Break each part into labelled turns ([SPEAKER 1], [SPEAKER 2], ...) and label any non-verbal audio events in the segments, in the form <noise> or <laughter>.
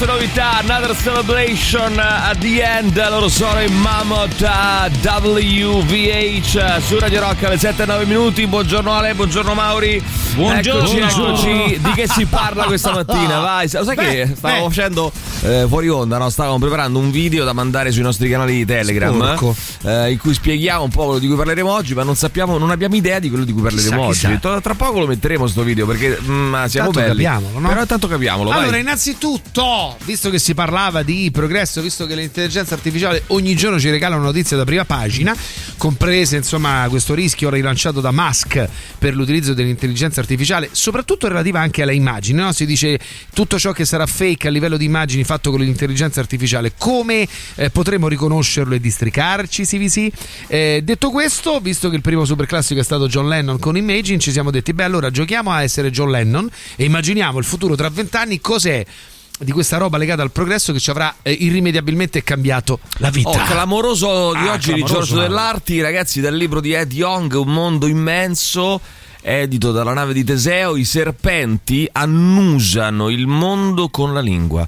[SPEAKER 1] nostre novità, Another Celebration at the end, loro sono in Mammoth WVH su Radio Rock alle 7-9 minuti. Buongiorno Ale, buongiorno Mauri.
[SPEAKER 2] Buongiorno.
[SPEAKER 1] Eccoci, eccoci. Di che si parla questa mattina? <laughs> Vai, sai che stavamo facendo eh, fuori onda, no? stavamo preparando un video da mandare sui nostri canali di Telegram eh, in cui spieghiamo un po' quello di cui parleremo oggi, ma non sappiamo, non abbiamo idea di quello di cui parleremo
[SPEAKER 2] Chissà,
[SPEAKER 1] oggi.
[SPEAKER 2] chissà.
[SPEAKER 1] Tra, poco lo metteremo sto video perché mm, siamo
[SPEAKER 2] Tanto
[SPEAKER 1] belli.
[SPEAKER 2] capiamolo, no?
[SPEAKER 1] Però intanto capiamolo. vai.
[SPEAKER 2] Allora, visto che si parlava di progresso, visto che l'intelligenza artificiale ogni giorno ci regala una notizia da prima pagina, comprese insomma questo rischio rilanciato da Musk per l'utilizzo dell'intelligenza artificiale, soprattutto relativa anche alle immagini, no? si dice tutto ciò che sarà fake a livello di immagini fatto con l'intelligenza artificiale, come eh, potremo riconoscerlo e districarci, sì, sì. Eh, detto questo, visto che il primo superclassico è stato John Lennon con Imagine, ci siamo detti, beh allora giochiamo a essere John Lennon e immaginiamo il futuro tra vent'anni, cos'è di questa roba legata al progresso che ci avrà eh, irrimediabilmente cambiato la vita.
[SPEAKER 1] Oh, clamoroso di
[SPEAKER 2] Ah,
[SPEAKER 1] oggi di Giorgio
[SPEAKER 2] no.
[SPEAKER 1] Dell'Arti, ragazzi, dal libro di Ed Young, Un mondo immenso. Edito dalla nave di Teseo, i serpenti annusano il mondo con la lingua.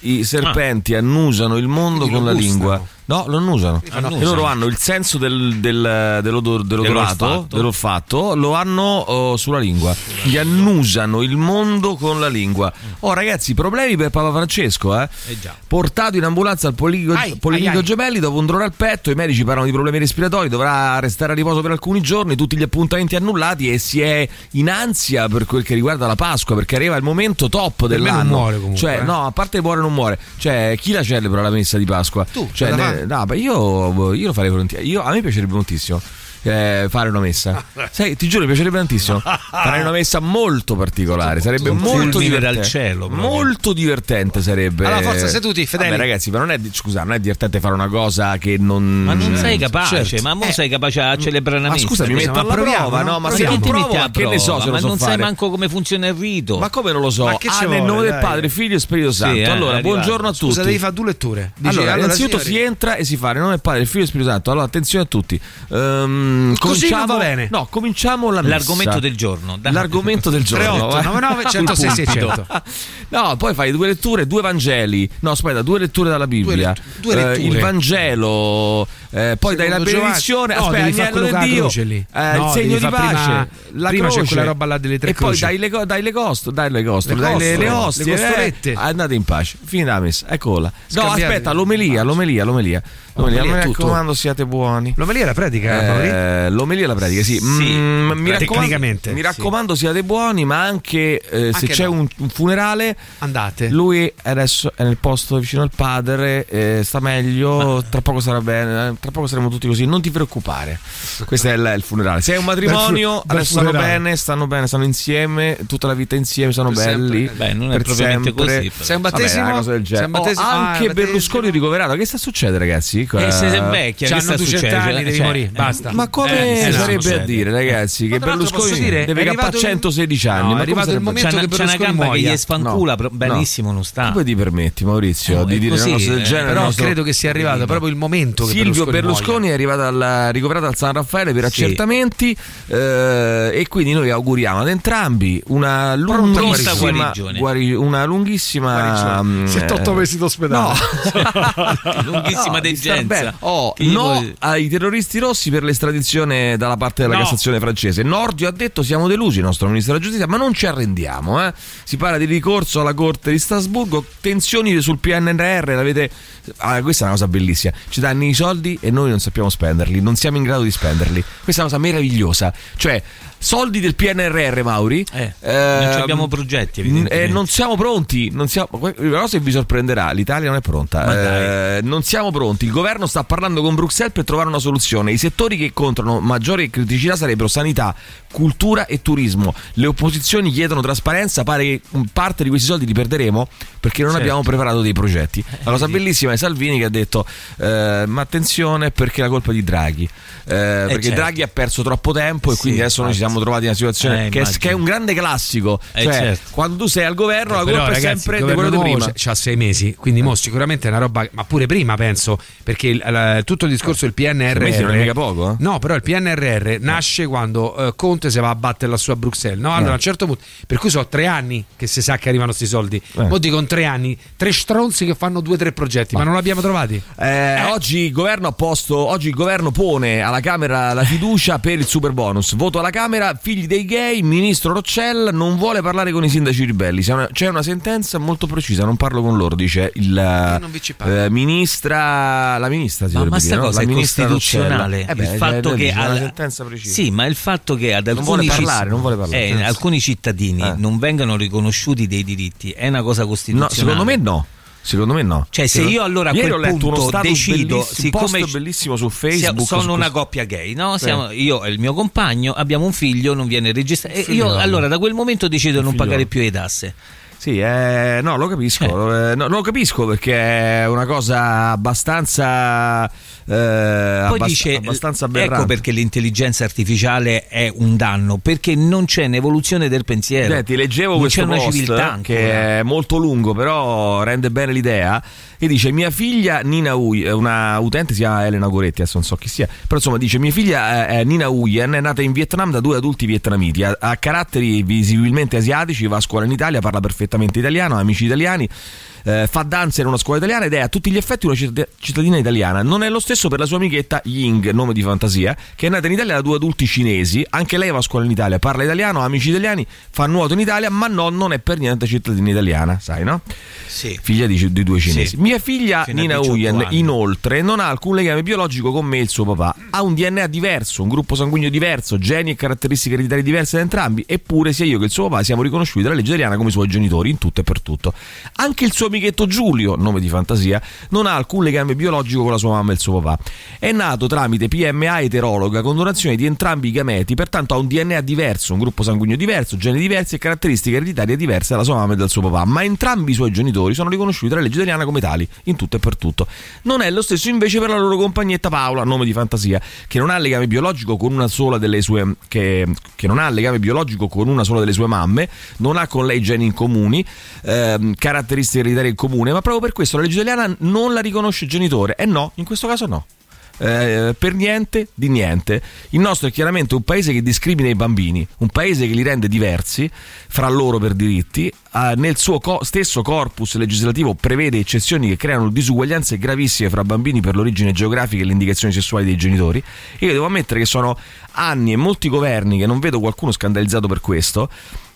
[SPEAKER 1] I serpenti annusano il mondo
[SPEAKER 2] Quindi
[SPEAKER 1] con la
[SPEAKER 2] gustano.
[SPEAKER 1] lingua. No, lo annusano.
[SPEAKER 2] Annusano.
[SPEAKER 1] E loro hanno il senso del, del- dell'odor- dell'odorato,
[SPEAKER 3] Dell'olfatto.
[SPEAKER 1] dell'olfatto, lo hanno oh, sulla lingua. Gli annusano il mondo con la lingua. Oh, ragazzi, problemi per Papa Francesco, eh?
[SPEAKER 3] Eh già.
[SPEAKER 1] Portato in ambulanza al
[SPEAKER 2] ai.
[SPEAKER 1] Gemelli dopo un dolore al petto, i medici parlano di problemi respiratori, dovrà restare a riposo per alcuni giorni, tutti gli appuntamenti annullati e si è in ansia per quel che riguarda la Pasqua perché arriva il momento top
[SPEAKER 2] me non
[SPEAKER 1] dell'anno.
[SPEAKER 2] muore comunque,
[SPEAKER 1] cioè,
[SPEAKER 2] eh.
[SPEAKER 1] no, a parte muore non muore. Cioè, chi la celebra la messa di Pasqua?
[SPEAKER 2] Tu,
[SPEAKER 1] Cioè, ne-? No, io, io lo farei volentieri. Io- a me piacerebbe moltissimo. Eh, fare una messa, <laughs> sai, ti giuro, mi piacerebbe tantissimo. Farei una messa molto particolare. Sarebbe molto divertente.
[SPEAKER 3] dal cielo, proprio.
[SPEAKER 1] Molto divertente sarebbe.
[SPEAKER 2] Allora, forza, seduti, fedeli.
[SPEAKER 1] Vabbè, ragazzi, ma non è, scusa, non è divertente fare una cosa che non.
[SPEAKER 3] Ma non sei
[SPEAKER 1] Cioè,
[SPEAKER 3] capace,
[SPEAKER 2] certo.
[SPEAKER 3] ma mo
[SPEAKER 2] Eh.
[SPEAKER 3] sei capace a celebrare una
[SPEAKER 1] Ma
[SPEAKER 3] messa.
[SPEAKER 1] scusa, mi
[SPEAKER 3] Cosa-
[SPEAKER 1] metto
[SPEAKER 2] ma
[SPEAKER 1] alla
[SPEAKER 2] proviamo,
[SPEAKER 1] prova,
[SPEAKER 2] no?
[SPEAKER 1] Ma se non provo,
[SPEAKER 3] a
[SPEAKER 1] che ne so se lo
[SPEAKER 3] ma
[SPEAKER 1] so
[SPEAKER 3] non sai
[SPEAKER 1] fare.
[SPEAKER 3] manco come funziona il rito.
[SPEAKER 1] Ma come non lo so?
[SPEAKER 2] Ma che
[SPEAKER 1] ah, nel nome del? Padre, Figlio e Spirito Santo.
[SPEAKER 3] eh, è
[SPEAKER 1] allora, buongiorno a tutti.
[SPEAKER 2] Scusa, devi fare due letture. Dici,
[SPEAKER 1] allora, innanzitutto
[SPEAKER 2] signori,
[SPEAKER 1] si entra e si fa nel nome del Padre, Figlio e Spirito Santo. Allora, attenzione a tutti. Ehm, Cominciamo-
[SPEAKER 2] non va bene.
[SPEAKER 1] No, cominciamo la messa.
[SPEAKER 3] L'argomento del giorno. dai.
[SPEAKER 1] L'argomento del giorno.
[SPEAKER 2] 38,
[SPEAKER 1] vai.
[SPEAKER 2] 99, 106, 600.
[SPEAKER 1] No, poi fai due letture, due Vangeli. No, aspetta, due letture dalla Bibbia.
[SPEAKER 2] Due let- due
[SPEAKER 1] Eh,
[SPEAKER 2] letture.
[SPEAKER 1] il Vangelo, eh, poi dai la
[SPEAKER 2] Secondo
[SPEAKER 1] benedizione.
[SPEAKER 2] No,
[SPEAKER 1] aspetta, agnello
[SPEAKER 2] con la
[SPEAKER 1] Dio,
[SPEAKER 2] croce lì.
[SPEAKER 1] eh,
[SPEAKER 2] No,
[SPEAKER 1] il segno di pace.
[SPEAKER 2] prima-
[SPEAKER 1] la
[SPEAKER 2] prima c'è
[SPEAKER 1] croce.
[SPEAKER 2] quella roba là delle tre
[SPEAKER 1] E poi
[SPEAKER 2] croci.
[SPEAKER 1] dai le, dai le costo, dai le costo,
[SPEAKER 2] Le
[SPEAKER 1] dai le,
[SPEAKER 2] costole,
[SPEAKER 1] le ostie.
[SPEAKER 2] le
[SPEAKER 1] eh.
[SPEAKER 2] costolette.
[SPEAKER 1] andate in pace. Finita la messa, eccola. No, aspetta, l'omelia, l'omelia, l'omelia. L'omelia, mi raccomando, siate buoni.
[SPEAKER 2] L'omelia è la predica?
[SPEAKER 1] Eh, l'omelia e la predica, sì. Mm, mi, raccomando,
[SPEAKER 2] tecnicamente,
[SPEAKER 1] mi
[SPEAKER 2] sì.
[SPEAKER 1] raccomando, siate buoni, ma anche, eh, se
[SPEAKER 2] Anche
[SPEAKER 1] c'è
[SPEAKER 2] no.
[SPEAKER 1] un, un funerale,
[SPEAKER 2] Andate.
[SPEAKER 1] lui adesso è nel posto vicino al padre, eh, sta meglio, tra poco sarà bene, eh, tra poco saremo tutti così, non ti preoccupare. Questo è il, il funerale. Se è un matrimonio,
[SPEAKER 2] fu- <laughs>
[SPEAKER 1] adesso stanno bene, stanno bene, stanno insieme, tutta la vita insieme, sono
[SPEAKER 2] Per
[SPEAKER 1] belli.
[SPEAKER 2] sempre.
[SPEAKER 3] Beh, non è
[SPEAKER 1] per
[SPEAKER 3] propriamente
[SPEAKER 1] sempre.
[SPEAKER 3] così, però.
[SPEAKER 2] Sei un
[SPEAKER 1] Vabbè,
[SPEAKER 2] battesimo?
[SPEAKER 1] una cosa del
[SPEAKER 2] Sei
[SPEAKER 1] genere.
[SPEAKER 2] un battesimo?
[SPEAKER 1] Oh,
[SPEAKER 2] Ah,
[SPEAKER 1] anche
[SPEAKER 2] battesimo.
[SPEAKER 1] Berlusconi ricoverato. Che sta succedendo, ragazzi?
[SPEAKER 3] E se sei vecchia, che
[SPEAKER 2] C'hanno
[SPEAKER 3] sta
[SPEAKER 2] 200
[SPEAKER 3] succedendo?
[SPEAKER 2] anni, devi
[SPEAKER 3] Cioè,
[SPEAKER 2] morire,
[SPEAKER 3] eh,
[SPEAKER 2] basta.
[SPEAKER 1] Ma come
[SPEAKER 3] Eh, sì,
[SPEAKER 1] sarebbe
[SPEAKER 3] succede.
[SPEAKER 1] a dire, ragazzi, che Berlusconi
[SPEAKER 2] dire,
[SPEAKER 1] deve
[SPEAKER 2] il-
[SPEAKER 1] 116 anni?
[SPEAKER 2] No,
[SPEAKER 1] ma
[SPEAKER 2] è arrivato il momento
[SPEAKER 3] C'è
[SPEAKER 2] che
[SPEAKER 3] una, c'è una
[SPEAKER 2] Berlusconi
[SPEAKER 3] gamba che
[SPEAKER 2] muoia.
[SPEAKER 3] gli sfancula,
[SPEAKER 1] No, no.
[SPEAKER 3] benissimo non sta.
[SPEAKER 1] Come ti permetti, Maurizio,
[SPEAKER 3] No,
[SPEAKER 1] di dire una
[SPEAKER 3] così,
[SPEAKER 1] cosa del
[SPEAKER 3] eh,
[SPEAKER 1] genere?
[SPEAKER 2] Però
[SPEAKER 1] nostro-
[SPEAKER 2] credo che sia arrivato proprio il momento che
[SPEAKER 1] Silvio
[SPEAKER 2] Berlusconi,
[SPEAKER 1] Berlusconi è arrivato al, ricoverato al San Raffaele per accertamenti eh, e quindi noi auguriamo ad entrambi una lunghissima
[SPEAKER 3] guarigione.
[SPEAKER 1] guari- una lunghissima mm,
[SPEAKER 2] 78
[SPEAKER 1] eh,
[SPEAKER 2] mesi d'ospedale. <laughs>
[SPEAKER 3] Lunghissima
[SPEAKER 1] No, di star bene. Oh, no
[SPEAKER 3] vuoi-
[SPEAKER 1] ai terroristi rossi per l'estradizione dalla parte della
[SPEAKER 3] No.
[SPEAKER 1] Cassazione francese. Nordio ha detto siamo delusi, il nostro ministro della giustizia, ma non ci arrendiamo. eh. Si parla di ricorso alla Corte di Strasburgo, tensioni sul PNRR, l'avete... Ah, questa è una cosa bellissima. Ci danno i soldi e noi non sappiamo spenderli, non siamo in grado di spenderli. Questa è una cosa meravigliosa. Cioè, soldi del PNRR, Mauri.
[SPEAKER 3] Eh, non ci abbiamo progetti,
[SPEAKER 1] eh,
[SPEAKER 3] evidentemente.
[SPEAKER 1] non siamo pronti. Non siamo, cosa che vi sorprenderà: l'Italia non è pronta. Eh, non siamo pronti. Il governo sta parlando con Bruxelles per trovare una soluzione. I settori che incontrano maggiore criticità sarebbero sanità, cultura e turismo. Le opposizioni chiedono trasparenza, pare che parte di questi soldi li perderemo perché non
[SPEAKER 3] Certo.
[SPEAKER 1] abbiamo preparato dei progetti. La cosa bellissima è Salvini che ha detto eh, ma attenzione perché è la colpa di Draghi. Eh, perché
[SPEAKER 3] certo.
[SPEAKER 1] Draghi ha perso troppo tempo e
[SPEAKER 3] Sì,
[SPEAKER 1] quindi adesso noi ci siamo trovati in una situazione
[SPEAKER 3] Eh,
[SPEAKER 1] che, è, che è un grande classico.
[SPEAKER 3] Eh,
[SPEAKER 1] cioè,
[SPEAKER 3] certo.
[SPEAKER 1] quando tu sei al governo la
[SPEAKER 2] Però,
[SPEAKER 1] colpa è
[SPEAKER 2] ragazzi,
[SPEAKER 1] sempre
[SPEAKER 2] il
[SPEAKER 1] di quello di prima.
[SPEAKER 2] c'ha sei mesi, quindi mo sicuramente è una roba, ma pure prima penso, perché il- la- tutto il discorso del PNRR
[SPEAKER 1] Sei mesi non è mica poco, eh?
[SPEAKER 2] No, però il PNRR nasce quando eh, Conte si va a battere lassù a Bruxelles. No, allora
[SPEAKER 1] Eh.
[SPEAKER 2] a un certo punto, per cui sono tre anni che si sa che arrivano questi soldi.
[SPEAKER 1] Eh.
[SPEAKER 2] Mo dicono tre anni, tre stronzi che fanno due o tre progetti, ma non l'abbiamo trovati.
[SPEAKER 1] Eh, oggi, il governo ha posto, oggi il governo pone alla Camera la fiducia per il super bonus. Voto alla Camera, figli dei gay, ministro Roccella non vuole parlare con i sindaci ribelli. C'è una, c'è una sentenza molto precisa, non parlo con loro, dice il
[SPEAKER 2] parlo.
[SPEAKER 1] eh, ministra, la ministra si
[SPEAKER 3] Ma, ma sta
[SPEAKER 1] dire, no?
[SPEAKER 3] cosa
[SPEAKER 1] la
[SPEAKER 3] è costituzionale.
[SPEAKER 1] Eh beh,
[SPEAKER 3] il fatto
[SPEAKER 1] eh,
[SPEAKER 3] che alla-
[SPEAKER 1] sentenza precisa.
[SPEAKER 3] Sì, ma il fatto che ad
[SPEAKER 1] Non vuole parlare, non vuole parlare.
[SPEAKER 3] eh, alcuni cittadini
[SPEAKER 1] Eh.
[SPEAKER 3] non vengano riconosciuti dei diritti è una cosa
[SPEAKER 1] No,
[SPEAKER 3] costituzionale.
[SPEAKER 1] secondo me no. Secondo me no.
[SPEAKER 3] Cioè, se io allora a quel
[SPEAKER 1] ho letto uno
[SPEAKER 3] punto decido, siccome
[SPEAKER 1] bellissimo su Facebook.
[SPEAKER 3] sono
[SPEAKER 1] su
[SPEAKER 3] una coppia gay, no? Siamo- io e il mio compagno abbiamo un figlio, non viene registrato. Io
[SPEAKER 1] no.
[SPEAKER 3] allora da quel momento decido di non
[SPEAKER 1] Figliolo.
[SPEAKER 3] pagare più le tasse.
[SPEAKER 1] Sì, eh, no, lo capisco.
[SPEAKER 3] Cioè.
[SPEAKER 1] eh, no, lo capisco perché è una cosa abbastanza. eh,
[SPEAKER 3] Poi
[SPEAKER 1] abbast-
[SPEAKER 3] dice,
[SPEAKER 1] abbastanza
[SPEAKER 3] ecco
[SPEAKER 1] aberrante.
[SPEAKER 3] perché l'intelligenza artificiale è un danno, perché non c'è un'evoluzione del pensiero.
[SPEAKER 1] Senti, leggevo
[SPEAKER 3] non
[SPEAKER 1] questo
[SPEAKER 3] c'è
[SPEAKER 1] post
[SPEAKER 3] civiltà
[SPEAKER 1] che è molto lungo, però rende bene l'idea. E dice: Mia figlia Nina Uyen, una utente si chiama Elena Goretti, adesso non so chi sia, però insomma dice: Mia figlia eh, Nina Uyen è nata in Vietnam da due adulti vietnamiti, ha, ha caratteri visibilmente asiatici, va a scuola in Italia, parla perfettamente italiano, ha amici italiani. eh, fa danza in una scuola italiana ed è a tutti gli effetti una citt- cittadina italiana. Non è lo stesso per la sua amichetta Ying, nome di fantasia, che è nata in Italia da due adulti cinesi. Anche lei va a scuola in Italia, parla italiano, ha amici italiani, fa nuoto in Italia, ma no, non è per niente cittadina italiana, sai no?
[SPEAKER 3] Sì.
[SPEAKER 1] Figlia di, di due cinesi.
[SPEAKER 3] Sì.
[SPEAKER 1] Mia figlia
[SPEAKER 3] Fino
[SPEAKER 1] Nina
[SPEAKER 3] 18
[SPEAKER 1] Uyen, inoltre, non ha alcun legame biologico con me e il suo papà. Ha un DNA diverso, un gruppo sanguigno diverso, geni e caratteristiche ereditarie diverse da entrambi, eppure sia io che il suo papà siamo riconosciuti dalla legge italiana come i suoi genitori in tutto e per tutto. Anche il suo amichetto Giulio, nome di fantasia, non ha alcun legame biologico con la sua mamma e il suo papà. È nato tramite PMA eterologa con donazione di entrambi i gameti, pertanto ha un DNA diverso, un gruppo sanguigno diverso, geni diversi e caratteristiche ereditarie diverse dalla sua mamma e dal suo papà, ma entrambi i suoi genitori sono riconosciuti dalla legge italiana come tali, in tutto e per tutto. Non è lo stesso invece per la loro compagnetta Paola, nome di fantasia, che non ha legame biologico con una sola delle sue che, che non ha legame biologico con una sola delle sue mamme, non ha con lei geni in comuni, ehm, caratteristiche ereditarie in comune, ma proprio per questo la legge italiana non la riconosce genitore. E no, in questo caso no. Eh, per niente di niente. Il nostro è chiaramente un paese che discrimina i bambini, un paese che li rende diversi fra loro per diritti. eh, nel suo co- stesso corpus legislativo prevede eccezioni che creano disuguaglianze gravissime fra bambini per l'origine geografica e le indicazioni sessuali dei genitori. Io devo ammettere che sono anni e molti governi che non vedo qualcuno scandalizzato per questo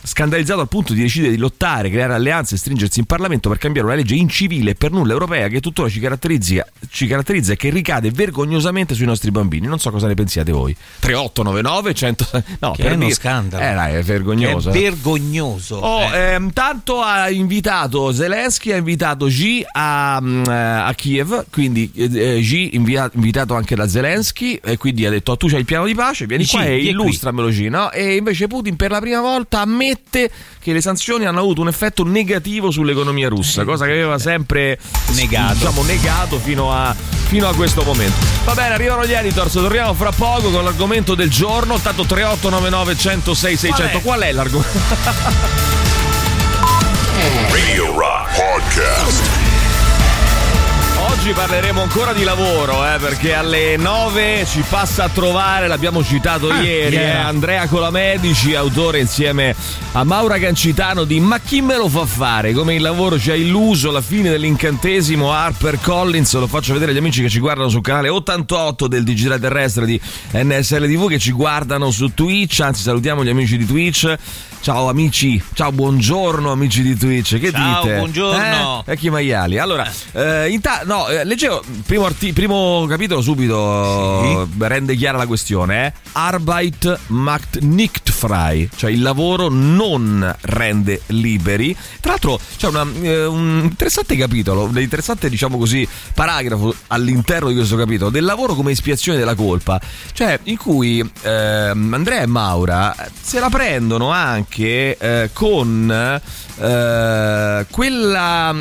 [SPEAKER 1] scandalizzato al punto di decidere di lottare, creare alleanze e stringersi in Parlamento per cambiare una legge incivile e per nulla europea che tuttora ci caratterizza, ci caratterizza e che ricade vergognosamente sui nostri bambini. Non so cosa ne pensiate voi. 3899 100 No,
[SPEAKER 3] Che
[SPEAKER 1] per
[SPEAKER 3] è uno
[SPEAKER 1] dire-
[SPEAKER 3] scandalo.
[SPEAKER 1] Eh, dai, è vergognoso.
[SPEAKER 3] È
[SPEAKER 1] eh.
[SPEAKER 3] vergognoso.
[SPEAKER 1] Oh,
[SPEAKER 3] eh.
[SPEAKER 1] ehm, tanto ha invitato Zelensky, ha invitato Xi a, mm, a Kiev, quindi eh, Xi invia- invitato anche da Zelensky e quindi ha detto "Oh, tu c'hai il piano di pace, vieni
[SPEAKER 3] Xi,
[SPEAKER 1] qua e
[SPEAKER 3] vieni qui."
[SPEAKER 1] illustramelo Xi, no? E invece Putin per la prima volta ammette che le sanzioni hanno avuto un effetto negativo sull'economia russa, cosa che aveva sempre
[SPEAKER 3] Negato.
[SPEAKER 1] diciamo, negato fino a, fino a questo momento. Va bene, arrivano gli editors, torniamo fra poco con l'argomento del giorno, tanto 3899 106 600. Qual è l'argomento? <laughs>
[SPEAKER 4] Radio Rock Podcast.
[SPEAKER 1] Oggi parleremo ancora di lavoro, eh, perché alle 9 ci passa a trovare, l'abbiamo citato ieri,
[SPEAKER 2] yeah.
[SPEAKER 1] eh, Andrea Colamedici, autore insieme a Maura Cancitano di Ma chi me lo fa fare? Come il lavoro ci ha illuso, la fine dell'incantesimo Harper Collins, lo faccio vedere agli amici che ci guardano sul canale 88 del Digitale Terrestre di NSL TV, che ci guardano su Twitch, anzi salutiamo gli amici di Twitch. Ciao amici, ciao buongiorno amici di Twitch, che
[SPEAKER 3] Ciao,
[SPEAKER 1] dite?
[SPEAKER 3] buongiorno.
[SPEAKER 1] Eh? Vecchi maiali. Allora, eh, inta- no, eh, leggevo, primo, arti- primo capitolo subito sì. rende chiara la questione, eh? Arbeit macht nicht frei, cioè il lavoro non rende liberi. Tra l'altro c'è una, eh, un interessante capitolo, un interessante diciamo così paragrafo all'interno di questo capitolo del lavoro come espiazione della colpa, cioè in cui eh, Andrea e Maura se la prendono anche eh, con eh, quella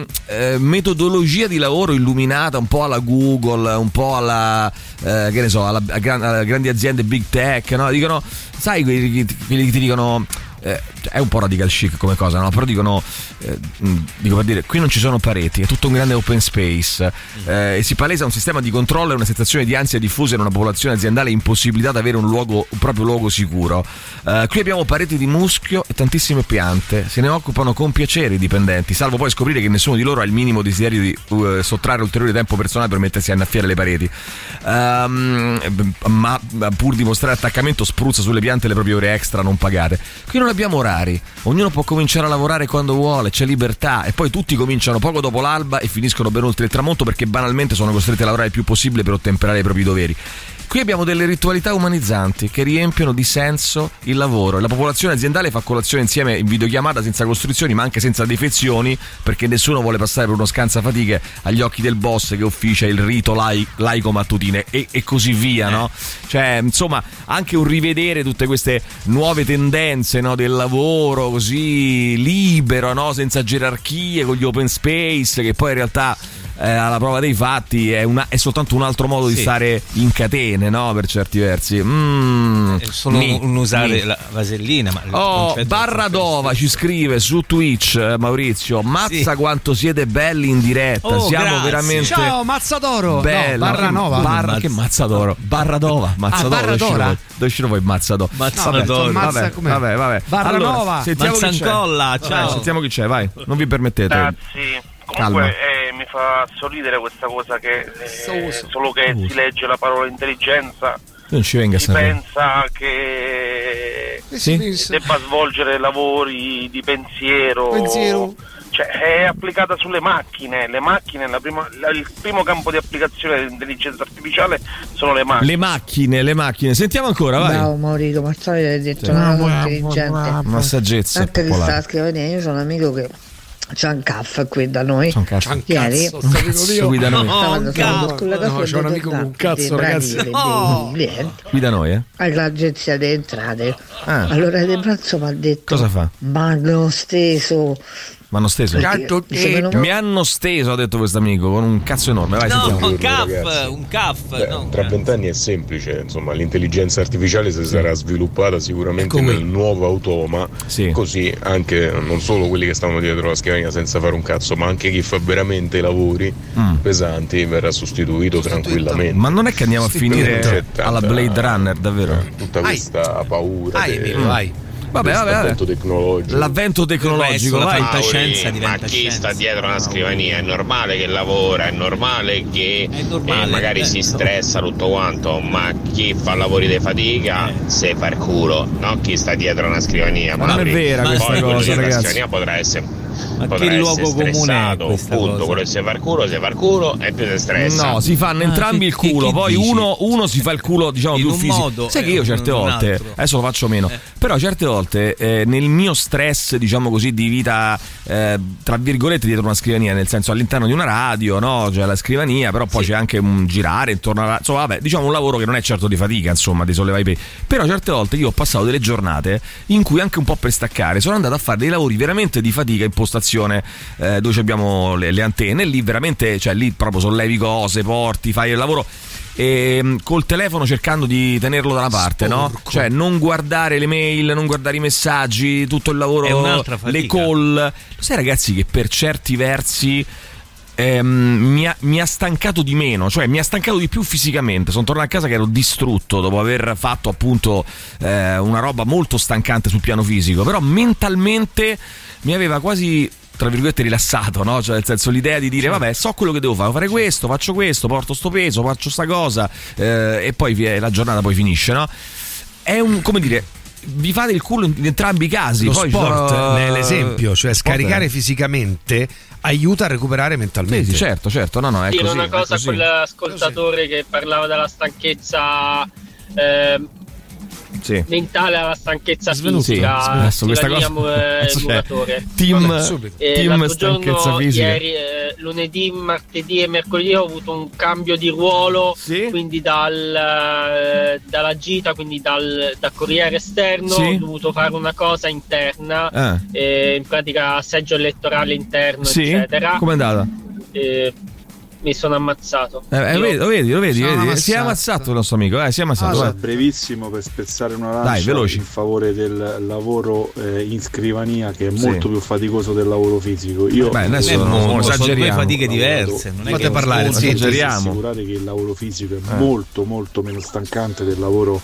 [SPEAKER 1] metodologia di lavoro illuminata un po' alla Google, un po' alla, eh, che ne so, alla, alla grandi aziende big tech, no? Dicono, sai quelli, quelli che ti dicono eh, è un po' radical chic come cosa, no? Però dicono, eh, dico per dire, qui non ci sono pareti, è tutto un grande open space eh, e si palesa un sistema di controllo e una sensazione di ansia diffusa in una popolazione aziendale impossibilitata ad avere un, luogo, un proprio luogo sicuro. Eh, qui abbiamo pareti di muschio e tantissime piante, se ne occupano con piacere i dipendenti, salvo poi scoprire che nessuno di loro ha il minimo desiderio di uh, sottrarre ulteriore tempo personale per mettersi a annaffiare le pareti. Um, ma pur di mostrare attaccamento spruzza sulle piante le proprie ore extra non pagate. Qui non abbiamo orari, ognuno può cominciare a lavorare quando vuole, c'è libertà e poi tutti cominciano poco dopo l'alba e finiscono ben oltre il tramonto perché banalmente sono costretti a lavorare il più possibile per ottemperare i propri doveri. Qui abbiamo delle ritualità umanizzanti che riempiono di senso il lavoro la popolazione aziendale fa colazione insieme in videochiamata senza costruzioni ma anche senza defezioni perché nessuno vuole passare per uno scansafatiche agli occhi del boss che ufficia il rito lai- laico mattutine e, e così via, no? Cioè, insomma, anche un rivedere tutte queste nuove tendenze no, del lavoro così libero, no? senza gerarchie, con gli open space che poi in realtà eh, alla prova dei fatti è, una, è, soltanto un altro modo sì. di stare in catene, no? Per certi versi. Mm,
[SPEAKER 3] è solo mi, un usare mi. la vasellina. Ma
[SPEAKER 1] oh, Barradova ci scrive su Twitch, eh, Maurizio. Mazza sì. quanto siete belli in diretta. Oh, Siamo grazie. veramente.
[SPEAKER 2] Ciao, Mazzadoro.
[SPEAKER 1] Bello.
[SPEAKER 2] No, Barranova.
[SPEAKER 1] Barra, Mazz... Che Mazzadoro? Barradova. Mazzadoro. Ah,
[SPEAKER 2] Barradora?
[SPEAKER 1] Dove uscino voi Mazzadoro?
[SPEAKER 3] Mazzadoro.
[SPEAKER 1] No, vabbè, vabbè, vabbè.
[SPEAKER 2] Barranova.
[SPEAKER 1] Allora, sentiamo
[SPEAKER 3] Mazzancolla. Ciao.
[SPEAKER 1] sentiamo chi c'è, vai. Non vi permettete.
[SPEAKER 5] Grazie. Comunque eh, mi fa sorridere questa cosa che eh, solo che si legge la parola intelligenza
[SPEAKER 1] non ci venga
[SPEAKER 5] si pensa che
[SPEAKER 1] sì?
[SPEAKER 5] debba svolgere lavori di pensiero,
[SPEAKER 2] pensiero.
[SPEAKER 5] Cioè, è applicata sulle macchine. Le macchine prima, il primo campo di applicazione dell'intelligenza artificiale sono le macchine.
[SPEAKER 1] Le macchine le macchine. Sentiamo ancora vai.
[SPEAKER 6] Bravo Mauricio Mazzoli hai detto sì. una cosa intelligente.
[SPEAKER 1] una saggezza
[SPEAKER 6] anche che sta scrivendo io sono un amico che c'è un caff qui da noi.
[SPEAKER 1] C'è un caff.
[SPEAKER 6] Ieri
[SPEAKER 1] cazzo, io. qui da noi.
[SPEAKER 6] No,
[SPEAKER 2] no, c'è un amico con un cazzo, ragazzi.
[SPEAKER 1] Qui da noi, eh?
[SPEAKER 6] All'agenzia delle entrate. Ah. Allora De Brazzo mi ha detto
[SPEAKER 1] Cosa fa?
[SPEAKER 6] Ma l'ho steso
[SPEAKER 1] mi hanno steso. Mi hanno steso, ha detto questo amico, con un cazzo enorme. Vai,
[SPEAKER 3] no,
[SPEAKER 1] sentiamo.
[SPEAKER 3] un caff, un caff.
[SPEAKER 7] no, tra vent'anni è semplice, insomma, l'intelligenza artificiale si sarà sviluppata sicuramente nel nuovo automa.
[SPEAKER 1] Sì.
[SPEAKER 7] Così anche non solo quelli che stanno dietro la scrivania senza fare un cazzo, ma anche chi fa veramente i lavori mm. pesanti verrà sostituito, sostituito, tranquillamente.
[SPEAKER 1] Ma non è che andiamo a finire alla Blade Runner, davvero?
[SPEAKER 7] Tutta questa Ai. paura.
[SPEAKER 2] Ai, che... vai.
[SPEAKER 1] Vabbè, vabbè,
[SPEAKER 7] l'avvento tecnologico.
[SPEAKER 1] L'avvento tecnologico,
[SPEAKER 3] la
[SPEAKER 1] fantascienza
[SPEAKER 3] diventa
[SPEAKER 8] Ma chi
[SPEAKER 3] scienza.
[SPEAKER 8] sta dietro una scrivania? È normale che lavora, è normale che
[SPEAKER 3] È normale,
[SPEAKER 8] eh, magari
[SPEAKER 3] eh,
[SPEAKER 8] si stressa tutto quanto, ma chi fa lavori di fatica
[SPEAKER 3] Eh.
[SPEAKER 8] se fa il culo, non chi sta dietro una scrivania.
[SPEAKER 1] Ma non è vera
[SPEAKER 8] Poi
[SPEAKER 1] questa cosa,
[SPEAKER 8] dietro la
[SPEAKER 1] ragazzi.
[SPEAKER 8] scrivania potrà essere
[SPEAKER 3] Ma
[SPEAKER 8] potrà
[SPEAKER 3] che luogo comune è questa
[SPEAKER 8] punto.
[SPEAKER 3] cosa?
[SPEAKER 8] Quello che si fa il culo, si fa il culo e più si stressa.
[SPEAKER 1] No, si fanno
[SPEAKER 3] Ah,
[SPEAKER 1] entrambi
[SPEAKER 3] che-
[SPEAKER 1] il culo.
[SPEAKER 3] che- che
[SPEAKER 1] poi uno, uno si fa il culo, diciamo,
[SPEAKER 3] In
[SPEAKER 1] più
[SPEAKER 3] un
[SPEAKER 1] fisico.
[SPEAKER 3] modo
[SPEAKER 1] Sai che
[SPEAKER 3] e
[SPEAKER 1] io certe
[SPEAKER 3] un
[SPEAKER 1] volte, adesso lo faccio meno,
[SPEAKER 3] Eh.
[SPEAKER 1] però certe volte eh, nel mio stress, diciamo così, di vita, eh, tra virgolette, dietro una scrivania, nel senso all'interno di una radio, no? C'è la scrivania, però poi c'è anche un girare intorno alla. Insomma, vabbè, diciamo un lavoro che non è certo di fatica, insomma, di sollevare i pesi. Però certe volte io ho passato delle giornate in cui anche un po' per staccare sono andato a fare dei lavori veramente di fatica, impostazione, eh, dove abbiamo le, le antenne, lì veramente, cioè lì proprio sollevi cose, porti, fai il lavoro e mm, col telefono cercando di tenerlo da una parte, no? Cioè non guardare le mail, non guardare i messaggi, tutto il lavoro, le call. Lo sai ragazzi che per certi versi ehm, mi, ha, mi ha stancato di meno, cioè mi ha stancato di più fisicamente. Sono tornato a casa che ero distrutto dopo aver fatto appunto eh, una roba molto stancante sul piano fisico, però mentalmente mi aveva quasi tra virgolette rilassato, no? Cioè nel senso l'idea di dire vabbè so quello che devo fare, fare questo, faccio questo, porto sto peso, faccio sta cosa eh, e poi la giornata poi finisce, no? È un, come dire, vi fate il culo in entrambi i casi.
[SPEAKER 2] Lo
[SPEAKER 1] Poi
[SPEAKER 2] sport
[SPEAKER 1] sono-
[SPEAKER 2] è l'esempio, cioè
[SPEAKER 1] Sport è-
[SPEAKER 2] scaricare fisicamente aiuta a recuperare
[SPEAKER 1] Sì,
[SPEAKER 2] mentalmente.
[SPEAKER 1] sì, certo, certo, no, no, è
[SPEAKER 9] dire
[SPEAKER 1] così.
[SPEAKER 9] una
[SPEAKER 1] è
[SPEAKER 9] cosa a quell'ascoltatore che parlava della stanchezza eh,
[SPEAKER 1] Sì.
[SPEAKER 9] mentale alla stanchezza
[SPEAKER 1] Svenuto.
[SPEAKER 9] fisica
[SPEAKER 1] Sì, adesso questa cosa-
[SPEAKER 9] Mu- eh,
[SPEAKER 1] c'è
[SPEAKER 9] muratore.
[SPEAKER 1] team-
[SPEAKER 9] Vabbè,
[SPEAKER 1] subito.
[SPEAKER 9] Eh,
[SPEAKER 1] team stanchezza
[SPEAKER 9] giorno,
[SPEAKER 1] fisica.
[SPEAKER 9] ieri, eh, lunedì, martedì e mercoledì ho avuto un cambio di ruolo quindi dal, eh, dalla gita quindi dal, da corriere esterno
[SPEAKER 1] Sì.
[SPEAKER 9] ho dovuto fare una cosa interna
[SPEAKER 1] Ah.
[SPEAKER 9] eh, in pratica seggio elettorale interno
[SPEAKER 1] Sì?
[SPEAKER 9] eccetera
[SPEAKER 1] Com'è andata?
[SPEAKER 9] Mi sono ammazzato
[SPEAKER 1] Eh, eh,
[SPEAKER 9] Io-
[SPEAKER 1] vedi, lo vedi, lo vedi,
[SPEAKER 9] Sono
[SPEAKER 1] vedi? si è
[SPEAKER 9] ammazzato.
[SPEAKER 1] ammazzato il nostro amico, eh, si è ammazzato.
[SPEAKER 10] Allora,
[SPEAKER 1] vai.
[SPEAKER 10] brevissimo per spezzare una lancia
[SPEAKER 1] Dai, veloci.
[SPEAKER 10] in favore del lavoro eh, in scrivania che è
[SPEAKER 1] Sì.
[SPEAKER 10] molto più faticoso del lavoro fisico. Io
[SPEAKER 1] Beh, adesso non- non
[SPEAKER 10] sono
[SPEAKER 1] esageriamo.
[SPEAKER 10] lavorato
[SPEAKER 1] fatiche diverse, non che- parlare, sì, esageriamo.
[SPEAKER 10] assicurare che il lavoro fisico è
[SPEAKER 1] Eh.
[SPEAKER 10] molto molto meno stancante del lavoro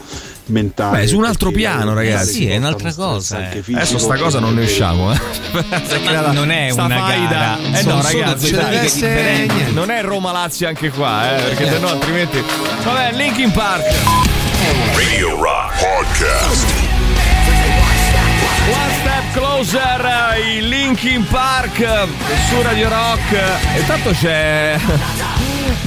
[SPEAKER 10] mentale.
[SPEAKER 1] Beh, su un altro piano, ragazzi. Sì, è un'altra cosa, eh. Adesso sta cosa non ne usciamo, eh. <laughs>
[SPEAKER 3] Non è una gara,
[SPEAKER 1] Eh
[SPEAKER 3] sono
[SPEAKER 1] no, ragazzi,
[SPEAKER 3] due
[SPEAKER 1] dai. Non è Roma Lazio anche qua, eh, perché se no altrimenti Vabbè, Linkin Park.
[SPEAKER 4] Radio Rock Podcast.
[SPEAKER 1] One Step Closer, eh, i Linkin Park eh, su Radio Rock. E tanto c'è.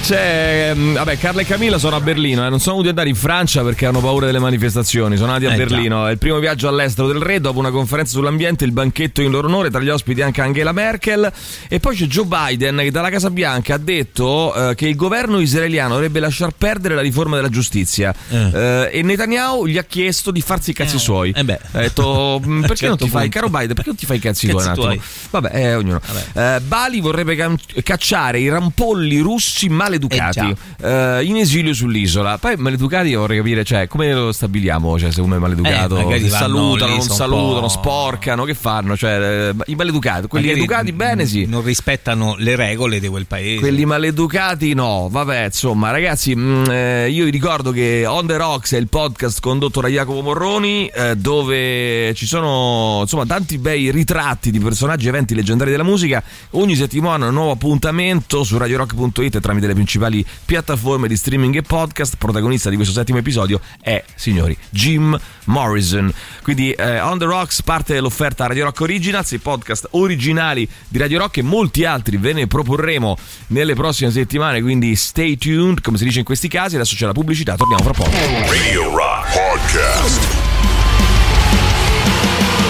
[SPEAKER 1] C'è. mm, Vabbè, Carla e Camilla sono a Berlino. eh, Non sono voluti andare in Francia perché hanno paura delle manifestazioni. Sono andati a
[SPEAKER 3] Eh, già.
[SPEAKER 1] Berlino. È il primo viaggio all'estero del re. Dopo una conferenza sull'ambiente, il banchetto in loro onore. Tra gli ospiti anche Angela Merkel. E poi c'è Joe Biden che dalla Casa Bianca ha detto eh, che il governo israeliano dovrebbe lasciar perdere la riforma della giustizia. Eh, e Netanyahu gli ha chiesto di farsi i cazzi suoi.
[SPEAKER 3] eh beh.
[SPEAKER 1] Ha detto: <laughs> "Mm, perché
[SPEAKER 3] certo
[SPEAKER 1] non ti fai,
[SPEAKER 3] punto.
[SPEAKER 1] caro Biden, perché non ti fai i cazzi,
[SPEAKER 3] Cazzi
[SPEAKER 1] attimo?
[SPEAKER 3] tuoi.
[SPEAKER 1] Vabbè, eh, ognuno. Eh, Bali vorrebbe cacciare i rampolli russi maleducati eh, in esilio sull'isola. Poi maleducati vorrei capire, cioè, come lo stabiliamo? Cioè, se uno è maleducato,
[SPEAKER 3] Eh,
[SPEAKER 1] salutano,
[SPEAKER 3] lì,
[SPEAKER 1] non salutano, sporcano, che fanno? Cioè, eh, i maleducati, quelli
[SPEAKER 3] Magari
[SPEAKER 1] educati bene sì.
[SPEAKER 3] Non rispettano le regole di quel paese.
[SPEAKER 1] Quelli maleducati no, vabbè insomma ragazzi mm, eh, io vi ricordo che On The Rocks è il podcast condotto da Jacopo Morroni eh, dove ci sono insomma tanti bei ritratti di personaggi eventi leggendari della musica ogni settimana un nuovo appuntamento su radiorock.it tramite le principali piattaforme di streaming e podcast. Protagonista di questo settimo episodio è signori Jim Morrison. Quindi eh, On The Rocks parte dell'offerta Radio Rock Originals i podcast originali di Radio Rock e molti altri. Ve ne proporremo nelle prossime settimane quindi stay tuned come si dice in questi casi. Adesso c'è la pubblicità torniamo fra poco.
[SPEAKER 4] Radio Rock Podcast.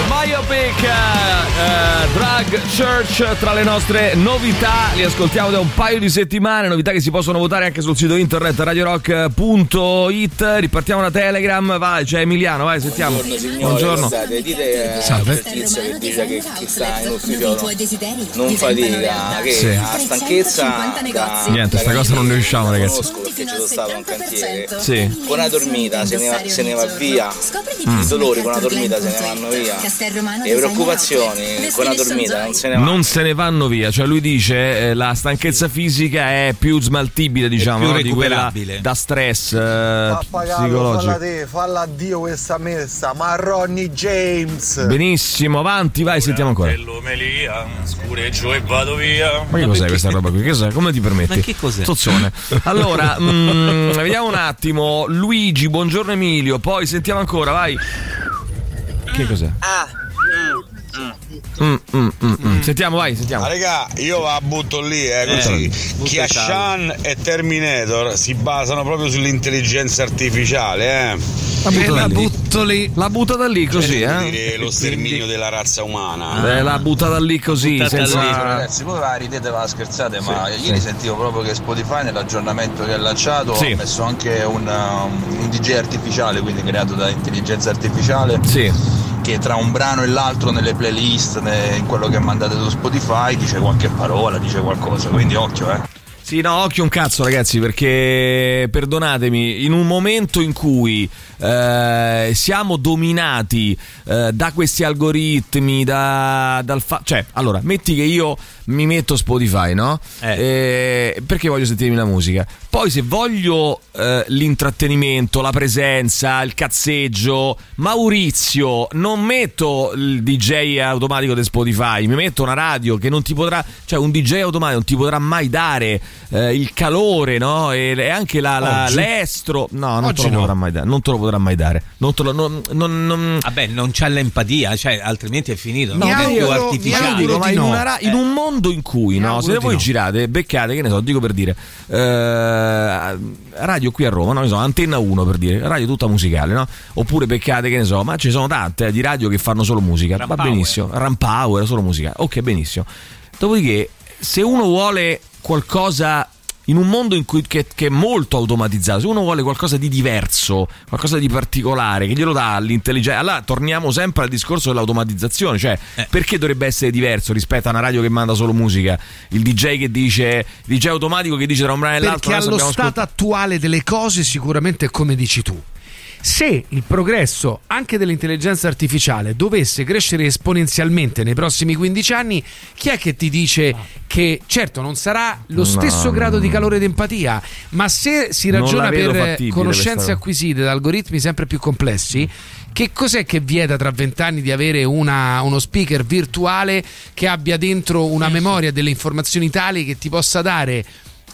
[SPEAKER 1] Biopic eh, Drag Church tra le nostre novità li ascoltiamo da un paio di settimane novità che si possono votare anche sul sito internet radiorock.it ripartiamo da Telegram vai c'è Emiliano vai sentiamo.
[SPEAKER 11] Buongiorno signore,
[SPEAKER 1] buongiorno.
[SPEAKER 11] Guardate, dite
[SPEAKER 1] Salve.
[SPEAKER 11] al tizio che dice che, che sta in ufficio non fatica, che
[SPEAKER 1] Sì.
[SPEAKER 11] ha stanchezza
[SPEAKER 12] 50
[SPEAKER 11] da.
[SPEAKER 1] Niente, sta cosa non ne usciamo, ragazzi.
[SPEAKER 11] conosco perché ci sono stato in cantiere.
[SPEAKER 1] Sì.
[SPEAKER 11] con una dormita se ne va, se ne va via. I dolori con una dormita se ne vanno via. Le preoccupazioni con una dormita non se ne vanno
[SPEAKER 1] non se ne vanno via, cioè lui dice eh, la stanchezza fisica è più smaltibile, diciamo,
[SPEAKER 3] più
[SPEAKER 1] no? di quella
[SPEAKER 3] recuperabile.
[SPEAKER 1] da stress eh,
[SPEAKER 13] Pappagallo, falla
[SPEAKER 1] psicologico.
[SPEAKER 13] te, falla a Dio questa messa, ma Ronnie James.
[SPEAKER 1] Benissimo, avanti, vai, sentiamo ancora.
[SPEAKER 14] Melia, scureggio e vado via.
[SPEAKER 1] Ma che cos'è questa roba qui? Che cos'è? Come ti permetti?
[SPEAKER 3] Ma che cos'è?
[SPEAKER 1] Tozzone. <laughs> Allora, mm, vediamo un attimo. Luigi, buongiorno Emilio. Poi sentiamo ancora, vai. Che cos'è? Mm, mm, mm, mm. Sentiamo, vai, sentiamo.
[SPEAKER 15] Ah, raga, io la butto lì, eh, così.
[SPEAKER 1] Eh,
[SPEAKER 15] Kiashan e Terminator si basano proprio sull'intelligenza artificiale, eh.
[SPEAKER 1] La butto da lì.
[SPEAKER 2] butto lì.
[SPEAKER 1] La buttata lì così,
[SPEAKER 15] Per
[SPEAKER 1] eh?
[SPEAKER 15] dire lo sterminio della razza umana.
[SPEAKER 1] Eh, la buttata lì così, senza...
[SPEAKER 15] lì.
[SPEAKER 16] Ragazzi, voi la ridete, va scherzate, ma
[SPEAKER 1] Sì,
[SPEAKER 16] ieri
[SPEAKER 1] sì.
[SPEAKER 16] sentivo proprio che Spotify nell'aggiornamento che ha lanciato
[SPEAKER 1] Sì.
[SPEAKER 16] ha messo anche un, um, un DJ artificiale, quindi creato da intelligenza artificiale. Che tra un brano e l'altro nelle playlist, in quello che mandate su Spotify, dice qualche parola, dice qualcosa, quindi occhio eh.
[SPEAKER 1] Sì, no, occhio un cazzo ragazzi, perché perdonatemi, in un momento in cui eh, siamo dominati eh, da questi algoritmi, da, dal fa- cioè, allora, metti che io mi metto Spotify, no? Eh, perché voglio sentirmi la musica. Poi se voglio eh, l'intrattenimento, la presenza, il cazzeggio, Maurizio, non metto il DJ automatico di Spotify, mi metto una radio che non ti potrà, cioè un DJ automatico non ti potrà mai dare eh, il calore, no? E, e anche la, la, l'estro. No, non
[SPEAKER 2] Oggi
[SPEAKER 1] te lo
[SPEAKER 2] no.
[SPEAKER 1] potrà mai dare. Non te lo potrà mai dare. Non te lo, non, non- non-
[SPEAKER 3] Vabbè, non c'è l'empatia, cioè, altrimenti è finito.
[SPEAKER 1] No,
[SPEAKER 3] è più artificiale.
[SPEAKER 1] mi auguro, ma in, una ra- in un mondo in cui, no, se voi
[SPEAKER 3] no.
[SPEAKER 1] girate, beccate, che ne so, dico per dire, eh, radio qui a Roma, no, ne so, Antenna 1 per dire, radio tutta musicale, no? Oppure beccate, che ne so, ma ci sono tante eh, di radio che fanno solo musica, va
[SPEAKER 3] Power.
[SPEAKER 1] benissimo, Rampower, solo musica, ok, benissimo. Dopodiché, se uno vuole qualcosa in un mondo in cui, che, che è molto automatizzato, se uno vuole qualcosa di diverso, qualcosa di particolare, che glielo dà all'intelligenza, allora torniamo sempre al discorso dell'automatizzazione, cioè
[SPEAKER 3] Eh.
[SPEAKER 1] perché dovrebbe essere diverso rispetto a una radio che manda solo musica, il DJ che dice, il DJ automatico che dice tra un brano e l'altro,
[SPEAKER 2] Perché allo stato attuale delle cose sicuramente è come dici tu. Se il progresso anche dell'intelligenza artificiale dovesse crescere esponenzialmente nei prossimi 15 anni, chi è che ti dice che certo non sarà lo stesso
[SPEAKER 1] no,
[SPEAKER 2] grado di calore ed empatia, ma se si ragiona per conoscenze acquisite da algoritmi sempre più complessi, che cos'è che vieta tra vent'anni di avere una- uno speaker virtuale che abbia dentro una memoria delle informazioni tali che ti possa dare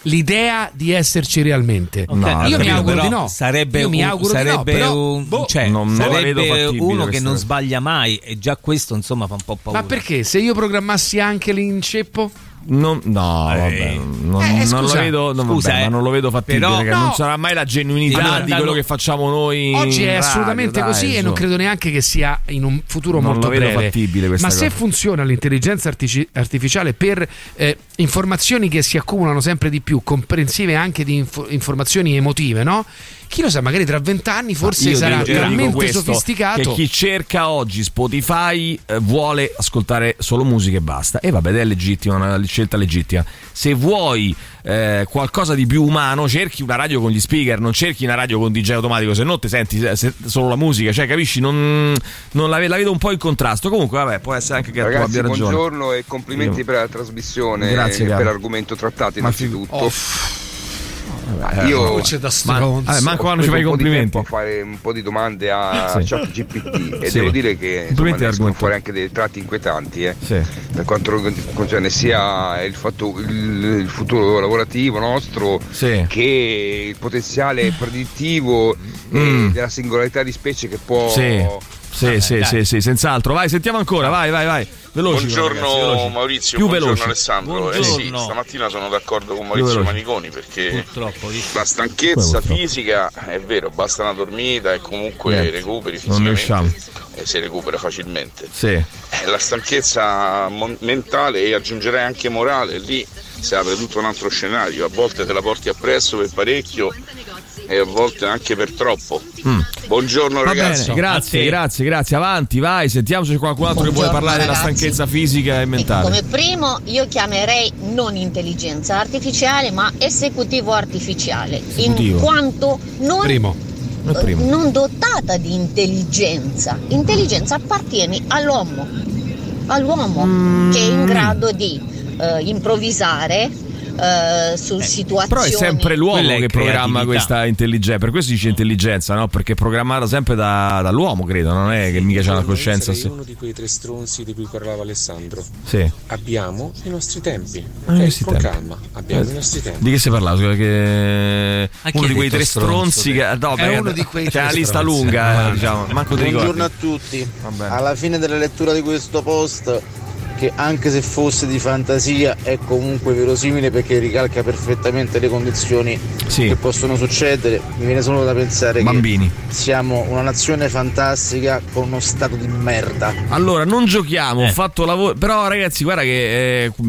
[SPEAKER 2] l'idea di esserci realmente?
[SPEAKER 3] Ok,
[SPEAKER 2] Io mi auguro
[SPEAKER 3] però
[SPEAKER 2] di no.
[SPEAKER 3] Sarebbe,
[SPEAKER 2] Io mi
[SPEAKER 3] un,
[SPEAKER 2] auguro di no,
[SPEAKER 3] sarebbe
[SPEAKER 2] però,
[SPEAKER 3] un-
[SPEAKER 2] boh.
[SPEAKER 3] cioè,
[SPEAKER 1] Non-
[SPEAKER 3] sarebbe uno che non sbaglia mai e già questo insomma fa un po' paura.
[SPEAKER 2] Ma perché? Se io programmassi anche l'inceppo?
[SPEAKER 1] Non, no, vabbè, non,
[SPEAKER 2] Eh,
[SPEAKER 1] non lo vedo, no,
[SPEAKER 3] Scusa,
[SPEAKER 1] vabbè,
[SPEAKER 3] eh.
[SPEAKER 1] ma non lo vedo fattibile
[SPEAKER 3] Però-
[SPEAKER 1] perché
[SPEAKER 2] No.
[SPEAKER 1] non sarà mai la genuinità
[SPEAKER 3] Allora,
[SPEAKER 1] di quello che facciamo noi.
[SPEAKER 2] Oggi è
[SPEAKER 1] radio,
[SPEAKER 2] assolutamente
[SPEAKER 1] dai,
[SPEAKER 2] così e
[SPEAKER 1] su.
[SPEAKER 2] non credo neanche che sia in un futuro
[SPEAKER 1] Non
[SPEAKER 2] molto
[SPEAKER 1] lo vedo
[SPEAKER 2] breve.
[SPEAKER 1] fattibile
[SPEAKER 2] Ma se
[SPEAKER 1] cosa.
[SPEAKER 2] funziona l'intelligenza artificiale per eh, informazioni che si accumulano sempre di più, comprensive anche di info- informazioni emotive, no? Chi lo sa, magari tra vent'anni forse sarà talmente
[SPEAKER 1] questo,
[SPEAKER 2] sofisticato.
[SPEAKER 1] Che chi cerca oggi Spotify eh, vuole ascoltare solo musica e basta. E vabbè, ed è legittima, una scelta legittima. Se vuoi eh, qualcosa di più umano, cerchi una radio con gli speaker, non cerchi una radio con DJ automatico, se no ti senti se- solo la musica, cioè capisci? Non, non la, la vedo un po' in contrasto. Comunque, vabbè, può essere anche che tu
[SPEAKER 12] Ragazzi,
[SPEAKER 1] abbia ragione.
[SPEAKER 12] buongiorno e complimenti
[SPEAKER 1] Io-
[SPEAKER 12] per la trasmissione
[SPEAKER 1] Grazie,
[SPEAKER 12] e per l'argomento trattato
[SPEAKER 1] Ma fi-
[SPEAKER 12] innanzitutto.
[SPEAKER 1] Eh,
[SPEAKER 12] Io
[SPEAKER 1] ma-
[SPEAKER 2] c'è da
[SPEAKER 1] ma-
[SPEAKER 2] stronzo.
[SPEAKER 1] vabbè, manco
[SPEAKER 12] ho
[SPEAKER 1] quando ci fai i complimenti.
[SPEAKER 12] a fare un po' di domande a
[SPEAKER 1] Sì.
[SPEAKER 12] ChatGPT e
[SPEAKER 1] Sì.
[SPEAKER 12] devo dire che insomma, ne escono fuori anche dei tratti inquietanti eh,
[SPEAKER 1] Sì.
[SPEAKER 12] per quanto concerne sia il, fatto, il, il futuro lavorativo nostro che il potenziale predittivo
[SPEAKER 1] Mm.
[SPEAKER 12] della singolarità di specie che può
[SPEAKER 1] Sì, sì, sì,
[SPEAKER 3] dai.
[SPEAKER 1] sì, sì, senz'altro. Vai, sentiamo ancora, vai, vai, vai. Veloci,
[SPEAKER 8] Buongiorno
[SPEAKER 1] ragazzi, veloci.
[SPEAKER 8] Maurizio,
[SPEAKER 1] Più
[SPEAKER 8] buongiorno
[SPEAKER 1] veloci.
[SPEAKER 8] Alessandro. Eh sì,
[SPEAKER 3] Buongiorno.
[SPEAKER 8] stamattina sono d'accordo con Maurizio. Maniconi perché
[SPEAKER 3] Purtroppo,
[SPEAKER 8] la stanchezza
[SPEAKER 1] Purtroppo.
[SPEAKER 8] fisica è vero, basta una dormita e comunque
[SPEAKER 1] Niente,
[SPEAKER 8] recuperi fisicamente e si recupera facilmente.
[SPEAKER 1] Sì.
[SPEAKER 8] Eh, La stanchezza mon- mentale e aggiungerei anche morale, lì si apre tutto un altro scenario, a volte te la porti appresso per parecchio e a volte anche per troppo.
[SPEAKER 1] Mm.
[SPEAKER 8] Buongiorno
[SPEAKER 1] Va
[SPEAKER 8] ragazzi.
[SPEAKER 1] bene, grazie, grazie, grazie. Avanti, vai, sentiamo se c'è qualcun altro che vuole parlare della stanchezza fisica e mentale.
[SPEAKER 17] Come primo io chiamerei non intelligenza artificiale ma esecutivo artificiale,
[SPEAKER 1] Esecutivo.
[SPEAKER 17] in quanto non,
[SPEAKER 2] Primo.
[SPEAKER 17] Eh,
[SPEAKER 1] primo.
[SPEAKER 17] non dotata di intelligenza. Intelligenza appartiene all'uomo, all'uomo
[SPEAKER 1] Mm.
[SPEAKER 17] che è in grado di eh, improvvisare eh, su situazioni.
[SPEAKER 1] Però è sempre l'uomo che programma questa intelligenza. Per questo si dice intelligenza, no? Perché è programmata sempre da- dall'uomo, credo. Non è che mica c'è una coscienza.
[SPEAKER 18] Sarei
[SPEAKER 1] Sì.
[SPEAKER 18] uno di quei tre stronzi di cui parlava Alessandro.
[SPEAKER 1] Sì.
[SPEAKER 18] Abbiamo i nostri tempi.
[SPEAKER 1] Ah, i
[SPEAKER 18] Ok,
[SPEAKER 1] nostri
[SPEAKER 18] con
[SPEAKER 1] tempi.
[SPEAKER 18] calma, abbiamo
[SPEAKER 1] Eh,
[SPEAKER 18] i nostri tempi.
[SPEAKER 1] Di che si parlava? Che... Uno di quei tre stronzi che. No,
[SPEAKER 2] È uno di quei
[SPEAKER 1] c'è una lista
[SPEAKER 2] stronzi.
[SPEAKER 1] lunga, eh, diciamo. Manco.
[SPEAKER 19] Buongiorno a tutti. Alla fine della lettura di questo post, che anche se fosse di fantasia è comunque verosimile perché ricalca perfettamente le condizioni
[SPEAKER 1] Sì.
[SPEAKER 19] che possono succedere, mi viene solo da pensare
[SPEAKER 1] Bambini.
[SPEAKER 19] che siamo una nazione fantastica con uno stato di merda.
[SPEAKER 1] Allora, non giochiamo, ho fatto lavoro. Però, ragazzi, guarda che eh, mh,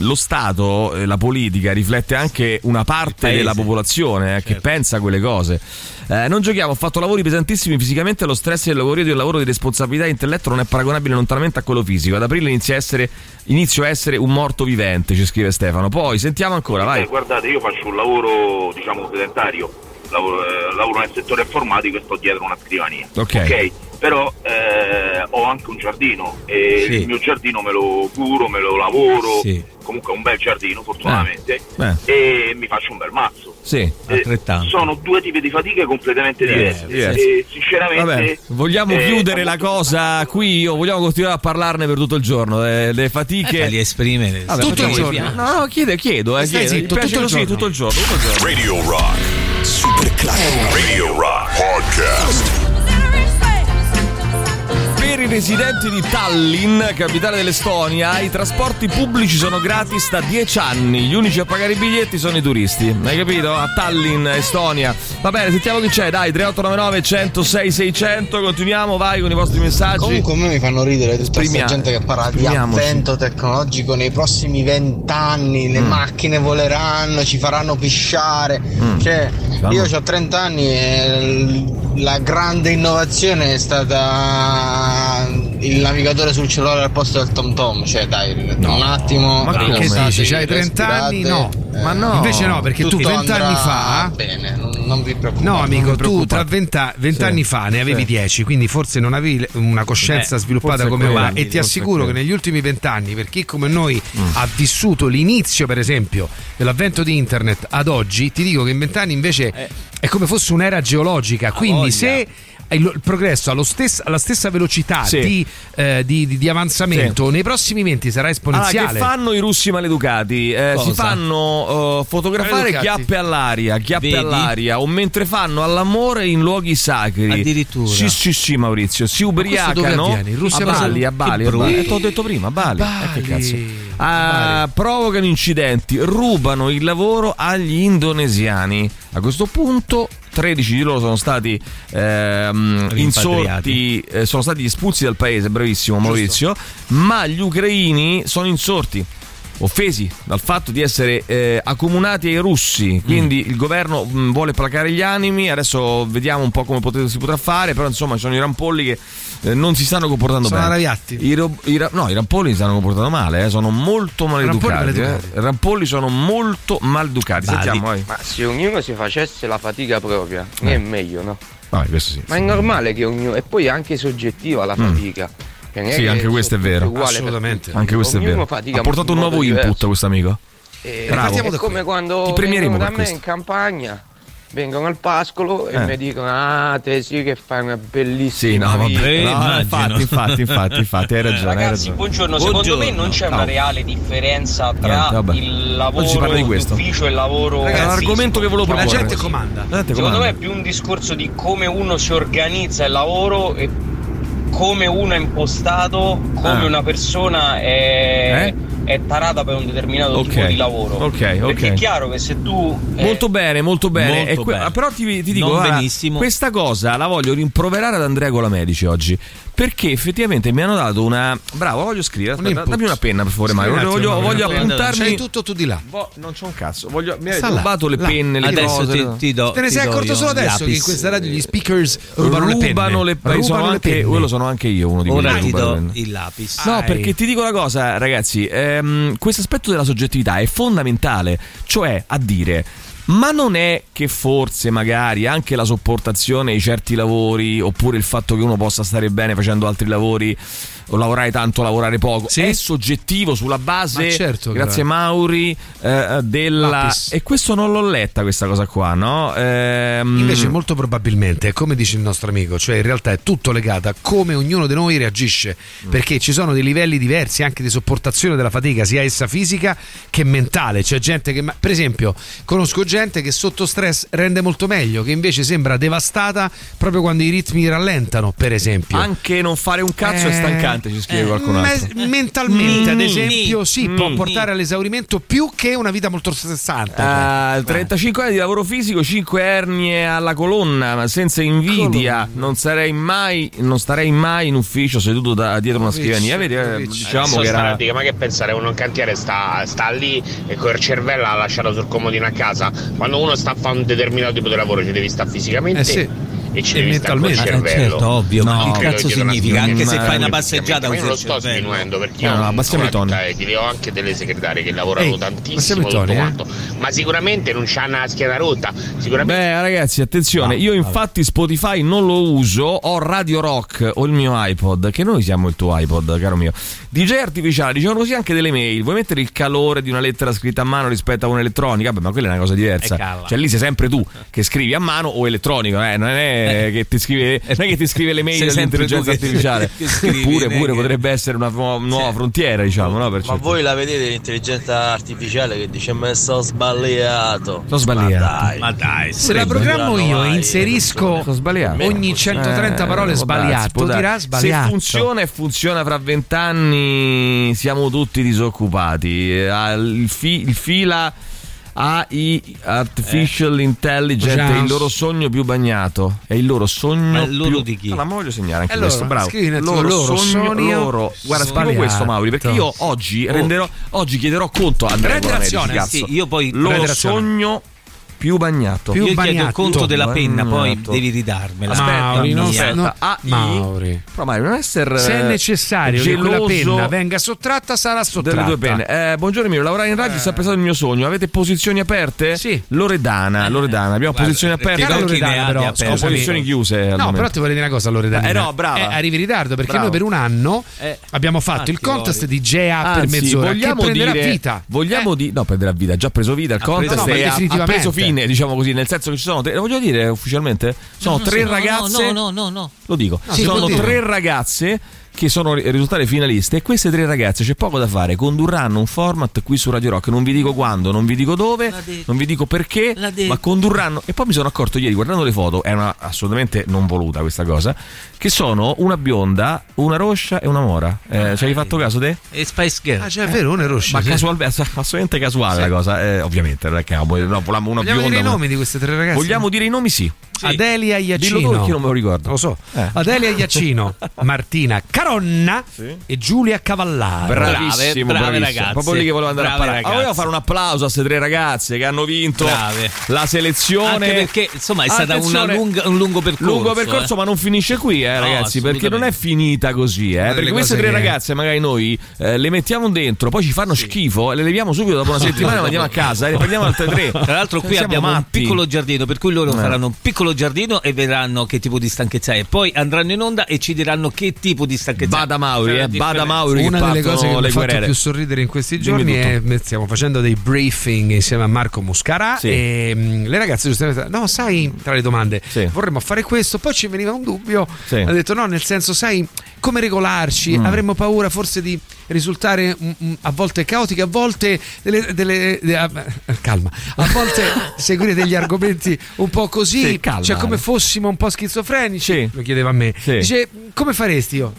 [SPEAKER 1] lo Stato, eh, la politica, riflette anche una parte della popolazione eh, che pensa a quelle cose. Eh, non giochiamo, ho fatto lavori pesantissimi fisicamente. Lo stress del lavoro del lavoro di responsabilità e intelletto non è paragonabile lontanamente a quello fisico. Ad aprile inizia a essere, inizio a essere un morto vivente, ci scrive Stefano. Poi sentiamo ancora, vai.
[SPEAKER 5] Eh, guardate, io faccio un lavoro, diciamo, sedentario, lavoro, eh, lavoro nel settore informatico e sto dietro una scrivania.
[SPEAKER 1] Ok.
[SPEAKER 5] Però eh, ho anche un giardino e
[SPEAKER 3] Sì.
[SPEAKER 5] il mio giardino me lo curo, me lo lavoro,
[SPEAKER 3] Sì.
[SPEAKER 5] comunque è un bel giardino fortunatamente
[SPEAKER 1] Eh.
[SPEAKER 5] e mi faccio un bel mazzo.
[SPEAKER 1] Sì,
[SPEAKER 5] Eh,
[SPEAKER 3] altrettanto.
[SPEAKER 5] sono due tipi di fatiche completamente diverse
[SPEAKER 1] diverse.
[SPEAKER 5] e sinceramente
[SPEAKER 1] Vabbè, vogliamo
[SPEAKER 5] eh,
[SPEAKER 1] chiudere la cosa qui o vogliamo continuare a parlarne per tutto il giorno? Eh, le fatiche.
[SPEAKER 3] Eh, esprimere.
[SPEAKER 1] Vabbè,
[SPEAKER 3] Tutto il giorno.
[SPEAKER 1] No, no, chiedo, chiedo, eh, chiedo.
[SPEAKER 2] zitto, tutto il
[SPEAKER 1] così,
[SPEAKER 2] giorno.
[SPEAKER 1] tutto il giorno, tutto il giorno.
[SPEAKER 4] Radio Rock. Radio Rock Podcast.
[SPEAKER 1] I residenti di Tallinn, capitale dell'Estonia, i trasporti pubblici sono gratis da 10 anni. Gli unici a pagare i biglietti sono i turisti. Hai capito? A Tallinn, Estonia. Va bene, sentiamo chi c'è. Dai, 3899 106 600. Continuiamo, vai con i vostri messaggi.
[SPEAKER 19] Comunque a me mi fanno ridere tutta questa gente che parla di avvento tecnologico nei prossimi vent'anni, le
[SPEAKER 1] Mm.
[SPEAKER 19] macchine voleranno, ci faranno pisciare.
[SPEAKER 1] Mm.
[SPEAKER 19] Cioè, io ho 30 anni e la grande innovazione è stata il navigatore sul cellulare al posto del Tom Tom. Cioè, dai, un attimo.
[SPEAKER 2] Ma che dici? C'hai 30 anni? No.
[SPEAKER 19] respirate,
[SPEAKER 2] Ma no.
[SPEAKER 19] eh,
[SPEAKER 2] Invece no, perché tu
[SPEAKER 19] tutto
[SPEAKER 2] 20 anni fa-
[SPEAKER 19] Bene, non, non vi preoccupate.
[SPEAKER 2] No, amico, tu tra 20, 20
[SPEAKER 19] Sì.
[SPEAKER 2] anni fa ne avevi
[SPEAKER 19] Sì.
[SPEAKER 2] 10, quindi forse non avevi una coscienza
[SPEAKER 1] Eh,
[SPEAKER 2] sviluppata come ora. E ti assicuro che negli ultimi 20 anni, per chi come noi
[SPEAKER 1] Mm.
[SPEAKER 2] ha vissuto l'inizio, per esempio, dell'avvento di internet ad oggi, ti dico che in 20 anni invece è come fosse un'era geologica. Quindi se il il progresso ha lo stess- alla stessa velocità
[SPEAKER 1] Sì.
[SPEAKER 2] di, eh, di- di- di avanzamento, nei prossimi 20 sarà
[SPEAKER 1] Allora,
[SPEAKER 2] esponenziale.
[SPEAKER 1] che fanno i russi maleducati? Eh, si fanno eh, fotografare
[SPEAKER 2] Maleducati?
[SPEAKER 1] chiappe all'aria, chiappe
[SPEAKER 3] Vedi?
[SPEAKER 1] all'aria, o mentre fanno all'amore in luoghi sacri.
[SPEAKER 3] Addirittura.
[SPEAKER 1] Sì, sì, sì, Maurizio. Si ubriacano?
[SPEAKER 2] In Russia
[SPEAKER 1] a Bali, a Bali, a. Bali. Eh, t'ho detto prima, a Bali. Eh, che
[SPEAKER 2] Bali.
[SPEAKER 1] cazzo. Ah, provocano incidenti, rubano il lavoro agli indonesiani. A questo punto 13 di loro sono stati ehm, insorti, eh, sono stati espulsi dal paese, bravissimo Maurizio, ma gli ucraini sono insorti. Offesi dal fatto di essere eh, accomunati ai russi, quindi il governo mh, vuole placare gli animi. Adesso vediamo un po' come pote- si potrà fare. Però, insomma, ci sono i rampolli che eh, non si stanno comportando
[SPEAKER 2] Sono
[SPEAKER 1] bene.
[SPEAKER 2] arrabbiati.
[SPEAKER 1] I, ro- i ra- no, i rampolli si stanno comportando male, eh, sono molto maleducati.
[SPEAKER 2] Rampolli
[SPEAKER 1] eh. I rampolli sono molto maleducati. Sentiamo, vai.
[SPEAKER 18] Ma se ognuno si facesse la fatica propria,
[SPEAKER 1] Eh.
[SPEAKER 18] è meglio, no?
[SPEAKER 1] Questo sì.
[SPEAKER 18] Ma è normale che ognuno. E poi è anche soggettiva la fatica. Non è
[SPEAKER 1] Mm. Sì,
[SPEAKER 18] che
[SPEAKER 1] anche questo è vero.
[SPEAKER 18] per
[SPEAKER 2] Assolutamente.
[SPEAKER 1] Anche questo è vero. Ha portato un
[SPEAKER 18] modo
[SPEAKER 1] nuovo
[SPEAKER 18] diverso.
[SPEAKER 1] input questo amico.
[SPEAKER 18] E
[SPEAKER 1] Bravo.
[SPEAKER 18] da come quando
[SPEAKER 1] Ti premieremo
[SPEAKER 18] vengono da me
[SPEAKER 1] questo.
[SPEAKER 18] in campagna, vengono al pascolo e
[SPEAKER 1] Eh.
[SPEAKER 18] mi dicono: Ah, te sì che fai una bellissima
[SPEAKER 1] Sì, no, vabbè.
[SPEAKER 18] vita."
[SPEAKER 3] Eh,
[SPEAKER 1] No,
[SPEAKER 3] immagino.
[SPEAKER 1] infatti, infatti, infatti, infatti, hai ragione. hai
[SPEAKER 20] Ragazzi,
[SPEAKER 1] ragione.
[SPEAKER 20] buongiorno. Secondo me non c'è una
[SPEAKER 1] Ciao.
[SPEAKER 20] reale differenza tra
[SPEAKER 1] Niente,
[SPEAKER 20] il lavoro
[SPEAKER 1] di questo.
[SPEAKER 20] d'ufficio e il lavoro.
[SPEAKER 1] Ragazzi, è un argomento che volevo
[SPEAKER 20] diciamo
[SPEAKER 2] La
[SPEAKER 1] proporre.
[SPEAKER 2] gente comanda.
[SPEAKER 1] La gente
[SPEAKER 20] Secondo me
[SPEAKER 1] comanda.
[SPEAKER 20] è più un discorso di come uno si organizza il lavoro e come uno è impostato, come
[SPEAKER 1] Ah.
[SPEAKER 20] una persona è,
[SPEAKER 1] Eh?
[SPEAKER 20] è tarata per un determinato
[SPEAKER 1] Ok.
[SPEAKER 20] tipo di lavoro.
[SPEAKER 1] Ok, ok.
[SPEAKER 20] Perché è chiaro che se tu eh,
[SPEAKER 1] Molto bene, molto bene.
[SPEAKER 3] Molto
[SPEAKER 1] que-
[SPEAKER 3] bene.
[SPEAKER 1] Però ti, ti dico,
[SPEAKER 3] Non
[SPEAKER 1] guarda, questa cosa la voglio rimproverare ad Andrea Colamedici oggi. Perché effettivamente mi hanno dato una. Bravo, voglio scrivere. Aspetta, dammi una penna, per favore, Mario. Voglio, voglio appuntarmi.
[SPEAKER 2] C'hai tutto tu di là.
[SPEAKER 1] Boh, non c'ho un cazzo. Voglio... Mi
[SPEAKER 2] Sta
[SPEAKER 1] avete
[SPEAKER 2] là,
[SPEAKER 1] rubato le
[SPEAKER 2] là.
[SPEAKER 1] penne, le
[SPEAKER 3] Adesso
[SPEAKER 1] cose.
[SPEAKER 3] ti, ti do.
[SPEAKER 2] Te ne
[SPEAKER 3] ti
[SPEAKER 2] sei
[SPEAKER 3] do
[SPEAKER 2] accorto solo adesso che in questa radio gli speakers rubano, le
[SPEAKER 1] Rubano
[SPEAKER 2] penne.
[SPEAKER 1] le, sono
[SPEAKER 2] Rubano le
[SPEAKER 1] anche,
[SPEAKER 2] penne.
[SPEAKER 1] quello sono anche io uno di quelli
[SPEAKER 3] Ora
[SPEAKER 1] che
[SPEAKER 3] ti do il lapis.
[SPEAKER 1] No,
[SPEAKER 2] Dai.
[SPEAKER 1] perché ti dico una cosa, ragazzi, ehm, questo aspetto della soggettività è fondamentale, cioè a dire. Ma non è che forse magari anche la sopportazione di certi lavori oppure il fatto che uno possa stare bene facendo altri lavori o lavorare tanto, lavorare poco,
[SPEAKER 2] Sì.
[SPEAKER 1] è soggettivo sulla base,
[SPEAKER 2] Ma certo
[SPEAKER 1] grazie. Mauri, eh, della...
[SPEAKER 2] Lapis.
[SPEAKER 1] E questo non l'ho letta questa cosa qua, no? Ehm,
[SPEAKER 2] Invece molto probabilmente è come dice il nostro amico, cioè in realtà è tutto legato a come ognuno di noi reagisce,
[SPEAKER 1] Mm.
[SPEAKER 2] perché ci sono dei livelli diversi anche di sopportazione della fatica, sia essa fisica che mentale. C'è gente che, per esempio, conosco gente che sotto stress rende molto meglio, che invece sembra devastata proprio quando i ritmi rallentano, per esempio.
[SPEAKER 1] Anche non fare un cazzo è
[SPEAKER 2] Eh,
[SPEAKER 1] stancante, ci scrive
[SPEAKER 2] eh,
[SPEAKER 1] qualcun altro.
[SPEAKER 2] me- mentalmente, ad
[SPEAKER 1] Mm.
[SPEAKER 2] esempio, sì, può
[SPEAKER 1] Mm.
[SPEAKER 2] portare all'esaurimento più che una vita molto stressante.
[SPEAKER 1] Ah,
[SPEAKER 2] cioè.
[SPEAKER 1] 35 anni di lavoro fisico, 5 ernie alla colonna, ma senza invidia. Non sarei mai, non starei mai in ufficio seduto da- dietro una scrivania. Vedi, eh, diciamo che era.
[SPEAKER 21] ma che pensare, uno in cantiere sta, sta lì e col cervello ha lasciato sul comodino a casa. Quando uno sta a fare un determinato tipo di lavoro ci devi stare fisicamente.
[SPEAKER 2] Eh sì.
[SPEAKER 21] E ci devi stare col cervello.
[SPEAKER 3] Eh, certo, ovvio, che
[SPEAKER 21] credo
[SPEAKER 3] cazzo
[SPEAKER 21] una
[SPEAKER 3] significa? Anche se fai una passeggiata
[SPEAKER 21] io non lo
[SPEAKER 3] usi
[SPEAKER 21] sto sminuendo perché
[SPEAKER 1] No,
[SPEAKER 21] io
[SPEAKER 1] no,
[SPEAKER 21] una
[SPEAKER 1] i toni.
[SPEAKER 21] etica, ho anche delle segretarie che lavorano
[SPEAKER 2] Ehi,
[SPEAKER 21] tantissimo
[SPEAKER 2] toni, eh.
[SPEAKER 21] ma sicuramente non c'hanno la schiena rotta sicuramente
[SPEAKER 1] Beh, ragazzi, attenzione, io infatti Spotify non lo uso, ho Radio Rock o il mio iPod, che noi siamo il tuo iPod, caro mio. DJ artificiale, dicevano così anche delle mail. Vuoi mettere il calore di una lettera scritta a mano rispetto a un'elettronica? Beh, ma quella è una cosa diversa. Cioè, lì sei sempre tu che scrivi a mano o elettronico, eh? non è che ti scrive, non è che ti scrive le mail dell'intelligenza artificiale.
[SPEAKER 3] che
[SPEAKER 1] Pure, pure potrebbe essere una nuova, nuova frontiera, diciamo, no? Per
[SPEAKER 22] Ma
[SPEAKER 1] certi-
[SPEAKER 22] voi la vedete l'intelligenza artificiale che dice ma sono sbagliato.
[SPEAKER 1] Sono sbagliato.
[SPEAKER 22] Ma dai.
[SPEAKER 3] Ma dai,
[SPEAKER 2] Se la programmo io e inserisco ogni 130
[SPEAKER 1] Eh,
[SPEAKER 2] parole sbagliato, dirà sbagliato.
[SPEAKER 1] Se funziona e funziona fra vent'anni, siamo tutti disoccupati. Eh, Il, fi- il fila AI Artificial Intelligence
[SPEAKER 2] Già.
[SPEAKER 1] è il loro sogno più bagnato. È il loro sogno
[SPEAKER 3] Ma loro
[SPEAKER 1] più
[SPEAKER 3] di chi?
[SPEAKER 1] Allora, ma voglio segnare anche
[SPEAKER 2] Allora,
[SPEAKER 1] questo, bravo. Loro,
[SPEAKER 2] loro,
[SPEAKER 1] sogno,
[SPEAKER 2] sogno,
[SPEAKER 1] loro. Guarda, scrivo
[SPEAKER 2] sbagliato.
[SPEAKER 1] questo Mauri, perché io oggi
[SPEAKER 2] Oh.
[SPEAKER 1] renderò oggi chiederò conto a Andrea
[SPEAKER 3] sì, io poi-
[SPEAKER 1] loro sogno più bagnato.
[SPEAKER 2] Più
[SPEAKER 3] Io chiedo il
[SPEAKER 2] bagnato.
[SPEAKER 3] conto della penna, poi
[SPEAKER 1] Bagnato.
[SPEAKER 3] devi ridarmela.
[SPEAKER 1] Aspetta,
[SPEAKER 2] Mauri, non
[SPEAKER 1] aspetta,
[SPEAKER 2] no. Mauri.
[SPEAKER 1] Però Mauri, non essere
[SPEAKER 2] Se è necessario che quella
[SPEAKER 1] geloso
[SPEAKER 2] penna venga sottratta, sarà sottratta.
[SPEAKER 1] delle due penne. Eh, buongiorno mio, lavorare in radio è sempre stato il mio sogno. Avete posizioni aperte?
[SPEAKER 2] Sì.
[SPEAKER 1] Loredana, Loredana, abbiamo
[SPEAKER 3] guarda,
[SPEAKER 1] posizioni aperte.
[SPEAKER 3] ne
[SPEAKER 2] Loredana, però, scusami.
[SPEAKER 1] posizioni chiuse. al
[SPEAKER 2] No,
[SPEAKER 1] momento.
[SPEAKER 2] però ti voglio dire una cosa, Loredana.
[SPEAKER 1] Eh, no, brava.
[SPEAKER 2] Eh, arrivi in ritardo perché
[SPEAKER 1] Bravo.
[SPEAKER 2] noi per un anno
[SPEAKER 3] Eh,
[SPEAKER 2] abbiamo fatto il contest di GA per mezz'ora che
[SPEAKER 1] vogliamo
[SPEAKER 2] prenderà
[SPEAKER 1] dire,
[SPEAKER 2] vita.
[SPEAKER 1] Vogliamo
[SPEAKER 2] Eh,
[SPEAKER 1] di no, prenderà vita, ha già preso vita il contest
[SPEAKER 3] preso-
[SPEAKER 2] no, ma
[SPEAKER 1] ha- preso fine, diciamo così, nel senso che ci sono tre, voglio dire ufficialmente? Sono
[SPEAKER 3] no,
[SPEAKER 1] tre
[SPEAKER 3] no,
[SPEAKER 1] ragazze
[SPEAKER 3] No, no, no, no.
[SPEAKER 1] Lo dico,
[SPEAKER 2] Ah, sì,
[SPEAKER 1] sono tre ragazze che sono ri- risultate finaliste e queste tre ragazze c'è poco da fare, condurranno un format qui su Radio Rock, non vi dico quando, non vi dico dove, non vi dico perché, ma condurranno e poi mi sono accorto ieri guardando le foto, è una, assolutamente non voluta questa cosa, che sono una bionda, una roscia e una mora. Eh, ci hai fatto caso te?
[SPEAKER 3] E Spice Girl.
[SPEAKER 2] Ah, cioè, è vero, uno è Rosci.
[SPEAKER 1] Ma
[SPEAKER 2] sì.
[SPEAKER 1] casualmente, assolutamente casuale la cosa, eh, ovviamente, non è che no, volevamo una
[SPEAKER 2] Vogliamo
[SPEAKER 1] bionda.
[SPEAKER 2] dire i
[SPEAKER 1] una-
[SPEAKER 2] nomi di queste tre ragazze?
[SPEAKER 1] Vogliamo dire i nomi? Sì.
[SPEAKER 2] Adelia
[SPEAKER 1] Dillo
[SPEAKER 2] Iacino.
[SPEAKER 1] tu perché io non me lo ricordo.
[SPEAKER 2] Lo so.
[SPEAKER 1] Eh.
[SPEAKER 2] Adelia Iacino, <laughs> Martina Caronna e Giulia Cavallaro.
[SPEAKER 1] Bravissimo,
[SPEAKER 3] Brave, brave
[SPEAKER 1] bravissimo.
[SPEAKER 3] ragazze.
[SPEAKER 1] Proprio lì che volevo andare
[SPEAKER 3] Brave
[SPEAKER 1] a parlare. volevo fare un applauso a queste tre ragazze che hanno vinto
[SPEAKER 3] Brave.
[SPEAKER 1] la selezione.
[SPEAKER 3] Anche perché, insomma, è stato un lungo percorso.
[SPEAKER 1] Lungo percorso,
[SPEAKER 3] eh.
[SPEAKER 1] ma non finisce qui, eh,
[SPEAKER 3] No,
[SPEAKER 1] ragazzi. Perché non è finita così, eh. Perché queste tre
[SPEAKER 2] che-
[SPEAKER 1] ragazze, magari noi eh, le mettiamo dentro, poi ci fanno schifo, le leviamo subito dopo una <laughs> settimana e andiamo a casa e ne prendiamo altre tre.
[SPEAKER 3] Tra l'altro qui
[SPEAKER 1] Siamo
[SPEAKER 3] abbiamo un
[SPEAKER 1] matti.
[SPEAKER 3] piccolo giardino, per cui loro
[SPEAKER 1] Eh.
[SPEAKER 3] faranno un piccolo giardino e vedranno che tipo di stanchezza è. Poi andranno in onda e ci diranno che tipo di stanchezza
[SPEAKER 1] Bada Mauri, eh, Bada. Mauri
[SPEAKER 2] Una delle cose che mi ha fatto
[SPEAKER 1] guerriere.
[SPEAKER 2] più sorridere in questi giorni è
[SPEAKER 1] tutto.
[SPEAKER 2] stiamo facendo dei briefing insieme a Marco Muscarà
[SPEAKER 1] Sì.
[SPEAKER 2] e mm, le ragazze giustamente no sai tra le domande
[SPEAKER 1] Sì.
[SPEAKER 2] vorremmo fare questo poi ci veniva un dubbio
[SPEAKER 1] Sì.
[SPEAKER 2] ha detto no nel senso sai come regolarci
[SPEAKER 1] Mm.
[SPEAKER 2] avremmo paura forse di risultare mm, mm, a volte caotiche a volte delle, delle- de- ah, eh, calma a volte <laughs> seguire degli argomenti un po' così cioè come fossimo un po' schizofrenici
[SPEAKER 1] Sì.
[SPEAKER 2] lo chiedeva a me
[SPEAKER 1] Sì.
[SPEAKER 2] dice come faresti io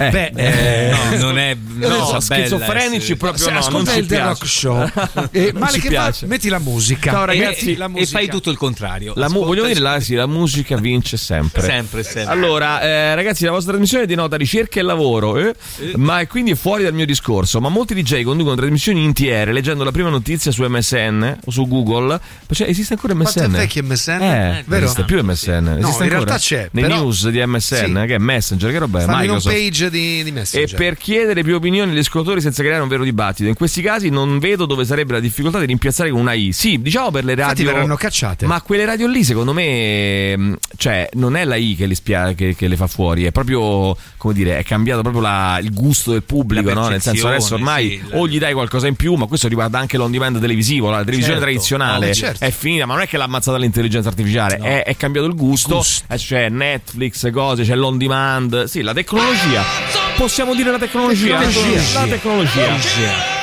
[SPEAKER 1] Eh,
[SPEAKER 2] Beh,
[SPEAKER 1] eh,
[SPEAKER 3] No, non è
[SPEAKER 1] no,
[SPEAKER 3] bella
[SPEAKER 1] schizofrenici proprio
[SPEAKER 2] Se
[SPEAKER 1] no,
[SPEAKER 2] ascolta il The. Rock Show <laughs> e
[SPEAKER 1] Non
[SPEAKER 2] male che
[SPEAKER 1] piace.
[SPEAKER 2] fa metti la musica
[SPEAKER 1] Ciao,
[SPEAKER 3] E-
[SPEAKER 1] ragazzi,
[SPEAKER 3] e,
[SPEAKER 2] la
[SPEAKER 3] e
[SPEAKER 2] musica.
[SPEAKER 3] fai tutto il contrario.
[SPEAKER 1] La mu- vogliamo dire, la, sì, la musica vince sempre.
[SPEAKER 3] Sempre, sempre.
[SPEAKER 1] Allora, eh, ragazzi, la vostra trasmissione denota ricerca e lavoro, eh? ma è quindi è fuori dal mio discorso. Ma molti DJ conducono trasmissioni intiere leggendo la prima notizia su MSN o su Google. Cioè, esiste ancora MSN?
[SPEAKER 2] Quanto è vecchio MSN?
[SPEAKER 1] Eh, non
[SPEAKER 2] Vero?
[SPEAKER 1] esiste più MSN.
[SPEAKER 2] No,
[SPEAKER 1] esiste
[SPEAKER 2] in
[SPEAKER 1] ancora?
[SPEAKER 2] realtà c'è,
[SPEAKER 1] Nei
[SPEAKER 2] però-
[SPEAKER 1] news di MSN,
[SPEAKER 2] Sì.
[SPEAKER 1] che è Messenger, che roba è?
[SPEAKER 2] fanno in
[SPEAKER 1] Microsoft.
[SPEAKER 2] page di, di
[SPEAKER 1] E
[SPEAKER 2] Messenger
[SPEAKER 1] per chiedere più opinioni agli ascoltatori senza creare un vero dibattito. In questi casi non vedo dove sarebbe la difficoltà di rimpiazzare con una I. Sì, diciamo per le
[SPEAKER 2] infatti
[SPEAKER 1] radio.
[SPEAKER 2] verranno cacciate
[SPEAKER 1] Ma quelle radio lì, secondo me, mh, cioè, non è la I che le, spia- che, che le fa fuori, è proprio, come dire, è cambiato proprio la- il gusto del pubblico, no? Nel senso, adesso ormai
[SPEAKER 3] sì, la-
[SPEAKER 1] o gli dai qualcosa in più, ma questo riguarda anche l'on demand televisivo, la televisione
[SPEAKER 2] Certo.
[SPEAKER 1] tradizionale
[SPEAKER 2] Oh, certo.
[SPEAKER 1] è finita, ma non è che l'ha ammazzata l'intelligenza artificiale, è, è cambiato il gusto,
[SPEAKER 2] Gusto.
[SPEAKER 1] Eh, c'è Netflix, cose, c'è l'on demand, sì, la tecnologia. Possiamo dire la tecnologia?
[SPEAKER 2] Tecnologia.
[SPEAKER 1] La tecnologia.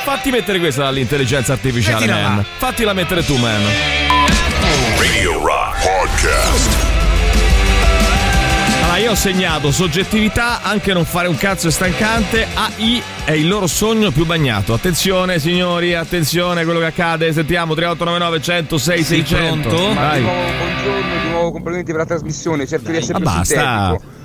[SPEAKER 1] Fatti mettere questa dall'intelligenza artificiale,
[SPEAKER 2] Mettila là.
[SPEAKER 1] man. Fattila mettere tu, man.
[SPEAKER 4] Radio Rock Podcast.
[SPEAKER 1] Allora, io ho segnato soggettività, anche non fare un cazzo è stancante. AI è il loro sogno più bagnato. Attenzione, signori, attenzione a quello che accade. Sentiamo 3899 106
[SPEAKER 3] Sei
[SPEAKER 1] 600.
[SPEAKER 3] pronto?
[SPEAKER 1] Vai.
[SPEAKER 12] buongiorno, di nuovo complimenti per la trasmissione, cerco di essere
[SPEAKER 1] Ma
[SPEAKER 12] più
[SPEAKER 1] basta.
[SPEAKER 12] sintetico.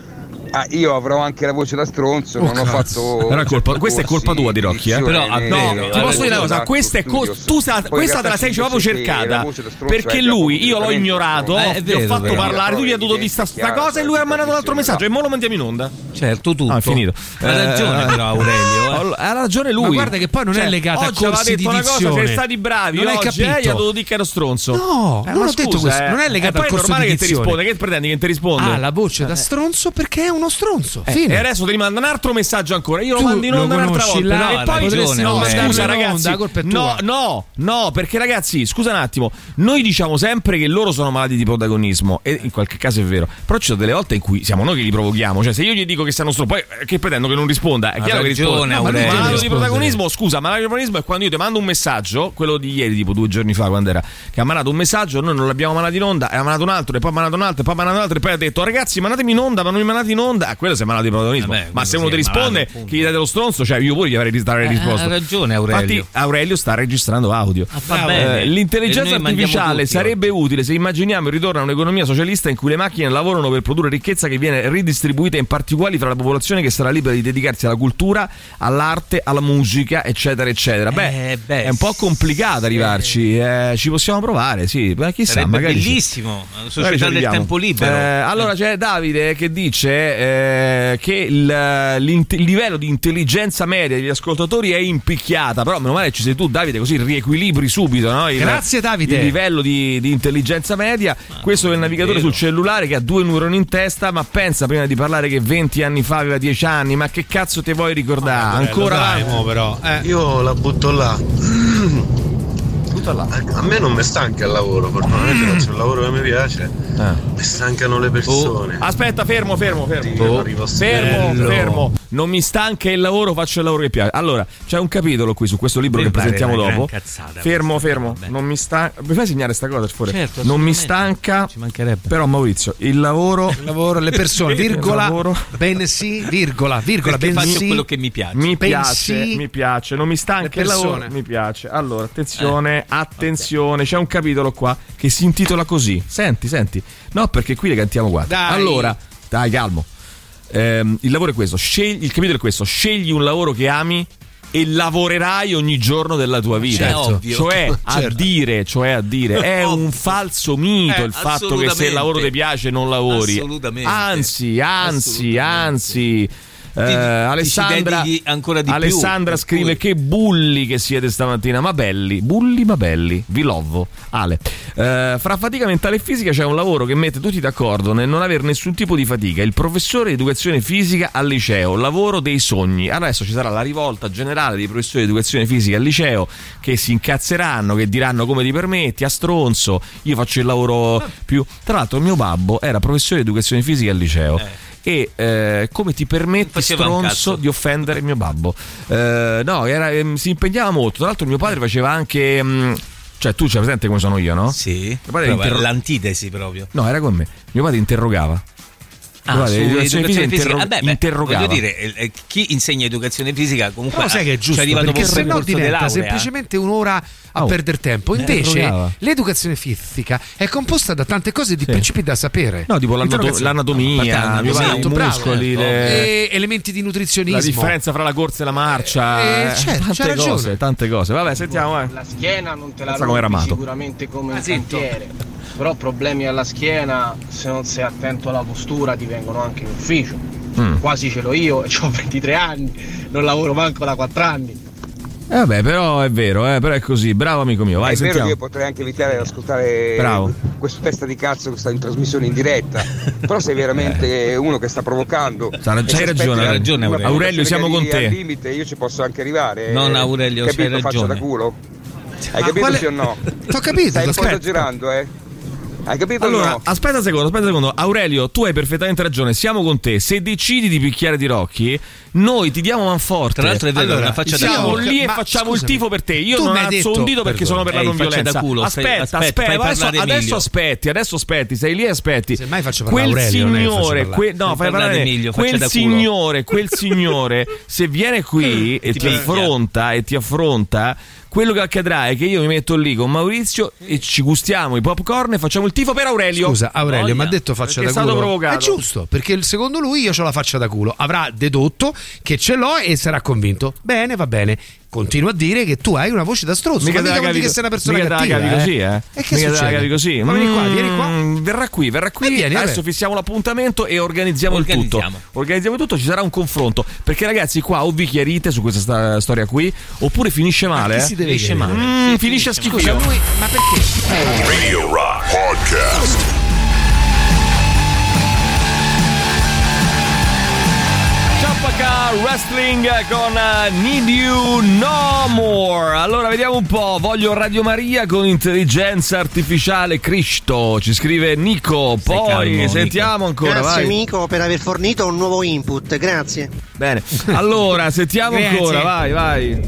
[SPEAKER 12] Ah, io avrò anche la voce da stronzo, non ho fatto.
[SPEAKER 1] Però è colpa- questa è colpa tua di Rocchi, eh?
[SPEAKER 3] Però, ah,
[SPEAKER 1] no,
[SPEAKER 3] vero,
[SPEAKER 1] ti posso dire una cosa, questa è co- tu sa-
[SPEAKER 12] Poi
[SPEAKER 1] questa te la sei proprio cercata perché lui io l'ho ignorato,
[SPEAKER 3] Eh, è
[SPEAKER 1] gli ho
[SPEAKER 3] vero,
[SPEAKER 1] fatto
[SPEAKER 3] però.
[SPEAKER 1] parlare, tu gli hai dovuto dire sta, sta cosa e lui ha mandato l'altro messaggio e mo lo mandiamo in onda.
[SPEAKER 3] Certo, tutto.
[SPEAKER 1] Ah, è finito.
[SPEAKER 3] Ha ragione
[SPEAKER 1] Eh,
[SPEAKER 3] però Aurelio. eh.
[SPEAKER 1] Ha ragione lui.
[SPEAKER 2] Ma guarda che poi non è
[SPEAKER 1] Cioè,
[SPEAKER 2] legata a corsi di
[SPEAKER 1] detto una cosa,
[SPEAKER 2] dizione.
[SPEAKER 1] siete stati bravi
[SPEAKER 2] Non hai
[SPEAKER 1] eh,
[SPEAKER 2] capito.
[SPEAKER 1] gli ha dovuto dire che ero stronzo.
[SPEAKER 2] No,
[SPEAKER 1] Eh,
[SPEAKER 2] non
[SPEAKER 1] ma
[SPEAKER 2] ho detto
[SPEAKER 1] scusa,
[SPEAKER 2] questo,
[SPEAKER 1] eh.
[SPEAKER 2] non è legato
[SPEAKER 1] e poi
[SPEAKER 2] al corso
[SPEAKER 1] è normale
[SPEAKER 2] di
[SPEAKER 1] che ti
[SPEAKER 2] dizione.
[SPEAKER 1] risponde, che pretendi che ti risponde?
[SPEAKER 2] Ha la voce da stronzo perché è uno stronzo.
[SPEAKER 1] Eh,
[SPEAKER 2] Fine.
[SPEAKER 1] e adesso ti rimanda un altro messaggio ancora. Io
[SPEAKER 2] Tu
[SPEAKER 1] lo mando in onda un'altra volta.
[SPEAKER 2] là,
[SPEAKER 1] e poi
[SPEAKER 3] ragione,
[SPEAKER 1] no,
[SPEAKER 3] Aurelio.
[SPEAKER 1] scusa,
[SPEAKER 2] in
[SPEAKER 1] ragazzi.
[SPEAKER 2] onda, la
[SPEAKER 1] No, no, no, perché ragazzi, scusa un attimo. Noi diciamo sempre che loro sono malati di protagonismo. E in qualche caso è vero. Però ci sono delle volte in cui siamo noi che li provochiamo. Cioè, se io gli dico che stanno stronzo, poi eh, che pretendo che non risponda? È chiaro che
[SPEAKER 3] ragione,
[SPEAKER 1] risponde. No, ma malato di protagonismo, scusa, malato di protagonismo è quando io ti mando un messaggio, quello di ieri, tipo due giorni fa, quando era, che ha mandato un messaggio, noi non l'abbiamo mandato in onda, e ha mandato un altro, e poi ha mandato un altro, e poi ha mandato un altro, e poi ha detto, ragazzi, mandatemi in onda, ma non mi mandate in onda. Ah, quello si è malato di protagonismo.
[SPEAKER 3] Vabbè,
[SPEAKER 1] ma se uno ti
[SPEAKER 3] sì,
[SPEAKER 1] risponde, che gli date lo stronzo, cioè io pure gli avrei, gli avrei
[SPEAKER 3] Eh,
[SPEAKER 1] risposto.
[SPEAKER 3] ha ragione Aurelio.
[SPEAKER 1] Infatti Aurelio sta registrando audio.
[SPEAKER 3] va
[SPEAKER 1] Eh, l'intelligenza artificiale sarebbe utile se immaginiamo il ritorno a un'economia socialista in cui le macchine lavorano per produrre ricchezza che viene ridistribuita in particolari fra la popolazione che sarà libera di dedicarsi alla cultura, all'arte, alla musica, eccetera, eccetera. Beh,
[SPEAKER 3] Eh, beh,
[SPEAKER 1] è un po' complicato arrivarci, eh, ci possiamo provare, sì. Beh, chissà,
[SPEAKER 3] Sarebbe
[SPEAKER 1] magari
[SPEAKER 3] bellissimo. Una
[SPEAKER 1] Magari
[SPEAKER 3] società del tempo libero.
[SPEAKER 1] Eh, allora c'è Davide che dice eh, che il, il livello di intelligenza media degli ascoltatori è impicchiata, però meno male ci sei tu Davide così riequilibri subito no? il,
[SPEAKER 2] Grazie, Davide.
[SPEAKER 1] il livello di, di intelligenza media. Questo è il navigatore sul cellulare che ha due neuroni in testa, ma pensa prima di parlare che 20 anni fa aveva 10 anni, ma che cazzo ti vuoi ricordare? Ancora
[SPEAKER 2] dai,
[SPEAKER 1] avanti?
[SPEAKER 2] mo però. Eh.
[SPEAKER 23] Io la butto là. <clears throat>
[SPEAKER 1] Butta là.
[SPEAKER 23] A me non mi stanca il lavoro, fortunatamente faccio un lavoro che mi piace. Mi stancano le persone.
[SPEAKER 1] Aspetta, fermo, fermo, fermo.
[SPEAKER 23] Io arrivo
[SPEAKER 1] Fermo,
[SPEAKER 23] bello.
[SPEAKER 1] fermo. Non mi stanca il lavoro, faccio il lavoro che piace. Allora, c'è un capitolo qui su questo libro
[SPEAKER 3] Mi
[SPEAKER 1] che presentiamo dopo.
[SPEAKER 3] cazzata
[SPEAKER 1] Fermo, fermo.
[SPEAKER 3] vabbè.
[SPEAKER 1] Non mi stanca. Mi fai segnare sta cosa, per favore?
[SPEAKER 3] Certo,
[SPEAKER 1] non mi stanca.
[SPEAKER 3] Ci mancherebbe.
[SPEAKER 1] Però Maurizio, il lavoro
[SPEAKER 2] Il lavoro, le persone, <laughs> virgola,
[SPEAKER 1] lavoro.
[SPEAKER 2] bensì, virgola, virgola,
[SPEAKER 3] Perché faccio
[SPEAKER 2] bensì.
[SPEAKER 3] quello che mi piace.
[SPEAKER 1] mi piace, mi piace, non mi stanca il lavoro, mi piace. Allora, attenzione, attenzione, c'è un capitolo qua che si intitola così. Senti, senti. No, perché qui le cantiamo qua.
[SPEAKER 2] Dai.
[SPEAKER 1] Allora, dai, calmo. Ehm, il lavoro è questo, scegli, il capitolo è questo, scegli un lavoro che ami e lavorerai ogni giorno della tua vita.
[SPEAKER 3] Certo. Ovvio.
[SPEAKER 1] Cioè a <laughs>
[SPEAKER 2] Certo.
[SPEAKER 1] dire, cioè a dire, è <laughs> un falso mito
[SPEAKER 3] Eh,
[SPEAKER 1] il fatto che se il lavoro ti piace non lavori.
[SPEAKER 3] Assolutamente.
[SPEAKER 1] Anzi, anzi,
[SPEAKER 3] Assolutamente.
[SPEAKER 1] anzi. Eh,
[SPEAKER 3] Ti- ti
[SPEAKER 1] Alessandra,
[SPEAKER 3] dedichi ancora di più,
[SPEAKER 1] Alessandra
[SPEAKER 3] per
[SPEAKER 1] scrive che bulli che siete stamattina, ma belli, bulli ma belli, vi lovo. Ale, Eh, fra fatica mentale e fisica c'è un lavoro che mette tutti d'accordo nel non avere nessun tipo di fatica, il professore di educazione fisica al liceo, lavoro dei sogni. Adesso ci sarà la rivolta generale dei professori di educazione fisica al liceo che si incazzeranno, che diranno come ti permetti, a stronzo, io faccio il lavoro più... Tra l'altro mio babbo era professore di educazione fisica al liceo. E eh, come ti permetti, stronzo, di offendere mio babbo? Eh, no, era, ehm, si impegnava molto. Tra l'altro, mio padre faceva anche. mm, cioè, tu c'hai presente come sono io, no?
[SPEAKER 3] Sì.
[SPEAKER 1] Mio padre
[SPEAKER 3] Proprio
[SPEAKER 1] interro-
[SPEAKER 3] L'antitesi proprio.
[SPEAKER 1] No, era con me. Mio padre interrogava.
[SPEAKER 3] Ah,
[SPEAKER 1] Guarda,
[SPEAKER 3] su
[SPEAKER 1] l'educazione
[SPEAKER 3] educazione
[SPEAKER 1] fisica
[SPEAKER 3] fisica.
[SPEAKER 1] interro-
[SPEAKER 3] Vabbè, beh,
[SPEAKER 1] interrogava.
[SPEAKER 3] Voglio dire, eh, eh, chi insegna educazione fisica comunque
[SPEAKER 2] Però sai che è giusto,
[SPEAKER 3] ci arriva dopo
[SPEAKER 2] perché
[SPEAKER 3] un
[SPEAKER 2] se no
[SPEAKER 3] percorso di
[SPEAKER 2] diventa semplicemente un'ora a
[SPEAKER 1] Oh,
[SPEAKER 2] perdere tempo. Invece
[SPEAKER 1] interrogava.
[SPEAKER 2] l'educazione fisica è composta da tante cose di principi da sapere.
[SPEAKER 1] No, tipo l'anato- l'anatomia, padre,
[SPEAKER 2] esatto,
[SPEAKER 1] i
[SPEAKER 2] bravo.
[SPEAKER 1] muscoli, le-
[SPEAKER 2] elementi di nutrizionismo.
[SPEAKER 1] La differenza fra la corsa e la marcia.
[SPEAKER 2] Eh,
[SPEAKER 1] eh,
[SPEAKER 2] certo,
[SPEAKER 1] tante
[SPEAKER 2] ragione.
[SPEAKER 1] cose, tante cose. Vabbè, sentiamo, eh.
[SPEAKER 20] La schiena non te la
[SPEAKER 1] Pensa
[SPEAKER 20] rompi sicuramente come un cantiere. Però problemi alla schiena, se non sei attento alla postura, ti vengono anche in ufficio.
[SPEAKER 1] Mm.
[SPEAKER 20] Quasi ce l'ho io e ho 23 anni, non lavoro manco da 4 anni.
[SPEAKER 1] Eh, vabbè, però è vero, eh, però è così. Bravo amico mio, vai,
[SPEAKER 12] è vero
[SPEAKER 1] sentiamo.
[SPEAKER 12] che io potrei anche evitare di ascoltare
[SPEAKER 1] Bravo.
[SPEAKER 12] questo testa di cazzo che sta in trasmissione in diretta. <laughs> Però sei veramente uno che sta provocando.
[SPEAKER 1] Eh. C'hai
[SPEAKER 12] si
[SPEAKER 1] ragione, hai ragione, Aurelio. Aurelio, siamo con te.
[SPEAKER 12] Al limite io ci posso anche arrivare.
[SPEAKER 3] Non,
[SPEAKER 12] eh,
[SPEAKER 3] Aurelio,
[SPEAKER 12] capito,
[SPEAKER 3] c'hai
[SPEAKER 12] faccia
[SPEAKER 3] ragione.
[SPEAKER 12] da culo. Hai
[SPEAKER 2] Ma
[SPEAKER 12] capito
[SPEAKER 2] quale-
[SPEAKER 12] sì o no?
[SPEAKER 2] T'ho capito,
[SPEAKER 12] Stai un po' esagerando, eh? Hai capito
[SPEAKER 1] Allora,
[SPEAKER 12] no?
[SPEAKER 1] aspetta un secondo, aspetta un secondo. Aurelio, tu hai perfettamente ragione. Siamo con te. Se decidi di picchiare di Rocchi, noi ti diamo manforte.
[SPEAKER 3] Tra l'altro è vero,
[SPEAKER 2] Allora,
[SPEAKER 3] una faccia da
[SPEAKER 1] Siamo lì e facciamo
[SPEAKER 2] scusami,
[SPEAKER 1] il tifo per te. Io non alzo un dito perché sono per la non violenza.
[SPEAKER 3] culo,
[SPEAKER 1] aspetta,
[SPEAKER 3] aspetta,
[SPEAKER 1] adesso, adesso aspetti, adesso aspetti, sei lì e aspetti.
[SPEAKER 2] Semmai faccio parlare
[SPEAKER 1] quel
[SPEAKER 2] Aurelio,
[SPEAKER 1] signore,
[SPEAKER 2] parlare.
[SPEAKER 1] que- no,
[SPEAKER 3] Fai parlare Emilio,
[SPEAKER 1] quel signore, quel signore, se viene qui <laughs> e
[SPEAKER 3] Ti
[SPEAKER 1] affronta e ti affronta quello che accadrà è che io mi metto lì con Maurizio e ci gustiamo i popcorn e facciamo il tifo per Aurelio.
[SPEAKER 2] Scusa, Aurelio mi ha detto faccia
[SPEAKER 1] Perché
[SPEAKER 2] da
[SPEAKER 1] è
[SPEAKER 2] culo.
[SPEAKER 1] stato provocato.
[SPEAKER 2] È giusto, perché secondo lui io ho la faccia da culo. Avrà dedotto che ce l'ho e sarà convinto. Bene, va bene. Continua a dire che tu hai una voce da strozzo.
[SPEAKER 1] Mica
[SPEAKER 2] ma mica vuol dire che sei una persona
[SPEAKER 1] mica
[SPEAKER 2] cattiva.
[SPEAKER 1] cavi
[SPEAKER 2] eh.
[SPEAKER 1] così, eh?
[SPEAKER 2] E che
[SPEAKER 1] Mica te la
[SPEAKER 2] succede?
[SPEAKER 1] così.
[SPEAKER 2] Ma vieni qua,
[SPEAKER 1] Mm,
[SPEAKER 2] vieni qua.
[SPEAKER 1] Verrà qui, verrà qui.
[SPEAKER 2] Eh, vieni,
[SPEAKER 1] Adesso
[SPEAKER 2] vabbè.
[SPEAKER 1] fissiamo l'appuntamento e organizziamo, il tutto.
[SPEAKER 3] Organizziamo.
[SPEAKER 1] Organizziamo tutto, ci sarà un confronto. Perché ragazzi, qua o vi chiarite su questa sta- storia qui, oppure finisce male.
[SPEAKER 2] chi
[SPEAKER 1] eh.
[SPEAKER 2] si deve
[SPEAKER 1] finisce
[SPEAKER 2] chiarire?
[SPEAKER 1] male. Mm,
[SPEAKER 2] Sì,
[SPEAKER 1] finisce a
[SPEAKER 2] finisce
[SPEAKER 1] schifo.
[SPEAKER 2] ma perché?
[SPEAKER 4] Radio Rock Podcast.
[SPEAKER 1] Ciampaca Wrestling con eh, Need You No More. Allora vediamo un po'. Voglio Radio Maria con intelligenza artificiale Cristo. Ci scrive Nico. Poi
[SPEAKER 3] calmo,
[SPEAKER 1] sentiamo ancora.
[SPEAKER 24] Grazie
[SPEAKER 1] vai.
[SPEAKER 24] amico per aver fornito un nuovo input, grazie.
[SPEAKER 1] Bene. Allora, sentiamo <laughs> ancora. Vai, vai.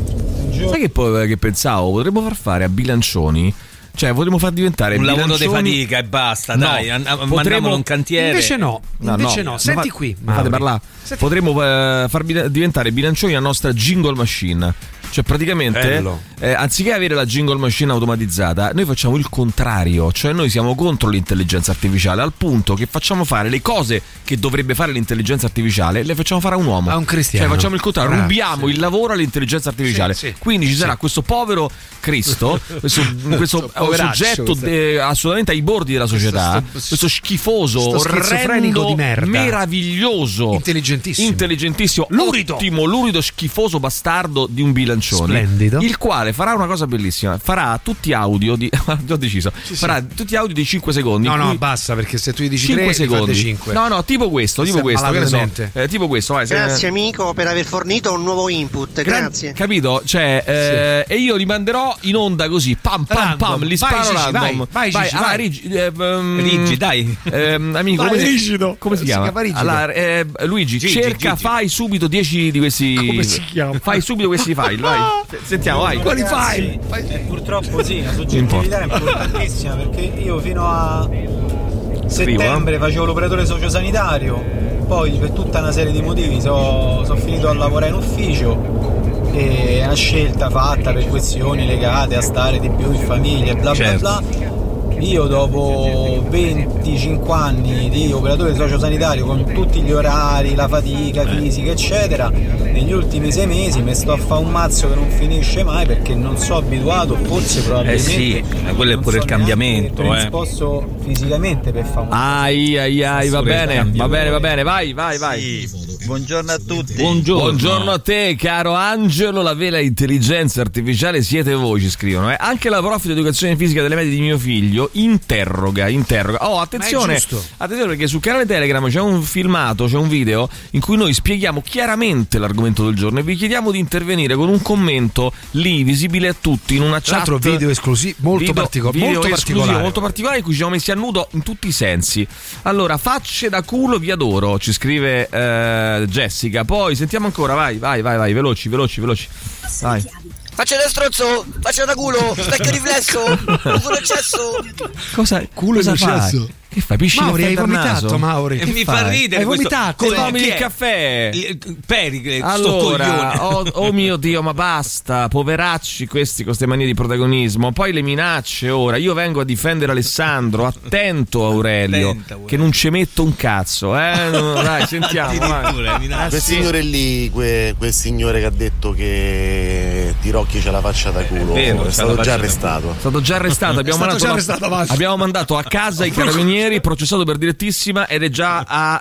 [SPEAKER 1] Sai che, poi, che pensavo? Potremmo far fare a bilancioni. Cioè, potremmo far diventare
[SPEAKER 3] Un lavoro di
[SPEAKER 1] bilancioni-
[SPEAKER 3] fatica e basta,
[SPEAKER 1] No,
[SPEAKER 3] dai,
[SPEAKER 1] potremmo-
[SPEAKER 3] mandiamolo un cantiere.
[SPEAKER 2] Invece no, invece no. Senti
[SPEAKER 1] fa-
[SPEAKER 2] qui,
[SPEAKER 1] mi fate
[SPEAKER 2] Mauri.
[SPEAKER 1] parlare. Potremmo eh, far bi- diventare bilancioni la nostra jingle machine. Cioè, praticamente, eh, anziché avere la jingle machine automatizzata, noi facciamo il contrario. Cioè, noi siamo contro l'intelligenza artificiale al punto che facciamo fare le cose che dovrebbe fare l'intelligenza artificiale, le facciamo fare a un uomo.
[SPEAKER 2] A un cristiano.
[SPEAKER 1] Cioè, facciamo il contrario,
[SPEAKER 2] Ah,
[SPEAKER 1] rubiamo il lavoro all'intelligenza artificiale.
[SPEAKER 2] Sì, sì.
[SPEAKER 1] Quindi ci sarà questo povero Cristo, <laughs> questo, questo soggetto
[SPEAKER 2] sì.
[SPEAKER 1] eh, assolutamente ai bordi della società,
[SPEAKER 2] Questo-
[SPEAKER 1] questo schifoso,
[SPEAKER 2] sto schizofrenico
[SPEAKER 1] orrendo,
[SPEAKER 2] di merda.
[SPEAKER 1] meraviglioso,
[SPEAKER 2] Intelligentissimo.
[SPEAKER 1] intelligentissimo,
[SPEAKER 2] Lurido.
[SPEAKER 1] ottimo, lurido, schifoso bastardo di un bilancione.
[SPEAKER 2] Splendido.
[SPEAKER 1] Il quale farà una cosa bellissima: farà tutti audio di. <laughs> ho deciso. farà tutti audio di 5 secondi.
[SPEAKER 2] No, no, basta perché se tu gli dici
[SPEAKER 1] 5
[SPEAKER 2] 3
[SPEAKER 1] secondi.
[SPEAKER 2] 5.
[SPEAKER 1] No, no, tipo questo, tipo
[SPEAKER 2] Questo
[SPEAKER 1] so. Eh, tipo questo, vai, se-
[SPEAKER 24] Grazie amico per aver fornito un nuovo input,
[SPEAKER 1] Gran-
[SPEAKER 24] grazie.
[SPEAKER 1] Capito? Cioè, eh, e io li manderò in onda così, pam pam
[SPEAKER 2] Random.
[SPEAKER 1] pam, li
[SPEAKER 2] Vai,
[SPEAKER 1] sparo
[SPEAKER 2] Gigi,
[SPEAKER 1] random.
[SPEAKER 2] vai, vai, Gigi,
[SPEAKER 1] allora,
[SPEAKER 2] vai.
[SPEAKER 1] Rigi, eh, ehm,
[SPEAKER 3] Rigi, dai.
[SPEAKER 1] ehm, amico,
[SPEAKER 2] Vai,
[SPEAKER 1] come, si-
[SPEAKER 2] rigido.
[SPEAKER 1] come si
[SPEAKER 2] Si
[SPEAKER 1] chiama?
[SPEAKER 2] chiama rigido.
[SPEAKER 1] Allora, eh, Luigi,
[SPEAKER 3] Gigi,
[SPEAKER 1] cerca,
[SPEAKER 3] Gigi.
[SPEAKER 1] fai subito 10 di questi.
[SPEAKER 2] Come si chiama?
[SPEAKER 1] Fai subito questi file, <laughs> vai. Se- Sentiamo, vai.
[SPEAKER 2] Quali fai?
[SPEAKER 25] Eh, purtroppo sì, la soggettività è importantissima perché io fino a
[SPEAKER 1] Scrivo,
[SPEAKER 25] settembre
[SPEAKER 1] eh.
[SPEAKER 25] facevo l'operatore sociosanitario, poi per tutta una serie di motivi sono finito a lavorare in ufficio e è una scelta fatta per questioni legate a stare di più in famiglia e bla
[SPEAKER 3] Certo.
[SPEAKER 25] bla bla. Io dopo 25 anni di operatore sociosanitario con tutti gli orari, la fatica fisica eccetera, negli ultimi sei mesi mi sto a fare un mazzo che non finisce mai perché non so abituato, forse
[SPEAKER 3] Eh
[SPEAKER 25] probabilmente
[SPEAKER 3] sì, eh, quello è
[SPEAKER 25] non
[SPEAKER 3] pure
[SPEAKER 25] so
[SPEAKER 3] il cambiamento,
[SPEAKER 25] neanche
[SPEAKER 3] eh.
[SPEAKER 25] predisposto fisicamente per fare un
[SPEAKER 1] Ai ai ai, va bene, va bene, va bene, vai, vai, vai.
[SPEAKER 26] Buongiorno a tutti.
[SPEAKER 3] Buongiorno.
[SPEAKER 1] Buongiorno a te, caro Angelo. La vera intelligenza artificiale siete voi, ci scrivono. eh. Anche la prof di educazione fisica delle medie di mio figlio interroga, interroga. Oh, attenzione, attenzione perché sul canale Telegram c'è un filmato, c'è un video in cui noi spieghiamo chiaramente l'argomento del giorno e vi chiediamo di intervenire con un commento lì visibile a tutti in una
[SPEAKER 2] Tra
[SPEAKER 1] chat.
[SPEAKER 2] l'altro video esclusivo, molto,
[SPEAKER 1] Video-
[SPEAKER 2] partico-
[SPEAKER 1] video
[SPEAKER 2] molto
[SPEAKER 1] esclusivo,
[SPEAKER 2] particolare.
[SPEAKER 1] molto particolare in cui ci siamo messi a nudo in tutti i sensi. Allora, facce da culo vi adoro, ci scrive eh, Jessica. Poi sentiamo ancora, vai, vai, vai, vai, veloci, veloci, veloci. Vai.
[SPEAKER 27] Faccia da strozzo, faccia da culo, specchio riflesso, <laughs> culo eccesso.
[SPEAKER 1] Cosa,
[SPEAKER 2] Culo
[SPEAKER 1] cosa
[SPEAKER 2] in
[SPEAKER 1] fai?
[SPEAKER 2] eccesso.
[SPEAKER 1] Che fai? Pisci
[SPEAKER 2] Mauri, hai vomitato,
[SPEAKER 1] naso?
[SPEAKER 2] Mauri.
[SPEAKER 1] Che
[SPEAKER 3] E mi
[SPEAKER 1] fai?
[SPEAKER 3] fa ridere
[SPEAKER 2] Hai
[SPEAKER 3] questo.
[SPEAKER 2] vomitato?
[SPEAKER 3] Come-
[SPEAKER 1] il
[SPEAKER 3] è?
[SPEAKER 1] caffè.
[SPEAKER 3] Pericle,
[SPEAKER 1] Allora, oh, oh mio Dio, ma basta, poveracci questi con queste manie di protagonismo. Poi le minacce ora. Io vengo a difendere Alessandro. Attento, Aurelio,
[SPEAKER 3] Attenta,
[SPEAKER 1] che non ci metto un cazzo. Eh? <laughs> No, dai, sentiamo. vai. Eh,
[SPEAKER 28] Quel signore lì, que- quel signore che ha detto che Tirocchi c'è la faccia da culo,
[SPEAKER 3] vero, c'ha
[SPEAKER 28] è stato già arrestato.
[SPEAKER 1] È stato già arrestato. Abbiamo,
[SPEAKER 2] stato
[SPEAKER 1] mandato,
[SPEAKER 2] già arrestato,
[SPEAKER 1] abbiamo mandato a casa i <laughs> carabinieri, processato per direttissima ed è già a,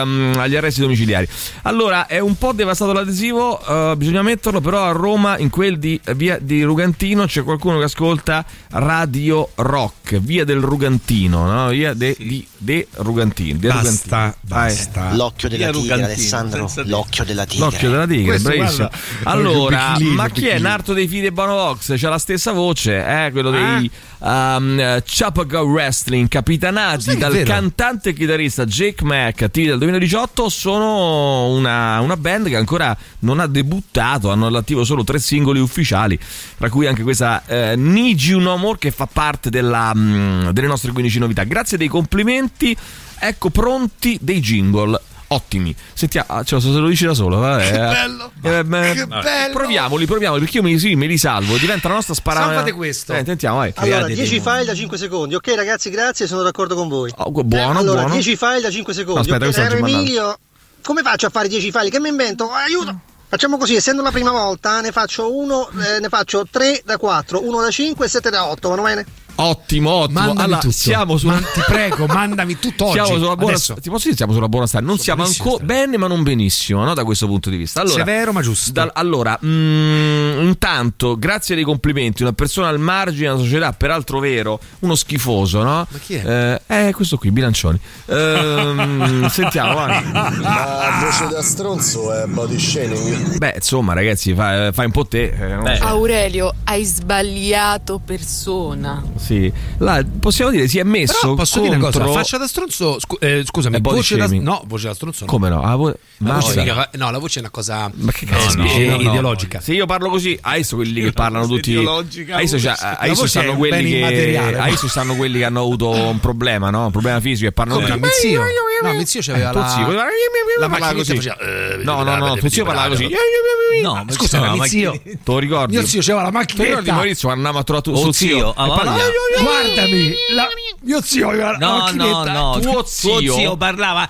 [SPEAKER 1] ehm, agli arresti domiciliari. Allora, è un po' devastato l'adesivo, eh, bisogna metterlo, però a Roma, in quel di via di Rugantino, c'è qualcuno che ascolta Radio Rock, via del Rugantino, no? Via de, di, de Rugantino. de
[SPEAKER 2] Basta,
[SPEAKER 1] Rugantino.
[SPEAKER 2] Basta.
[SPEAKER 11] L'occhio della
[SPEAKER 3] Via
[SPEAKER 11] tigre,
[SPEAKER 3] Rugantino,
[SPEAKER 11] Alessandro. L'occhio della tigre.
[SPEAKER 1] L'occhio della tigre,
[SPEAKER 2] Questo,
[SPEAKER 1] bravissimo. allora, ma chi è. Narto dei figli di Bonovox? C'ha la stessa voce, eh? quello dei um, Chapaga Wrestling, capitanati dal cantante e chitarrista Jake Mack, attivi dal 2018. Sono una, una band che ancora non ha debuttato, hanno all'attivo solo tre singoli ufficiali, tra cui anche questa eh, Need You No More che fa parte della, mm, delle nostre 15 novità. Grazie dei complimenti, ecco pronti dei jingle. Ottimi. Sentiamo, ah, cioè, se lo dici da solo, vabbè.
[SPEAKER 2] Che bello!
[SPEAKER 1] Eh, beh,
[SPEAKER 2] Che bello!
[SPEAKER 1] Proviamoli, proviamoli, perché io mi, sì, me li salvo. Diventa la nostra sparata.
[SPEAKER 2] Salvate questo.
[SPEAKER 1] Eh, sentiamo, vai.
[SPEAKER 24] Allora, 10 file da 5 secondi. Ok, ragazzi, grazie, sono d'accordo con voi.
[SPEAKER 1] Oh, buono,
[SPEAKER 24] allora,
[SPEAKER 1] buono.
[SPEAKER 24] 10 file da 5 secondi.
[SPEAKER 1] Aspetta,
[SPEAKER 24] ok,
[SPEAKER 1] questo non
[SPEAKER 24] caro
[SPEAKER 1] ci mandato.
[SPEAKER 24] Emilio, come faccio a fare 10 file? Che mi invento? Aiuto! Facciamo così, essendo la prima volta, ne faccio uno, eh, ne faccio 3 da 4, 1 da 5 e 7 da 8, va bene?
[SPEAKER 1] Ottimo, ottimo.
[SPEAKER 2] Mandami
[SPEAKER 1] allora,
[SPEAKER 2] tutto.
[SPEAKER 1] siamo su
[SPEAKER 2] Ma ti prego, mandami <laughs> tutto oggi.
[SPEAKER 1] Siamo sulla buona
[SPEAKER 2] Adesso.
[SPEAKER 1] Ti posso dire siamo sulla buona strada? Non siamo
[SPEAKER 2] buonissima
[SPEAKER 1] ancora bene, ma non benissimo, no? Da questo punto di vista. Allora,
[SPEAKER 2] Severo ma giusto.
[SPEAKER 1] dal- allora, mm, intanto, grazie dei complimenti, una persona al margine della società, peraltro vero, uno schifoso, no? Ma
[SPEAKER 2] chi è?
[SPEAKER 1] Eh, eh, questo qui, Bilancioni. Ehm, <laughs> sentiamo, vai.
[SPEAKER 28] La voce da stronzo è body shaming.
[SPEAKER 1] Beh, insomma, ragazzi, fai, fai un po' te. eh.
[SPEAKER 29] Aurelio, hai sbagliato persona.
[SPEAKER 1] Sì. Là, possiamo dire, si è messo
[SPEAKER 2] Però posso
[SPEAKER 1] contro...
[SPEAKER 2] dire una cosa, faccia da stronzo, scu- eh, scusami, voce da, no, voce da stronzo no.
[SPEAKER 1] Come no? Ah, vo-
[SPEAKER 2] La voce, mica no, la voce è una cosa
[SPEAKER 1] Ma che
[SPEAKER 2] eh,
[SPEAKER 1] cazzo
[SPEAKER 2] no,
[SPEAKER 1] dici?
[SPEAKER 2] no,
[SPEAKER 1] No, no.
[SPEAKER 2] ideologica.
[SPEAKER 1] Se io parlo così, adesso quelli che parlano tutti.
[SPEAKER 2] ideologica,
[SPEAKER 1] Adesso,
[SPEAKER 2] voce.
[SPEAKER 1] c'ha-
[SPEAKER 2] La
[SPEAKER 1] adesso
[SPEAKER 2] voce è
[SPEAKER 1] stanno quelli che. Adesso stanno quelli che hanno avuto un problema, no? Un problema fisico e parlano
[SPEAKER 2] Come,
[SPEAKER 1] tutti.
[SPEAKER 2] mio zio? No, mio zio c'aveva
[SPEAKER 1] Eh, tuo
[SPEAKER 2] la-
[SPEAKER 1] zio,
[SPEAKER 2] la
[SPEAKER 1] parlava così.
[SPEAKER 2] faceva, eh,
[SPEAKER 1] No, no, no, tuo zio parlava così.
[SPEAKER 2] No, ma scusa, ma mio zio
[SPEAKER 1] Te lo ricordi?
[SPEAKER 2] Mio zio c'aveva la
[SPEAKER 1] Ti ricordi. Maurizio quando andava a trovare tu-
[SPEAKER 3] Oh, zio,
[SPEAKER 1] e parlava-
[SPEAKER 2] Guardami, la- mio zio aveva la
[SPEAKER 3] No, no,
[SPEAKER 2] macchinetta.
[SPEAKER 3] no.
[SPEAKER 1] Tuo zio-
[SPEAKER 3] parlava.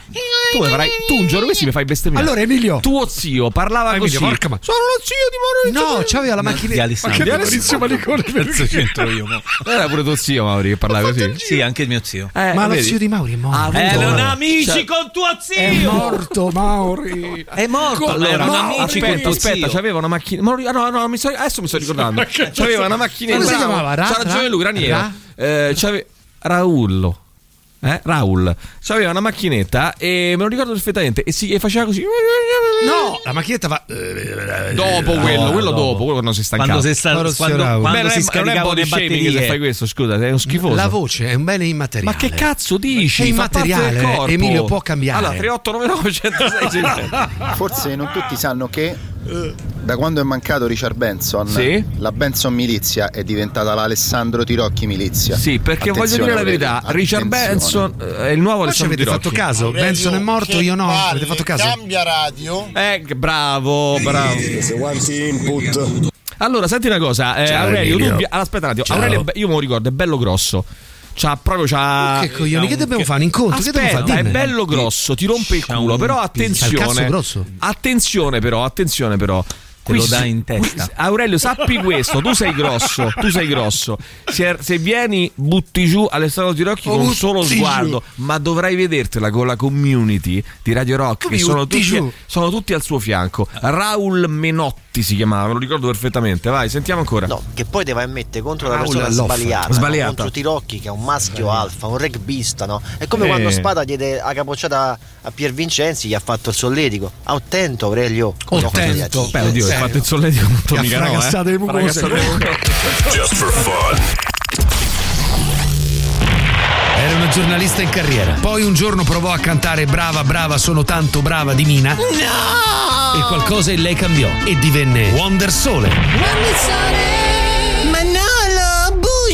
[SPEAKER 1] Tu, farai- tu un giorno questi mi fai bestemmiare.
[SPEAKER 2] Allora, Emilio.
[SPEAKER 1] Tuo zio parlava
[SPEAKER 2] Ah, Emilio,
[SPEAKER 1] così.
[SPEAKER 2] porca ma-
[SPEAKER 1] Sono lo zio di Maurizio.
[SPEAKER 2] No, c'aveva la macchinetta.
[SPEAKER 3] Di Alessandro.
[SPEAKER 2] Ma che
[SPEAKER 1] Di
[SPEAKER 2] Maurizio Malicone
[SPEAKER 3] Cazzo c'entro io, mo.
[SPEAKER 1] Era pure tuo zio Mauri che parlava così.
[SPEAKER 3] Sì, anche il mio zio.
[SPEAKER 1] Eh,
[SPEAKER 2] Ma lo
[SPEAKER 1] vedi?
[SPEAKER 2] zio di Mauri è morto.
[SPEAKER 3] Erano
[SPEAKER 1] Cioè-
[SPEAKER 3] amici con tuo zio.
[SPEAKER 2] È morto Mauri.
[SPEAKER 3] È morto, ma
[SPEAKER 1] Allora,
[SPEAKER 3] erano
[SPEAKER 1] no,
[SPEAKER 3] amici con
[SPEAKER 1] aspetta,
[SPEAKER 3] tuo
[SPEAKER 1] aspetta,
[SPEAKER 3] zio.
[SPEAKER 1] c'aveva una macchina. Mauri- ah, no, no, adesso mi sto ricordando. C'aveva una macchinetta.
[SPEAKER 2] Come si chiamava?
[SPEAKER 1] C'ha ragione
[SPEAKER 2] Ra-
[SPEAKER 1] lui, Raniero.
[SPEAKER 2] Ra-
[SPEAKER 1] Eh, c'ave- Raullo. Eh? Raul. C'aveva una macchinetta e me lo ricordo perfettamente. E, si, e faceva così.
[SPEAKER 2] No, la macchinetta va
[SPEAKER 1] Dopo quello, quello dopo, quello quando si stancava.
[SPEAKER 3] Quando si sta- quando- quando
[SPEAKER 1] Beh, non
[SPEAKER 3] si
[SPEAKER 1] è, non è
[SPEAKER 3] scaricavano le batterie.
[SPEAKER 1] se fai questo, scusa, è uno schifoso.
[SPEAKER 2] La voce è un bene immateriale.
[SPEAKER 1] Ma che cazzo dici?
[SPEAKER 2] È immateriale. Emilio, può cambiare.
[SPEAKER 1] Allora, 3899 106
[SPEAKER 28] Forse non tutti sanno che da quando è mancato Richard Benson,
[SPEAKER 1] Sì.
[SPEAKER 28] la Benson Milizia è diventata l'Alessandro Tirocchi Milizia.
[SPEAKER 1] Sì, perché voglio
[SPEAKER 28] Attenzione,
[SPEAKER 1] dire la
[SPEAKER 28] Aurelio,
[SPEAKER 1] verità, Richard
[SPEAKER 28] attenzione.
[SPEAKER 1] Benson eh, è il nuovo
[SPEAKER 2] Ma
[SPEAKER 1] Alessandro
[SPEAKER 2] avete fatto
[SPEAKER 1] Tirocchi.
[SPEAKER 2] caso? Benson è morto, io no. Avete fatto caso?
[SPEAKER 28] Cambia radio.
[SPEAKER 1] Eh, bravo, bravo.
[SPEAKER 28] Se input.
[SPEAKER 1] Allora, senti una cosa, eh,
[SPEAKER 2] Ciao,
[SPEAKER 1] Aurelio, tu, allora, aspetta un attimo. Aurelio, io me lo ricordo, è bello grosso. C'ha proprio c'ha
[SPEAKER 2] Che coglioni, che dobbiamo fare? Un incontro? Che dobbiamo
[SPEAKER 1] Aspetta,
[SPEAKER 2] fare?
[SPEAKER 1] è bello grosso, ti rompe il culo, però attenzione.
[SPEAKER 2] cazzo grosso.
[SPEAKER 1] Attenzione però, attenzione però.
[SPEAKER 3] Te lo
[SPEAKER 1] si-
[SPEAKER 3] in testa.
[SPEAKER 1] qui- Aurelio, sappi questo, tu sei grosso, tu sei grosso. Se, se vieni, butti giù Alessandro Tirocchi
[SPEAKER 2] Oh,
[SPEAKER 1] con un solo
[SPEAKER 2] giù.
[SPEAKER 1] sguardo, ma dovrai vedertela con la community di Radio Rock,
[SPEAKER 2] Come
[SPEAKER 1] che sono tutti,
[SPEAKER 2] giù?
[SPEAKER 1] sono tutti al suo fianco. Raul Menotti si chiamava, me lo ricordo perfettamente. Vai, sentiamo ancora.
[SPEAKER 24] No, che poi te vai a mettere contro la
[SPEAKER 2] Raul
[SPEAKER 24] persona
[SPEAKER 2] Loffa.
[SPEAKER 24] sbagliata, no?
[SPEAKER 1] Sbagliata.
[SPEAKER 24] contro Tirocchi che è un maschio alfa, un rugbista, no? È come
[SPEAKER 1] Eh.
[SPEAKER 24] quando Spada diede la capocciata a Pier Vincenzi, gli ha fatto il solletico. Attento Aurelio.
[SPEAKER 2] Attento.
[SPEAKER 1] Beh, oddio,
[SPEAKER 2] Serio?
[SPEAKER 1] fatto il solletico
[SPEAKER 2] ha
[SPEAKER 1] Tonica, no? Eh? le mucose.
[SPEAKER 4] Just for fun.
[SPEAKER 2] Giornalista in carriera. Poi un giorno provò a cantare Brava, brava, sono tanto brava di Mina. No! E qualcosa in lei cambiò e divenne Wonder Sole.
[SPEAKER 30] Manolo,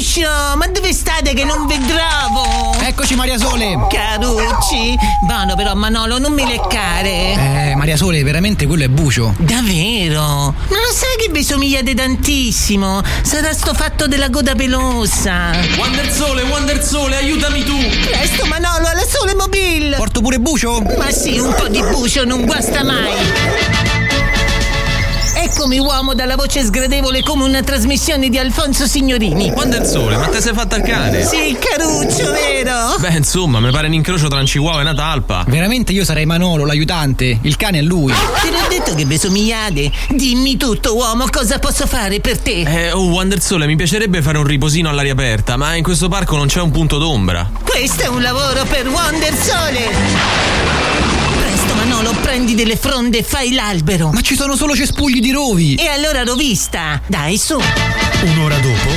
[SPEAKER 30] Buscio, ma dove state che non vedravo?
[SPEAKER 31] Eccoci Maria Sole.
[SPEAKER 30] Carucci, buono però Manolo, non mi leccare.
[SPEAKER 31] Eh, Maria Sole, veramente quello è bucio.
[SPEAKER 30] Davvero? Non lo sai che vi somigliate tantissimo? Sarà sto fatto della coda pelosa.
[SPEAKER 31] Wonder Sole, Wonder Sole, aiutami tu.
[SPEAKER 30] Presto Manolo, alla sole mobile.
[SPEAKER 31] Porto pure bucio?
[SPEAKER 30] Ma sì, un po' di bucio non guasta mai. Eccomi uomo dalla voce sgradevole come una trasmissione di Alfonso Signorini.
[SPEAKER 31] Wonder Sole, ma te sei fatta il cane?
[SPEAKER 30] Sì, caruccio, vero?
[SPEAKER 31] Beh, insomma, mi pare un incrocio tra un chihuahua e una talpa. Veramente io sarei Manolo, l'aiutante. Il cane è lui.
[SPEAKER 30] Te l'ho detto che vi somigliate. Dimmi tutto, uomo, cosa posso fare per te?
[SPEAKER 31] Eh, oh, Wonder Sole, mi piacerebbe fare un riposino all'aria aperta, ma in questo parco non c'è un punto d'ombra.
[SPEAKER 30] Questo è un lavoro per Wonder Manolo, prendi delle fronde e fai l'albero.
[SPEAKER 31] Ma ci sono solo cespugli di rovi.
[SPEAKER 30] E allora rovista. Dai, su.
[SPEAKER 2] Un'ora dopo,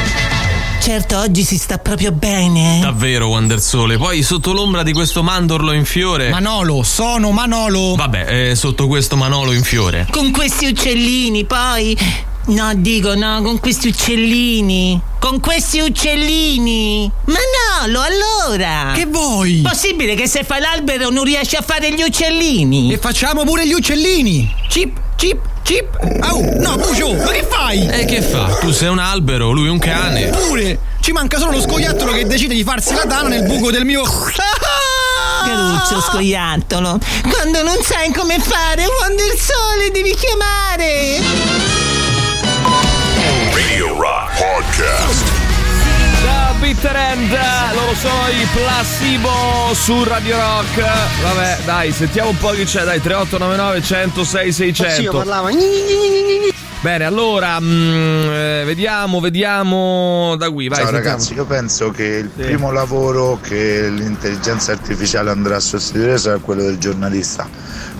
[SPEAKER 30] Certo, oggi si sta proprio bene. eh?
[SPEAKER 31] Davvero, Wonder Sole. Poi sotto l'ombra di questo mandorlo in fiore. Manolo, sono Manolo. Vabbè, eh, sotto questo manolo in fiore.
[SPEAKER 30] Con questi uccellini, poi. No, dico no, con questi uccellini. Con questi uccellini? Manolo, allora!
[SPEAKER 32] Che vuoi?
[SPEAKER 30] Possibile che se fai l'albero non riesci a fare gli uccellini?
[SPEAKER 32] E facciamo pure gli uccellini! Chip, chip, chip! Au! No, Bucio, ma che fai?
[SPEAKER 31] E che fa? Tu sei un albero, lui un cane.
[SPEAKER 32] Pure! Ci manca solo lo scoiattolo che decide di farsi la tana nel buco del mio. <laughs>
[SPEAKER 30] Caruccio scoiattolo, quando non sai come fare, quando il sole devi chiamare!
[SPEAKER 4] Rock Podcast.
[SPEAKER 1] Da Bitter End, loro sono i Placebo su Radio Rock. Vabbè, dai, sentiamo un po' chi c'è. Dai, 3899 106
[SPEAKER 24] Sì, io
[SPEAKER 1] 600.
[SPEAKER 24] parlava. gni, gni, gni, gni, gni.
[SPEAKER 1] Bene, allora, mm, eh, vediamo, vediamo da qui. Vai,
[SPEAKER 33] Ciao
[SPEAKER 1] sentiamo.
[SPEAKER 33] ragazzi, io penso che il primo lavoro che l'intelligenza artificiale andrà a sostituire sarà quello del giornalista,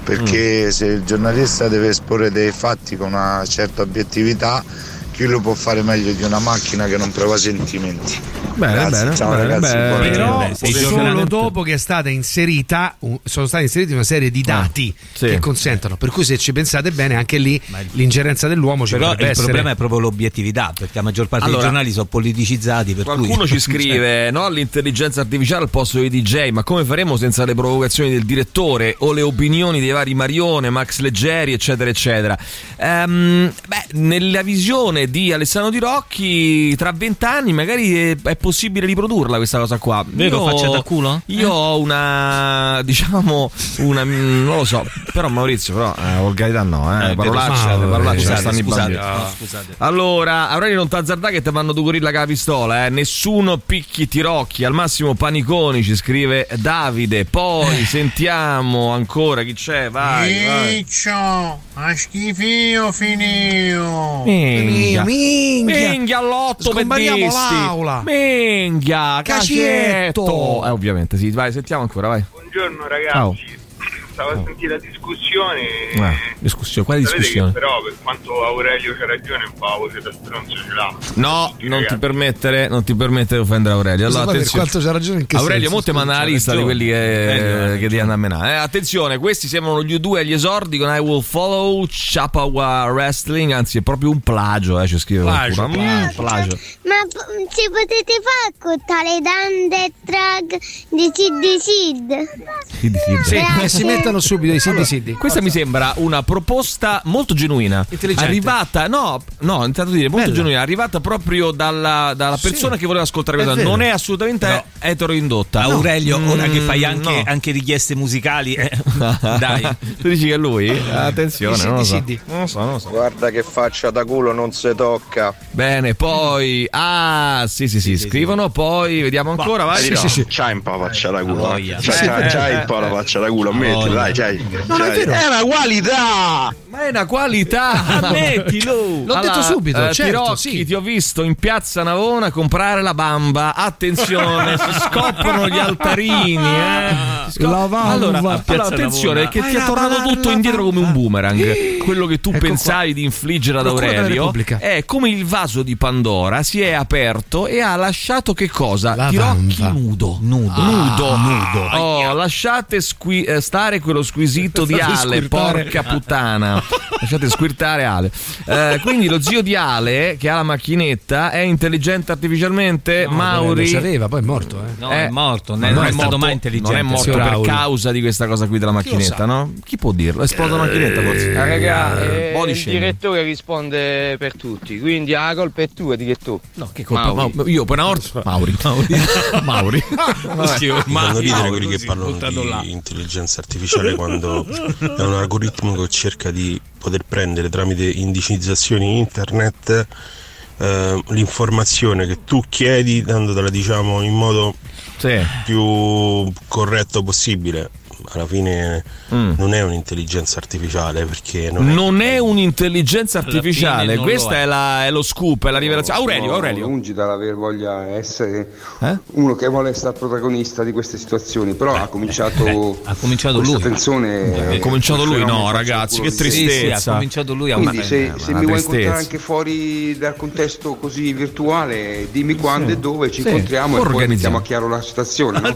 [SPEAKER 33] perché
[SPEAKER 1] Mm.
[SPEAKER 33] se il giornalista deve esporre dei fatti con una certa obiettività, chi lo può fare meglio di una macchina che non prova sentimenti?
[SPEAKER 1] Bene,
[SPEAKER 33] Grazie,
[SPEAKER 1] bene,
[SPEAKER 33] ciao
[SPEAKER 1] bene,
[SPEAKER 33] ragazzi,
[SPEAKER 1] bene.
[SPEAKER 2] Però
[SPEAKER 1] sì,
[SPEAKER 2] solo dopo che è stata inserita, sono stati inseriti una serie di dati
[SPEAKER 1] sì.
[SPEAKER 2] che consentono. Per cui se ci pensate bene, anche lì l'ingerenza dell'uomo ci
[SPEAKER 3] Però
[SPEAKER 2] potrebbe
[SPEAKER 3] il
[SPEAKER 2] essere.
[SPEAKER 3] problema è proprio l'obiettività, perché la maggior parte
[SPEAKER 1] Allora,
[SPEAKER 3] dei giornali sono politicizzati. Per
[SPEAKER 1] Qualcuno
[SPEAKER 3] cui,
[SPEAKER 1] ci <laughs> scrive, no, l'intelligenza artificiale al posto dei DJ, ma come faremo senza le provocazioni del direttore o le opinioni dei vari Marione, Max Leggeri, eccetera, eccetera? Ehm, beh, nella visione di Alessandro Di Rocchi, tra vent'anni magari è, è possibile riprodurla questa cosa qua.
[SPEAKER 3] Vero, faccia da culo?
[SPEAKER 1] Io ho una, <laughs> diciamo, una, mm, non lo so, però Maurizio, però, eh, volgarità no, eh,
[SPEAKER 3] Eh,
[SPEAKER 1] parolacce,
[SPEAKER 3] scusate,
[SPEAKER 1] parolacce,
[SPEAKER 3] scusate,
[SPEAKER 1] stanno i
[SPEAKER 3] scusate,
[SPEAKER 1] bambini.
[SPEAKER 3] no, scusate.
[SPEAKER 1] Allora, Aurelio non t'azzardà che ti fanno tu gorilla con la pistola, eh? Nessuno picchi tirocchi, al massimo paniconi, ci scrive Davide. Poi sentiamo ancora chi c'è, vai, vai.
[SPEAKER 34] Ciccio, a schifio finio.
[SPEAKER 1] Minchia,
[SPEAKER 32] minchia.
[SPEAKER 1] minchia all'otto peddisti.
[SPEAKER 32] l'aula.
[SPEAKER 1] Minchia,
[SPEAKER 32] Cacietto.
[SPEAKER 1] cacetto. Eh, ovviamente, sì, vai, sentiamo ancora, vai.
[SPEAKER 35] Buongiorno ragazzi,
[SPEAKER 1] Ciao.
[SPEAKER 35] Stavo a sentire la discussione.
[SPEAKER 1] Eh, discussione, quale discussione?
[SPEAKER 35] però per quanto Aurelio c'ha ragione, un po' voce da stronzo ce l'ha.
[SPEAKER 1] No, non ti permettere, non ti permettere di offendere Aurelio. Allora, attenzione.
[SPEAKER 2] Quanto c'ha ragione in che
[SPEAKER 1] Aurelio,
[SPEAKER 2] senso?
[SPEAKER 1] mo te manda la
[SPEAKER 2] C'ha
[SPEAKER 1] lista di quelli che,
[SPEAKER 2] Eh,
[SPEAKER 1] che devi andare a menare. Eh, attenzione, questi sembrano gli U2 agli esordi con I Will Follow Chapawa Wrestling. Anzi, è proprio un plagio, eh, ci scrive
[SPEAKER 2] Plagio,
[SPEAKER 1] qualcuno. Mm, plagio.
[SPEAKER 26] Ma p- ci potete fare con tale dande track di Sid Sid?
[SPEAKER 1] Sì, sì, sì.
[SPEAKER 2] Sì, mettano subito i siti
[SPEAKER 1] Allora,
[SPEAKER 2] siti.
[SPEAKER 1] Questa mi sembra una proposta molto genuina.
[SPEAKER 2] Intelligente.
[SPEAKER 1] Arrivata, no, no, intanto dire, molto
[SPEAKER 2] Bella.
[SPEAKER 1] genuina. Arrivata proprio dalla, dalla persona che voleva ascoltare questa.
[SPEAKER 2] vero.
[SPEAKER 1] Non è assolutamente
[SPEAKER 3] No.
[SPEAKER 1] eteroindotta.
[SPEAKER 3] Aurelio,
[SPEAKER 1] No.
[SPEAKER 3] ora che fai
[SPEAKER 1] Mm,
[SPEAKER 3] anche,
[SPEAKER 1] no.
[SPEAKER 3] anche richieste musicali, eh, <laughs> dai.
[SPEAKER 1] tu dici che è lui? Attenzione,
[SPEAKER 2] Sì,
[SPEAKER 1] non lo
[SPEAKER 2] sì,
[SPEAKER 1] so.
[SPEAKER 2] sì.
[SPEAKER 1] Non lo so, non lo so.
[SPEAKER 33] Guarda che faccia da culo non si tocca.
[SPEAKER 1] Bene, poi. Ah, sì, sì, sì, scrivono. Poi vediamo ancora. Vai.
[SPEAKER 33] Sì, sì, sì. C'hai un po' la faccia da culo.
[SPEAKER 3] Voglia.
[SPEAKER 33] C'hai,
[SPEAKER 1] Sì, eh.
[SPEAKER 33] un po' la faccia da culo, ammettilo, dai, c'hai.
[SPEAKER 2] Non è
[SPEAKER 33] c'hai.
[SPEAKER 2] vero.
[SPEAKER 33] È una qualità!
[SPEAKER 1] Ma è una qualità!
[SPEAKER 3] Ammettilo!
[SPEAKER 2] L'ho detto subito,
[SPEAKER 1] eh,
[SPEAKER 2] certo,
[SPEAKER 1] Tirocchi,
[SPEAKER 2] sì.
[SPEAKER 1] ti ho visto in piazza Navona comprare la bamba. Attenzione, si <laughs> scoprono gli altarini. Eh. Scop-
[SPEAKER 32] La bamba.
[SPEAKER 1] Allora, allora, attenzione,
[SPEAKER 3] Navona.
[SPEAKER 1] che ti è
[SPEAKER 2] Vai,
[SPEAKER 1] tornato
[SPEAKER 2] vai,
[SPEAKER 1] tutto
[SPEAKER 2] vai,
[SPEAKER 1] indietro
[SPEAKER 2] vai.
[SPEAKER 1] come un boomerang. Quello che tu
[SPEAKER 2] Ecco
[SPEAKER 1] pensavi di infliggere ad Aurelio è come il vaso di Pandora si è aperto e ha lasciato che cosa?
[SPEAKER 2] La
[SPEAKER 1] Tirocchi
[SPEAKER 2] bamba.
[SPEAKER 1] nudo.
[SPEAKER 3] Nudo.
[SPEAKER 1] nudo.
[SPEAKER 3] nudo.
[SPEAKER 1] Oh, lasciate squi- eh, stare quello squisito di Ale,
[SPEAKER 2] squirtare.
[SPEAKER 1] porca puttana. Lasciate squirtare Ale. Eh, quindi lo zio di Ale, che ha la macchinetta, è intelligente artificialmente? Mauri?
[SPEAKER 2] Lo c'aveva, poi è morto, eh.
[SPEAKER 3] No,
[SPEAKER 1] Eh,
[SPEAKER 3] è morto,
[SPEAKER 1] ma
[SPEAKER 3] non, è,
[SPEAKER 1] morto-
[SPEAKER 3] stato mai intelligente.
[SPEAKER 1] Non è morto per
[SPEAKER 2] Raul.
[SPEAKER 1] causa di questa cosa qui della macchinetta, no? Chi può dirlo? Esploda la macchinetta forse?
[SPEAKER 18] Ah, raga, eh,
[SPEAKER 1] Body
[SPEAKER 18] il
[SPEAKER 1] shaming.
[SPEAKER 18] direttore risponde per tutti, quindi la colpa è tua, direttore.
[SPEAKER 1] No, che colpa?
[SPEAKER 18] Mauri.
[SPEAKER 1] Ma- io per una volta <laughs> Mauri. Mauri.
[SPEAKER 31] Mi fanno ridere quelli che
[SPEAKER 3] così,
[SPEAKER 31] parlano
[SPEAKER 3] buttato là.
[SPEAKER 31] di intelligenza artificiale quando è un algoritmo che cerca di poter prendere tramite indicizzazioni internet eh, l'informazione che tu chiedi dandotela diciamo in modo
[SPEAKER 1] Sì.
[SPEAKER 31] più corretto possibile. Alla fine
[SPEAKER 1] Mm.
[SPEAKER 31] non è un'intelligenza artificiale perché non è
[SPEAKER 1] Non è un'intelligenza
[SPEAKER 3] Alla
[SPEAKER 1] artificiale,
[SPEAKER 3] lo è.
[SPEAKER 1] è, la- è lo scoop, è la rivelazione. Aurelio, Aurelio.
[SPEAKER 36] lungi dall'aver voglia essere
[SPEAKER 1] Eh?
[SPEAKER 36] uno che vuole essere protagonista di queste situazioni, però ha cominciato,
[SPEAKER 3] Ha cominciato lui.
[SPEAKER 36] tensione.
[SPEAKER 1] Ha cominciato lui, no, ragazzi, che
[SPEAKER 36] di-
[SPEAKER 3] Sì, sì,
[SPEAKER 1] tristezza.
[SPEAKER 3] ha cominciato lui a
[SPEAKER 36] Quindi
[SPEAKER 1] ma-
[SPEAKER 36] se, se
[SPEAKER 1] una
[SPEAKER 36] mi vuoi
[SPEAKER 1] tristezza.
[SPEAKER 36] incontrare anche fuori dal contesto così virtuale, dimmi quando e dove ci
[SPEAKER 1] Sì.
[SPEAKER 36] incontriamo e poi
[SPEAKER 1] Organizziamo.
[SPEAKER 36] mettiamo a chiaro la situazione. no?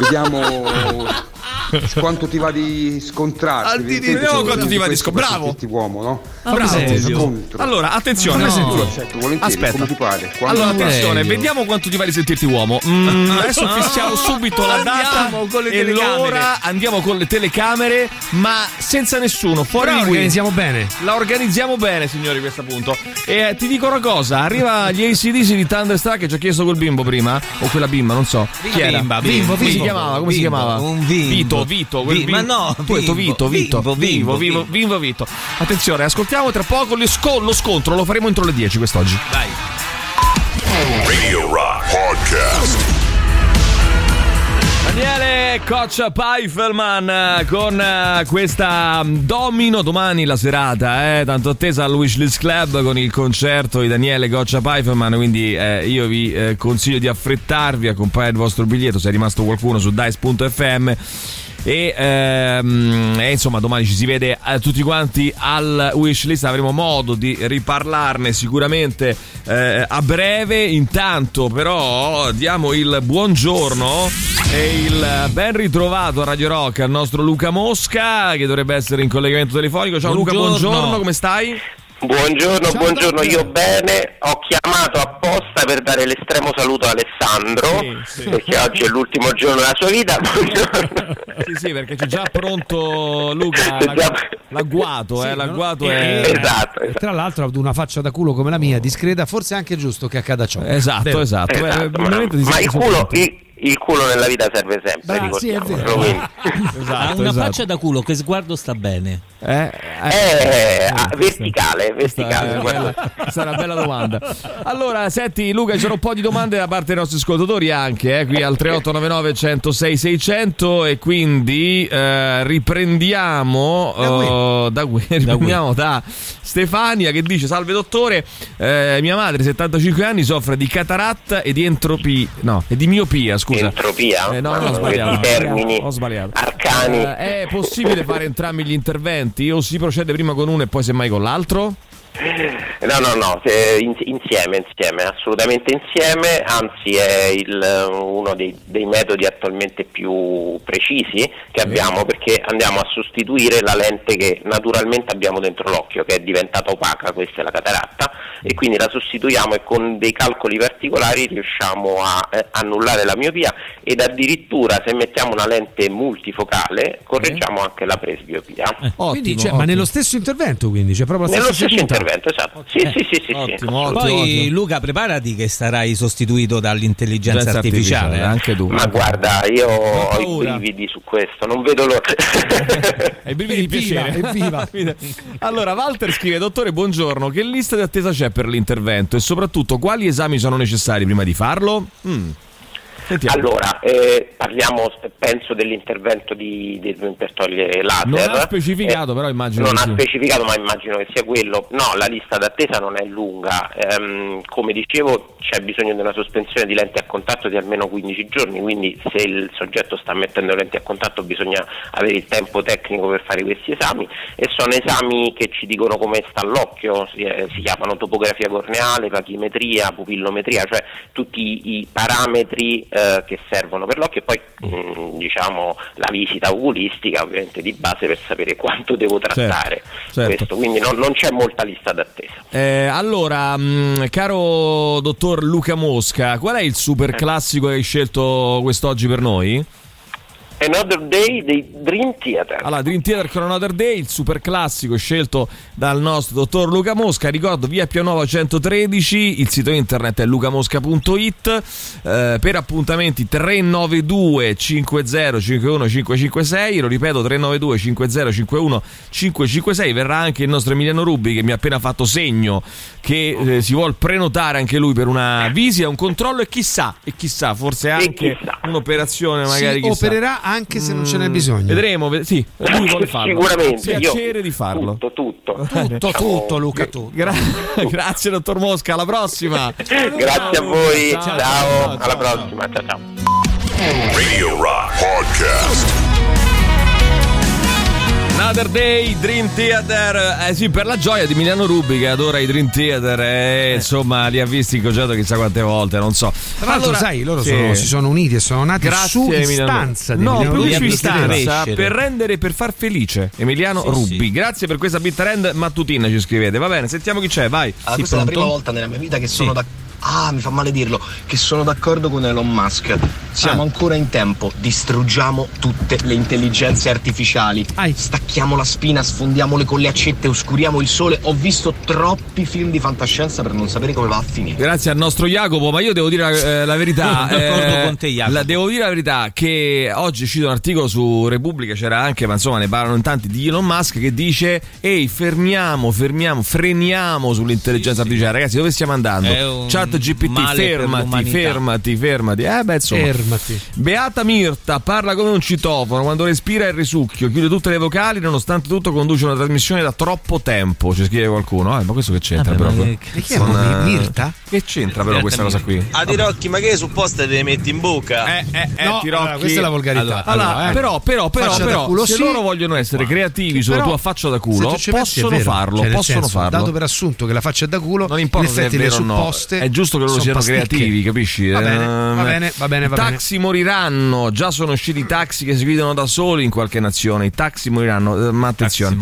[SPEAKER 36] Vediamo <laughs> <laughs> quanto ti va di scontrarti?
[SPEAKER 1] Addirittura. Vediamo quanto ti va di scon- bravo.
[SPEAKER 36] uomo, no?
[SPEAKER 1] Bravo.
[SPEAKER 36] Scontro.
[SPEAKER 1] Allora, attenzione.
[SPEAKER 36] No,
[SPEAKER 1] Aspetta. Allora, attenzione, vediamo quanto ti va di sentirti uomo. Mm, <laughs> adesso fissiamo subito la data
[SPEAKER 3] Andiamo con le
[SPEAKER 1] e
[SPEAKER 3] telecamere.
[SPEAKER 1] l'ora. Andiamo con le telecamere, ma senza nessuno, fuori
[SPEAKER 2] Però
[SPEAKER 1] di qui.
[SPEAKER 2] organizziamo bene.
[SPEAKER 1] La organizziamo bene, signori, questo punto. E eh, ti dico una cosa: arriva gli ACDC di Thunderstruck che ci ha chiesto col bimbo prima, o quella bimba, non so. Chi era?
[SPEAKER 3] Bimba,
[SPEAKER 1] Bimbo,
[SPEAKER 3] bimbo,
[SPEAKER 1] si
[SPEAKER 3] bimbo.
[SPEAKER 1] chiamava? Come si
[SPEAKER 3] Bimbo,
[SPEAKER 1] chiamava?
[SPEAKER 3] un bimbo.
[SPEAKER 1] Vito, Vito.
[SPEAKER 3] Vi-
[SPEAKER 1] bimbo.
[SPEAKER 3] ma no,
[SPEAKER 1] tu hai detto Vito, Vito, Vivo, vivo, vivo, Vito. Attenzione, ascoltiamo tra poco lo scontro, lo faremo entro le 10 quest'oggi.
[SPEAKER 3] Dai.
[SPEAKER 4] Radio Rock Podcast.
[SPEAKER 1] Daniele Coach Pfeifferman con eh, questa mm, domino domani la serata, eh, tanto attesa al Wishlist Club con il concerto di Daniele Goccia Pfeifferman, quindi eh, io vi eh, consiglio di affrettarvi a comprare il vostro biglietto se è rimasto qualcuno su dice.fm e, ehm, insomma domani ci si vede eh, tutti quanti al wishlist avremo modo di riparlarne sicuramente eh, a breve. Intanto però diamo il buongiorno e il ben ritrovato a Radio Rock al nostro Luca Mosca che dovrebbe essere in collegamento telefonico ciao Luca
[SPEAKER 3] Buongiorno.
[SPEAKER 1] buongiorno come stai?
[SPEAKER 37] Buongiorno, buongiorno, io bene, ho chiamato apposta per dare l'estremo saluto a Alessandro, perché oggi è l'ultimo giorno della sua vita, buongiorno. <laughs>
[SPEAKER 1] Sì sì perché c'è già pronto Luca l'aggu- l'agguato eh, l'agguato è...
[SPEAKER 37] Esatto,
[SPEAKER 2] E Tra l'altro, ad una faccia da culo come la mia, discreta, forse è anche giusto che accada ciò.
[SPEAKER 1] Esatto, esatto. Beh,
[SPEAKER 37] Esatto, ma,
[SPEAKER 1] veramente ti
[SPEAKER 37] ma
[SPEAKER 1] sei
[SPEAKER 37] il culo, il, il culo nella vita serve sempre,
[SPEAKER 2] Beh, sì, è vero. <laughs>
[SPEAKER 3] ha
[SPEAKER 1] Esatto,
[SPEAKER 3] una
[SPEAKER 1] esatto.
[SPEAKER 3] faccia da culo, che sguardo sta bene.
[SPEAKER 1] Eh,
[SPEAKER 37] Eh, ah, verticale, verticale.
[SPEAKER 1] Questa è, una bella domanda. Allora, senti Luca, c'erano un po' di domande da parte dei nostri ascoltatori anche, eh, qui al 3899 106 600 e quindi eh, riprendiamo eh, da, qui, riprendiamo da Stefania che dice "Salve dottore, eh, mia madre 75 anni soffre di cataratta e di entropia, no, e di miopia, scusa.
[SPEAKER 37] Entropia?
[SPEAKER 1] Eh, no, no, ho sbagliato.
[SPEAKER 37] termini
[SPEAKER 1] Ho sbagliato.
[SPEAKER 37] arcani.
[SPEAKER 1] Eh, è possibile fare entrambi gli interventi o si procede prima con uno e poi semmai con l'altro?
[SPEAKER 37] No, no, no, eh, in- insieme, insieme, assolutamente insieme, anzi è il- uno dei, dei metodi attualmente più precisi che abbiamo perché andiamo a sostituire la lente che naturalmente abbiamo dentro l'occhio, che è diventata opaca, questa è la cataratta, e quindi la sostituiamo e con dei calcoli particolari riusciamo a eh, annullare la miopia ed addirittura se mettiamo una lente multifocale correggiamo anche la presbiopia.
[SPEAKER 2] Quindi, cioè, ma nello stesso intervento, quindi, c'è proprio la
[SPEAKER 37] Nello
[SPEAKER 2] stessa
[SPEAKER 37] stesso
[SPEAKER 2] seduta.
[SPEAKER 37] Intervento, esatto. Sì, sì, sì, sì, sì.
[SPEAKER 3] Poi Luca, preparati che sarai sostituito dall'intelligenza
[SPEAKER 1] Intelligenza
[SPEAKER 3] artificiale.
[SPEAKER 1] artificiale, anche tu.
[SPEAKER 37] Ma guarda, io ho i brividi su questo, non vedo l'ora. <laughs>
[SPEAKER 1] Hai brividi di piacere. <laughs>
[SPEAKER 2] evviva.
[SPEAKER 1] allora, Walter scrive: Dottore, buongiorno. Che lista di attesa c'è per l'intervento? E soprattutto, quali esami sono necessari prima di farlo? Mm. Sentiamo.
[SPEAKER 37] Allora, eh, parliamo, penso, dell'intervento di, di- per togliere laser.
[SPEAKER 1] Non ha specificato,
[SPEAKER 37] Eh,
[SPEAKER 1] però immagino
[SPEAKER 37] Non ha
[SPEAKER 1] sì.
[SPEAKER 37] specificato, ma immagino che sia quello. No, la lista d'attesa non è lunga. Ehm, come dicevo, c'è bisogno di una sospensione di lenti a contatto di almeno 15 giorni, quindi se il soggetto sta mettendo lenti a contatto bisogna avere il tempo tecnico per fare questi esami e sono esami che ci dicono come sta l'occhio, si, eh, si chiamano topografia corneale, pachimetria, pupillometria, cioè tutti i parametri eh, che servono per l'occhio e poi mh, diciamo la visita oculistica ovviamente di base per sapere quanto devo trattare
[SPEAKER 1] certo.
[SPEAKER 37] questo, quindi non, non c'è molta lista d'attesa.
[SPEAKER 1] Eh, allora, mh, caro dottor Luca Mosca, qual è il super classico che hai scelto quest'oggi per noi?
[SPEAKER 37] Another Day dei Dream Theater.
[SPEAKER 1] Allora, Dream Theater con Another Day, il super classico scelto dal nostro dottor Luca Mosca. Ricordo via Pianova 113, il sito internet è lucamosca.it. Eh, per appuntamenti 392 50 51 556. Lo ripeto, 392 50 51 556. Verrà anche il nostro Emiliano Rubi che mi ha appena fatto segno che eh, si vuol prenotare anche lui per una visita, un controllo e chissà, e chissà, forse anche un'operazione magari
[SPEAKER 2] si
[SPEAKER 1] chissà.
[SPEAKER 2] opererà anche se non ce n'è bisogno.
[SPEAKER 1] Vedremo, ve- sì, lui vuole farlo.
[SPEAKER 37] Sicuramente, io-
[SPEAKER 1] Piacere di farlo.
[SPEAKER 37] Tutto, tutto. <laughs>
[SPEAKER 2] Tutto, tutto, Luca, tutto.
[SPEAKER 1] Gra- <laughs> grazie, dottor Mosca. Alla prossima. <laughs>
[SPEAKER 37] Grazie a voi,
[SPEAKER 1] Ciao,
[SPEAKER 37] ciao,
[SPEAKER 1] ciao,
[SPEAKER 37] alla
[SPEAKER 1] ciao.
[SPEAKER 37] prossima, ciao ciao.
[SPEAKER 4] Radio Rock Podcast.
[SPEAKER 1] Another Day, Dream Theater. Eh sì, per la gioia di Emiliano Rubi che adora i Dream Theater. E, insomma, li ha visti in concerto chissà quante volte, non so.
[SPEAKER 2] Tra l'altro,
[SPEAKER 1] Allora,
[SPEAKER 2] sai, loro
[SPEAKER 1] sì.
[SPEAKER 2] sono- si sono uniti e sono nati
[SPEAKER 1] Grazie,
[SPEAKER 2] su
[SPEAKER 1] Emiliano.
[SPEAKER 2] istanza di
[SPEAKER 1] No, proprio
[SPEAKER 2] Rubi.
[SPEAKER 1] istanza per rendere e per far felice Emiliano
[SPEAKER 2] Sì,
[SPEAKER 1] Rubi. Grazie per questa bit trend mattutina, ci scrivete. Va bene, sentiamo chi c'è, vai.
[SPEAKER 38] Ah, questa è la prima volta nella mia vita che sono da... Ah, mi fa male dirlo, che sono d'accordo con Elon Musk. Siamo
[SPEAKER 1] Ah.
[SPEAKER 38] ancora in tempo, distruggiamo tutte le intelligenze artificiali. Stacchiamo la spina, sfondiamole con le accette, oscuriamo il sole. Ho visto troppi film di fantascienza per non sapere come va a finire.
[SPEAKER 1] Grazie al nostro Jacopo, ma io devo dire la, eh, la verità. <laughs>
[SPEAKER 3] D'accordo
[SPEAKER 1] eh,
[SPEAKER 3] con te, Jacopo.
[SPEAKER 1] la- devo dire la verità che oggi è uscito un articolo su Repubblica, c'era anche, ma insomma ne parlano in tanti di Elon Musk che dice ehi fermiamo, fermiamo, freniamo sull'intelligenza artificiale. Ragazzi, dove stiamo andando?
[SPEAKER 3] È un
[SPEAKER 1] Chat GPT, fermati, fermati, fermati. Eh beh, insomma.
[SPEAKER 2] Fermati.
[SPEAKER 1] Beata Mirta parla come un citofono, quando respira il risucchio, chiude tutte le vocali, nonostante tutto conduce una trasmissione da troppo tempo, ci scrive qualcuno. Eh, ma questo che c'entra
[SPEAKER 3] Vabbè,
[SPEAKER 1] però?
[SPEAKER 3] ma che-
[SPEAKER 2] è, ma
[SPEAKER 1] eh,
[SPEAKER 2] Mirta?
[SPEAKER 1] Che c'entra però questa cosa qui?
[SPEAKER 39] A Tirocchi, ma che supposta te le metti in bocca?
[SPEAKER 1] Eh, eh,
[SPEAKER 2] No,
[SPEAKER 1] Tirocchi.
[SPEAKER 2] allora, questa è la volgarità.
[SPEAKER 1] Allora,
[SPEAKER 2] Allora, eh.
[SPEAKER 1] però, però, però, però,
[SPEAKER 2] culo,
[SPEAKER 1] se
[SPEAKER 2] sì.
[SPEAKER 1] loro vogliono essere creativi sulla
[SPEAKER 2] Però,
[SPEAKER 1] tua faccia da culo, possono farlo,
[SPEAKER 2] Cioè,
[SPEAKER 1] possono
[SPEAKER 2] senso,
[SPEAKER 1] farlo.
[SPEAKER 2] Dato per assunto che la faccia è da culo,
[SPEAKER 1] Non importa
[SPEAKER 2] in
[SPEAKER 1] se è
[SPEAKER 2] effetti le
[SPEAKER 1] vero o no,
[SPEAKER 2] supposte
[SPEAKER 1] è giusto che loro
[SPEAKER 2] sono
[SPEAKER 1] siano
[SPEAKER 2] pasticche.
[SPEAKER 1] creativi, capisci?
[SPEAKER 2] Va bene,
[SPEAKER 1] Ehm,
[SPEAKER 2] va bene, va bene, va
[SPEAKER 1] I
[SPEAKER 2] bene.
[SPEAKER 1] taxi moriranno, già sono usciti i taxi che si guidano da soli in qualche nazione. I taxi moriranno, eh, ma attenzione.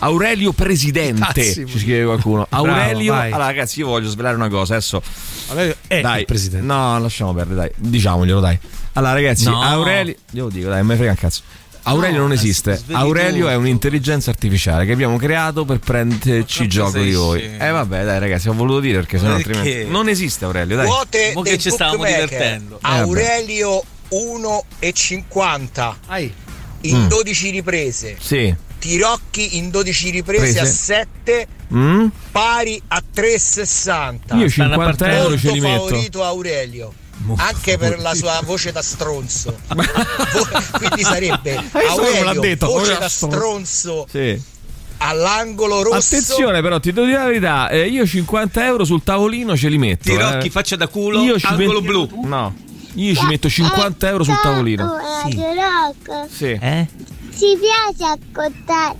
[SPEAKER 1] Aurelio Presidente, ci scrive qualcuno.
[SPEAKER 2] Bravo,
[SPEAKER 1] Aurelio,
[SPEAKER 2] vai.
[SPEAKER 1] allora ragazzi, io voglio svelare una cosa adesso.
[SPEAKER 2] Aurelio è
[SPEAKER 1] dai,
[SPEAKER 2] il presidente.
[SPEAKER 1] No, lasciamo perdere, dai. Diciamoglielo, dai. Allora, ragazzi,
[SPEAKER 3] No.
[SPEAKER 1] Aurelio. Io lo dico, dai, me frega un cazzo. Aurelio
[SPEAKER 3] No,
[SPEAKER 1] non esiste. Aurelio
[SPEAKER 3] tutto.
[SPEAKER 1] è un'intelligenza artificiale che abbiamo creato per prenderci gioco di voi.
[SPEAKER 39] scemo.
[SPEAKER 1] Eh vabbè, dai, ragazzi, ho voluto dire perché sennò
[SPEAKER 39] Perché?
[SPEAKER 1] altrimenti non esiste Aurelio, dai.
[SPEAKER 39] Quote
[SPEAKER 3] Mo che
[SPEAKER 39] del
[SPEAKER 3] ci stavamo
[SPEAKER 39] bookmaker.
[SPEAKER 3] divertendo.
[SPEAKER 1] Eh.
[SPEAKER 39] Aurelio 1,50
[SPEAKER 2] Ai.
[SPEAKER 39] in
[SPEAKER 1] Mm.
[SPEAKER 39] 12 riprese.
[SPEAKER 1] Sì.
[SPEAKER 39] Tirocchi in 12 riprese
[SPEAKER 1] Prese.
[SPEAKER 39] a 7
[SPEAKER 1] Mm?
[SPEAKER 39] pari a 3,60.
[SPEAKER 1] Io
[SPEAKER 3] Stanno
[SPEAKER 1] 50
[SPEAKER 3] partendo.
[SPEAKER 1] euro ce
[SPEAKER 39] Molto
[SPEAKER 1] li metto.
[SPEAKER 39] favorito Aurelio. Anche per la sua voce da stronzo. <laughs> Quindi sarebbe <laughs> Aurelio,
[SPEAKER 1] detto,
[SPEAKER 39] voce da stronzo
[SPEAKER 1] Sì.
[SPEAKER 39] all'angolo rosso.
[SPEAKER 1] Attenzione, però, ti devo dire la verità. eh, io 50 euro sul tavolino ce li metto.
[SPEAKER 3] Tirocchi,
[SPEAKER 1] eh.
[SPEAKER 3] faccia da culo,
[SPEAKER 1] Io ci
[SPEAKER 3] angolo
[SPEAKER 1] metto-
[SPEAKER 3] blu.
[SPEAKER 1] No. Io ci metto 50 euro sul tavolino.
[SPEAKER 26] Rock.
[SPEAKER 1] Sì.
[SPEAKER 3] Eh?
[SPEAKER 26] Ci piace ascoltare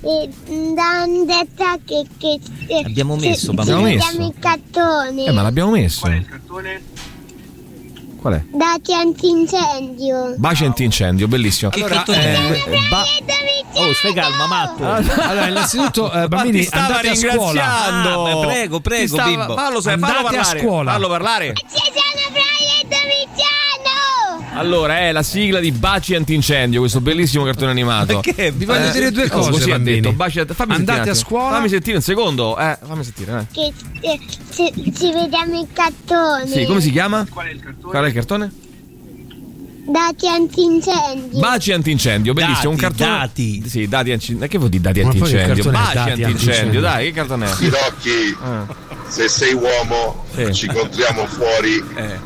[SPEAKER 26] Dandetta che, che, che
[SPEAKER 3] Abbiamo messo, bambino.
[SPEAKER 26] vediamo i cartoni
[SPEAKER 1] Eh, ma l'abbiamo messo. Qual è?
[SPEAKER 26] dati antincendio
[SPEAKER 1] Baci antincendio, bellissimo.
[SPEAKER 3] Che
[SPEAKER 1] Allora,
[SPEAKER 3] cartone è?
[SPEAKER 1] eh, ba-
[SPEAKER 3] Oh, stai calma, matto.
[SPEAKER 2] Allora, innanzitutto, eh, bambini, andate a scuola.
[SPEAKER 3] Ah, prego, prego,
[SPEAKER 1] stava-
[SPEAKER 3] bimbo.
[SPEAKER 1] Fallo, sai, fallo
[SPEAKER 2] Andate a
[SPEAKER 1] parlare.
[SPEAKER 2] scuola.
[SPEAKER 1] Fallo parlare.
[SPEAKER 26] ci sono Brian e Domiziano
[SPEAKER 1] Allora, è la sigla di Baci antincendio, questo bellissimo cartone animato.
[SPEAKER 3] Perché?
[SPEAKER 2] Vi voglio
[SPEAKER 1] Eh,
[SPEAKER 2] dire due
[SPEAKER 1] oh,
[SPEAKER 2] cose,
[SPEAKER 1] Così ha detto, baci, fammi sentire
[SPEAKER 2] Andate
[SPEAKER 1] un
[SPEAKER 2] a scuola.
[SPEAKER 1] Fammi sentire un secondo. Eh, fammi sentire. eh.
[SPEAKER 26] che eh, ci, ci vediamo i cartoni
[SPEAKER 1] Sì, come si chiama? Qual è il cartone? Qual è il cartone?
[SPEAKER 26] dati antincendio
[SPEAKER 1] Baci antincendio, bellissimo. un
[SPEAKER 3] Dati,
[SPEAKER 1] cartone.
[SPEAKER 3] dati.
[SPEAKER 1] Sì, dati antincendio. Che vuol dire dati
[SPEAKER 2] il
[SPEAKER 1] antincendio?
[SPEAKER 2] cartone
[SPEAKER 1] Baci
[SPEAKER 2] dati
[SPEAKER 1] antincendio,
[SPEAKER 2] antincendio.
[SPEAKER 1] dai, che cartone è?
[SPEAKER 33] Tirocchi, se sei uomo,
[SPEAKER 1] Sì.
[SPEAKER 33] ci incontriamo fuori
[SPEAKER 1] Eh.